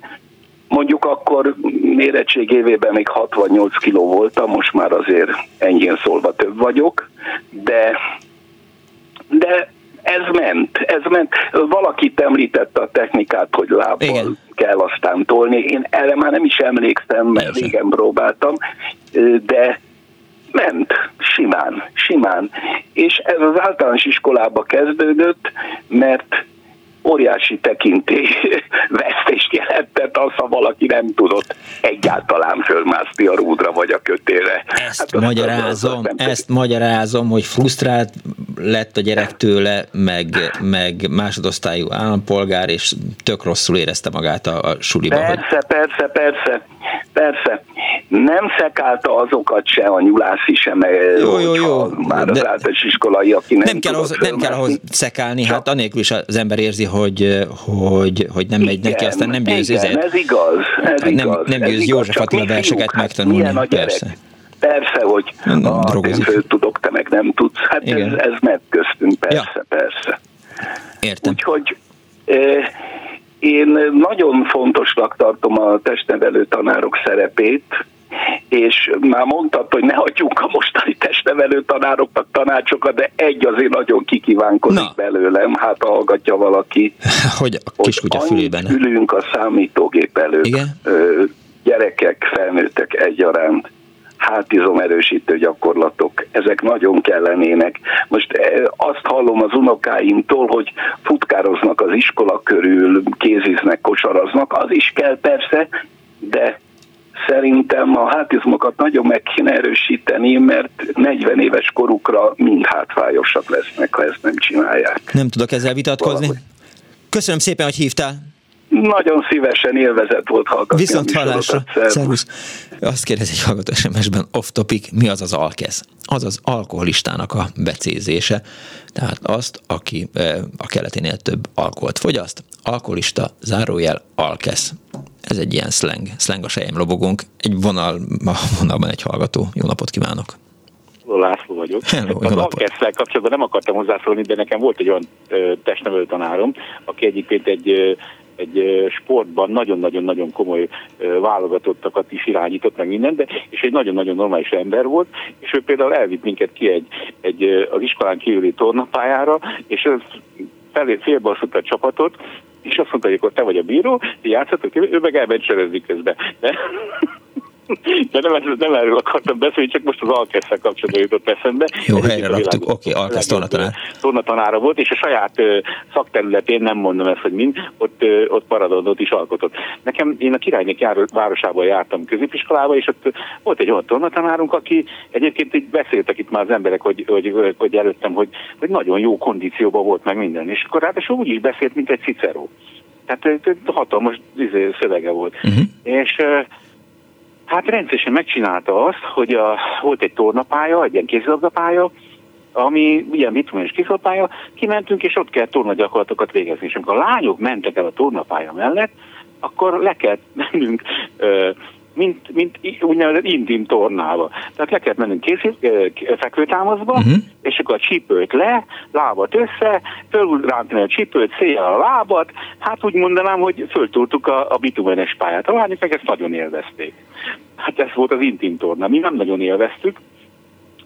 mondjuk akkor mérettségévében még 68 kiló voltam, most már azért enyhén szólva több vagyok, de, de ez ment, ez ment. Valaki említette a technikát, hogy lábbal Igen. kell aztán tolni. Én erre már nem is emlékszem, mert régen próbáltam, de ment, simán, simán. És ez az általános iskolába kezdődött, mert óriási tekintély [laughs] vesztést jelentett az, ha valaki nem tudott egyáltalán fölmászni a rúdra vagy a kötélre. Ezt hát magyarázom, az, az ezt magyarázom, hogy frusztrált lett a gyerek tőle, meg, meg másodosztályú állampolgár, és tök rosszul érezte magát a, a suliba. Persze, hogy... persze, persze, persze. Nem szekálta azokat se a nyulászi sem, jó, jó, jó. már az általános iskolai, aki nem nem kell, ahhoz, nem kell ahhoz szekálni, hát anélkül is az ember érzi, hogy, hogy, hogy nem megy neki, aztán nem győz igen, ezért. ez igaz, ez nem, igaz. Nem győz József Attila verseket megtanulni, hát persze. Persze, hogy nem, ah, én föl tudok, te meg nem tudsz. Hát ez, ez meg köztünk, persze, ja. persze. Értem. Úgyhogy eh, én nagyon fontosnak tartom a testnevelő tanárok szerepét, és már mondtad, hogy ne hagyjunk a mostani testnevelő tanároknak tanácsokat, de egy azért nagyon kikívánkozik Na. belőlem, hát hallgatja valaki. [laughs] Hogy a kiskutya fülében. ülünk a számítógép előtt, Igen? gyerekek, felnőttek egyaránt, hátizom erősítő gyakorlatok, ezek nagyon kellenének. Most azt hallom az unokáimtól, hogy futkároznak az iskola körül, kéziznek, kosaraznak, az is kell persze, de szerintem a hátizmokat nagyon meg kéne erősíteni, mert 40 éves korukra mind hátvályosak lesznek, ha ezt nem csinálják. Nem tudok ezzel vitatkozni. Valahogy. Köszönöm szépen, hogy hívtál. Nagyon szívesen élvezett volt hallgatni. Viszont hallásra. Szervusz. Azt kérdezi egy hallgató SMS-ben, off topic, mi az az alkesz? Az az alkoholistának a becézése. Tehát azt, aki a keleténél több alkoholt fogyaszt, alkoholista, zárójel, alkesz. Ez egy ilyen slang, slang a sejem lobogunk. Egy vonal, a vonalban egy hallgató. Jó napot kívánok! László vagyok. Hello, az alkesszel kapcsolatban nem akartam hozzászólni, de nekem volt egy olyan testnevelő tanárom, aki egyébként egy egy sportban nagyon-nagyon-nagyon komoly válogatottakat is irányított meg minden, de és egy nagyon-nagyon normális ember volt, és ő például elvitt minket ki egy, egy az iskolán kívüli tornapályára, és felé, félbalszott a csapatot, és azt mondta, hogy akkor te vagy a bíró, játszatok, ő meg elment közben. De nem, nem erről akartam beszélni, csak most az Alkesszel kapcsolatban jutott eszembe. Jó, helyre raktuk, oké, okay, Alkesz tornatanár. Tornatanára volt, és a saját szakterületén, nem mondom ezt, hogy mind, ott, ott paradondot is alkotott. Nekem, én a Királynék jár, városában jártam középiskolába, és ott volt egy olyan tornatanárunk, aki egyébként így beszéltek itt már az emberek, hogy, hogy, hogy előttem, hogy, hogy nagyon jó kondícióban volt meg minden. És akkor ráadásul úgy is beszélt, mint egy Cicero. Tehát hatalmas izé, szövege volt. Uh-huh. És Hát rendszeresen megcsinálta azt, hogy a, volt egy tornapálya, egy ilyen kézilabdapálya, ami ilyen vitruminos kézilabdapálya, kimentünk, és ott kell tornagyakorlatokat végezni. És amikor a lányok mentek el a tornapálya mellett, akkor le kellett mennünk mint, mint úgynevezett intim tornába. Tehát le kellett mennünk készít, fekvőtámaszba, uh-huh. és akkor a csípőt le, lábat össze, fölrántani a csípőt, széjjel a lábat, hát úgy mondanám, hogy föltúrtuk a, a bitumenes pályát. A lányok ezt nagyon élvezték. Hát ez volt az intim torna. Mi nem nagyon élveztük,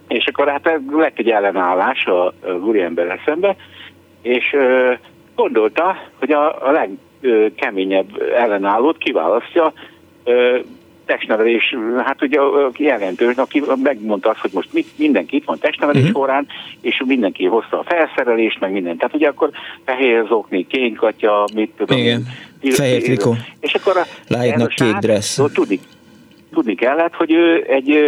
és akkor hát lett egy ellenállás a, az úriember szembe, és gondolta, hogy a, a legkeményebb ellenállót kiválasztja testnevelés, hát ugye jelentős, aki megmondta azt, hogy most mit, mindenki itt van testnevelés uh-huh. során, és mindenki hozta a felszerelést, meg mindent. Tehát ugye akkor fehér zokni, kénkatya, mit tudom. Igen, fehér trikó. És akkor a Lájtnak kék dressz. Tudni, tudni kellett, hogy ő egy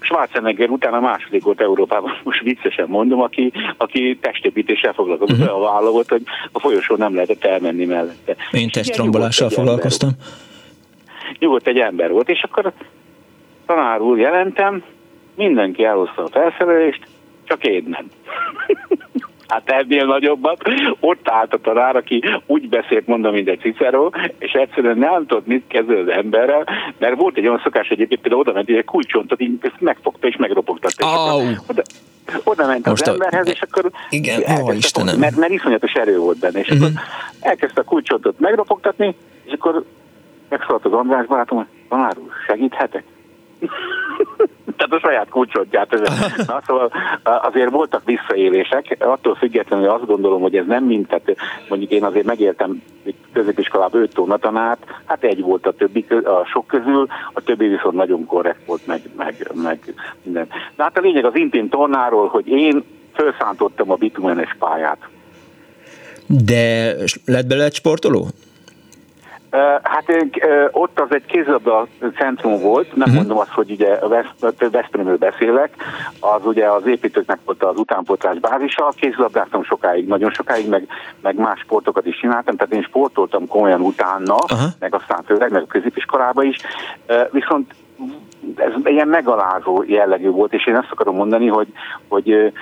Schwarzenegger után a második volt Európában, [laughs] most viccesen mondom, aki, aki testépítéssel foglalkozott, uh-huh. a válló volt, hogy a folyosón nem lehetett elmenni mellette. Én testrombolással foglalkoztam. Ember nyugodt egy ember volt, és akkor tanár úr jelentem, mindenki elhozta a felszerelést, csak én nem. [laughs] hát ennél nagyobbat, ott állt a tanár, aki úgy beszélt, mondom, mint egy Cicero, és egyszerűen nem tudott mit kezdeni az emberrel, mert volt egy olyan szokás egyébként, például oda ment, egy kulcsontot, így ezt megfogta és megropogtatta. Oh. oda, oda ment Most az emberhez, és akkor igen, ó, Istenem. mert, mert iszonyatos erő volt benne, és uh-huh. akkor elkezdte a kulcsontot megropogtatni, és akkor megszólalt az András barátom, hogy tanár úr, segíthetek? [laughs] Tehát a saját kulcsotját. Na, szóval azért voltak visszaélések, attól függetlenül azt gondolom, hogy ez nem mint, tehát mondjuk én azért megéltem középiskolában öt tanát, hát egy volt a többi, a sok közül, a többi viszont nagyon korrekt volt, meg, meg, meg minden. De hát a lényeg az intim tornáról, hogy én felszántottam a bitumenes pályát. De lett belőle egy sportoló? Hát ott az egy kézlabda centrum volt, nem uh-huh. mondom azt, hogy ugye Veszprémről beszélek, az ugye az építőknek volt az utánpótlás bázisa, kézlabdáztam sokáig, nagyon sokáig, meg, meg más sportokat is csináltam, tehát én sportoltam komolyan utána, uh-huh. meg aztán főleg, meg a középiskolában is, viszont ez ilyen megalázó jellegű volt, és én azt akarom mondani, hogy, hogy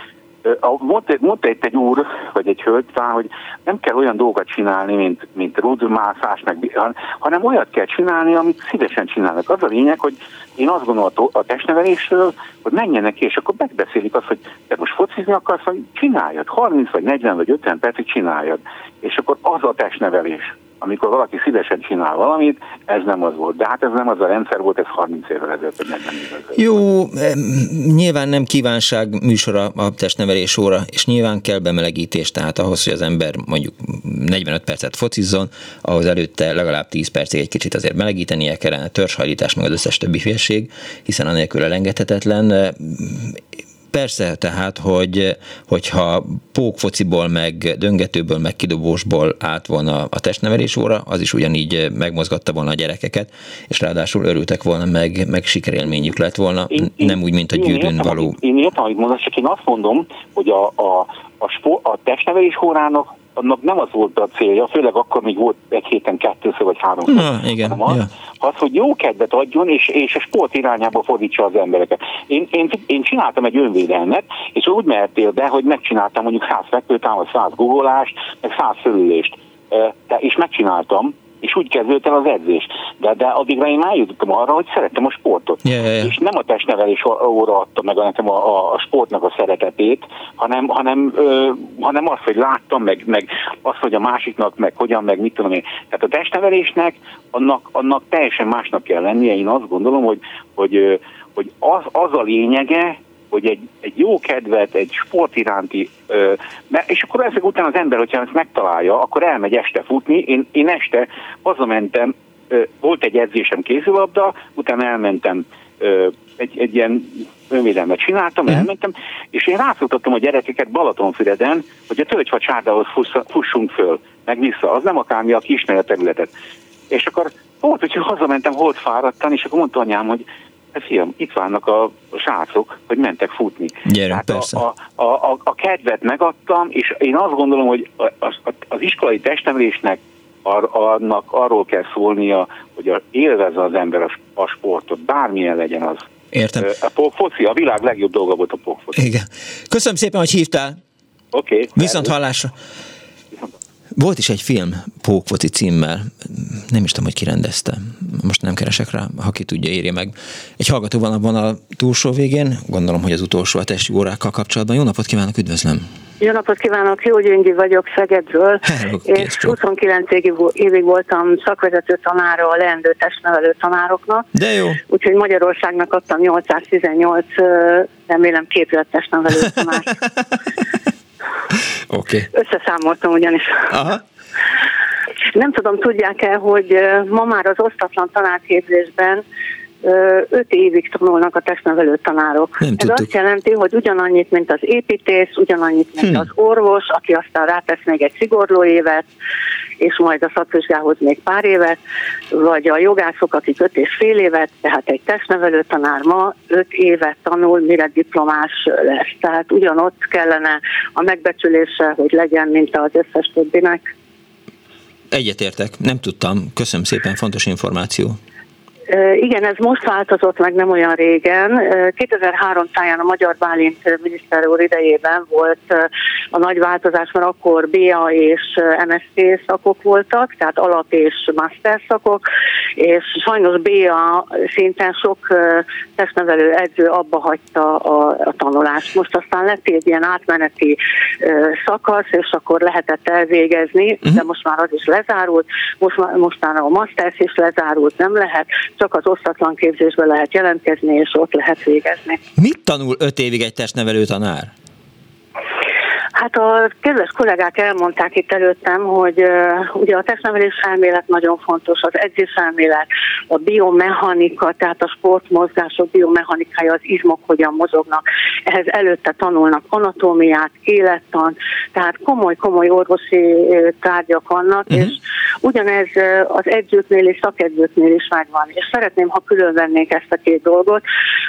Mondta, mondta itt egy úr, vagy egy hölgy talán, hogy nem kell olyan dolgokat csinálni, mint, mint rudmászás, meg, hanem olyat kell csinálni, amit szívesen csinálnak. Az a lényeg, hogy én azt gondolom a testnevelésről, hogy menjenek ki, és akkor megbeszélik azt, hogy te most focizni akarsz, hogy csináljad, 30 vagy 40 vagy 50 percig csináljad. És akkor az a testnevelés amikor valaki szívesen csinál valamit, ez nem az volt. De hát ez nem az a rendszer volt, ez 30 évvel ezelőtt, vagy 40 évvel. Jó, nyilván nem kívánság műsora a testnevelés óra, és nyilván kell bemelegítés, tehát ahhoz, hogy az ember mondjuk 45 percet focizzon, ahhoz előtte legalább 10 percig egy kicsit azért melegítenie kellene, törzshajlítás, meg az összes többi félség, hiszen anélkül elengedhetetlen Persze, tehát, hogy, hogyha pókfociból, meg döngetőből, meg kidobósból állt volna a testnevelés óra, az is ugyanígy megmozgatta volna a gyerekeket, és ráadásul örültek volna, meg, meg sikerélményük lett volna, én, nem úgy, mint a gyűrűn való. Én értem, amit mondasz, csak én azt mondom, hogy a, a, a, sport, a testnevelés órának annak nem az volt a célja, főleg akkor még volt egy héten kettőször vagy háromszor. Na, igen. Az, ja. az, hogy jó kedvet adjon, és, és a sport irányába fordítsa az embereket. Én, én, én csináltam egy önvédelmet, és úgy mehetél be, hogy megcsináltam mondjuk 100 fekvőtámat, 100 guggolást, meg 100 fölülést. De, és megcsináltam, és úgy kezdődött el az edzés. De, de addigra én eljutottam arra, hogy szerettem a sportot. Yeah, yeah. És nem a testnevelés óra adta meg nekem a, a, sportnak a szeretetét, hanem, hanem, ö, hanem azt, hogy láttam, meg, meg azt, hogy a másiknak, meg hogyan, meg mit tudom én. Tehát a testnevelésnek annak, annak teljesen másnak kell lennie. Én azt gondolom, hogy, hogy, hogy az, az a lényege, hogy egy, egy jó kedvet, egy sport iránti, ö, és akkor ezek után az ember, hogyha ezt megtalálja, akkor elmegy este futni. Én, én este hazamentem, ö, volt egy edzésem kézilabda, utána elmentem ö, egy, egy ilyen önvédelmet csináltam, uh-huh. elmentem, és én rászoktattam a gyerekeket Balatonfüreden, hogy a tölgyfacsárdához fussunk föl, meg vissza. Az nem akármi, aki ismeri a területet. És akkor volt, hogy hazamentem holt fáradtan, és akkor mondta anyám, hogy fiam, itt vannak a srácok, hogy mentek futni. Gyerünk, persze. A, a, a, a kedvet megadtam, és én azt gondolom, hogy az, az iskolai testemelésnek ar, annak arról kell szólnia, hogy a, élvezze az ember a, a sportot, bármilyen legyen az. Értem. A foci, a világ legjobb dolga volt a pókfoci. Igen. Köszönöm szépen, hogy hívtál. Oké. Okay, Viszont hallásra. Volt is egy film Pókfoci címmel, nem is tudom, hogy ki rendezte. Most nem keresek rá, ha ki tudja, írja meg. Egy hallgató van a túlsó végén, gondolom, hogy az utolsó a testi órákkal kapcsolatban. Jó napot kívánok, üdvözlöm! Jó napot kívánok, Jó Gyöngyi vagyok Szegedről, Hello, és 29 évig voltam szakvezető tanára a leendő testnevelő tanároknak. De jó. Úgyhogy Magyarországnak adtam 818, remélem képzett testnevelő tanárt. [laughs] Oké. Okay. Összeszámoltam ugyanis. Aha. Nem tudom, tudják-e, hogy ma már az osztatlan tanárképzésben öt évig tanulnak a testnevelő tanárok. Nem Ez tudtuk. azt jelenti, hogy ugyanannyit, mint az építész, ugyanannyit, mint hmm. az orvos, aki aztán rátesz még egy szigorló évet, és majd a szakvizsgához még pár évet, vagy a jogászok, akik öt és fél évet, tehát egy testnevelő tanár ma öt évet tanul, mire diplomás lesz. Tehát ugyanott kellene a megbecsülése, hogy legyen, mint az összes többinek. Egyetértek, nem tudtam. Köszönöm szépen, fontos információ. Igen, ez most változott meg nem olyan régen. 2003 táján a Magyar Bálint miniszter úr idejében volt a nagy változás, mert akkor BA és MST szakok voltak, tehát alap és master szakok, és sajnos BA szinten sok testnevelő edző abba hagyta a, a tanulást. Most aztán lett egy ilyen átmeneti szakasz, és akkor lehetett elvégezni, de most már az is lezárult, most, most már a master is lezárult, nem lehet, csak az osztatlan képzésbe lehet jelentkezni, és ott lehet végezni. Mit tanul öt évig egy testnevelő tanár? Hát a kedves kollégák elmondták itt előttem, hogy uh, ugye a testnevelés elmélet nagyon fontos, az edzéselmélet, a biomechanika, tehát a sportmozgások biomechanikája, az izmok hogyan mozognak. Ehhez előtte tanulnak anatómiát, élettan, tehát komoly-komoly orvosi tárgyak vannak, uh-huh. és ugyanez az edzőknél és szakedzőknél is megvan. És szeretném, ha külön vennék ezt a két dolgot,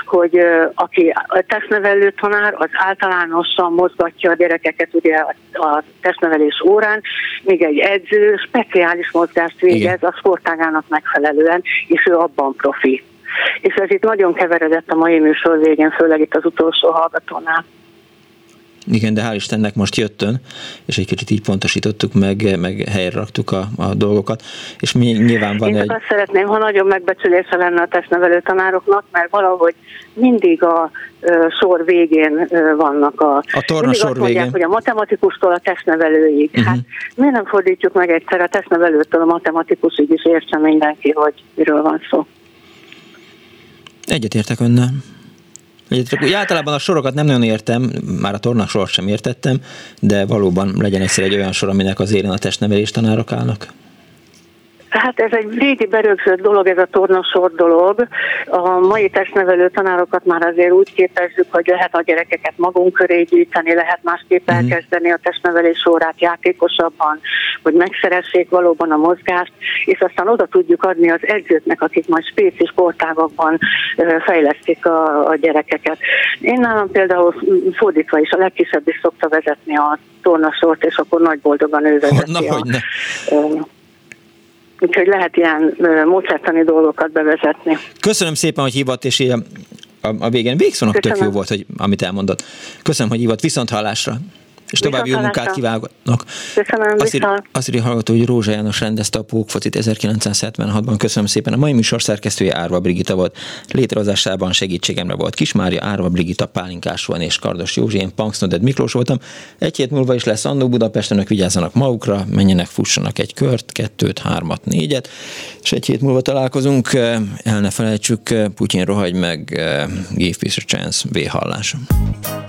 hogy uh, aki a testnevelő tanár, az általánosan mozgatja a gyerekeket ezeket ugye a, a testnevelés órán, még egy edző speciális mozgást végez Igen. a sportágának megfelelően, és ő abban profi. És ez itt nagyon keveredett a mai műsor végén, főleg itt az utolsó hallgatónál. Igen, de hál' Istennek most jöttön, és egy kicsit így pontosítottuk meg, meg helyre raktuk a, a dolgokat, és mi nyilván van Én egy... azt szeretném, ha nagyobb megbecsülése lenne a testnevelő tanároknak, mert valahogy mindig a ö, sor végén ö, vannak a... A torna sor mondják, végén. hogy a matematikustól a testnevelőig. Uh-huh. Hát miért nem fordítjuk meg egyszer a testnevelőtől a matematikusig is értsen mindenki, hogy miről van szó. Egyetértek önnel. Egyetértek. Úgy általában a sorokat nem nagyon értem, már a tornak sor sem értettem, de valóban legyen egyszer egy olyan sor, aminek az élén a testnevelés tanárok állnak. Hát ez egy régi berögzött dolog, ez a tornasor dolog. A mai testnevelő tanárokat már azért úgy képezzük, hogy lehet a gyerekeket magunk köré gyűjteni, lehet másképp Mhm. elkezdeni a testnevelés órát játékosabban, hogy megszeressék valóban a mozgást, és aztán oda tudjuk adni az edzőknek, akik majd spéci sportágakban fejlesztik a, a gyerekeket. Én nálam például fordítva is, a legkisebb is szokta vezetni a tornasort, és akkor nagy boldogan ő vezeti Na, a, hogy ne. ö, Úgyhogy lehet ilyen módszertani dolgokat bevezetni. Köszönöm szépen, hogy hívott, és így a, a, végén végszónak tök Köszönöm. jó volt, hogy, amit elmondott. Köszönöm, hogy hívott, viszont hallásra. És további jó munkát kívánok. Köszönöm, Azt írja, azt írja hallgató, hogy Rózsa János rendezte a Pókfocit 1976-ban. Köszönöm szépen. A mai műsor szerkesztője Árva Brigita volt. Létrehozásában segítségemre volt Kismária, Árva Brigita, Pálinkás van és Kardos Józsi, én Punksnoded Miklós voltam. Egy hét múlva is lesz Annó Budapesten, önök vigyázzanak magukra, menjenek, fussanak egy kört, kettőt, hármat, négyet, és egy hét múlva találkozunk. El ne felejtsük, Putyin rohagy meg, give peace a chance, V-hallás. Vagy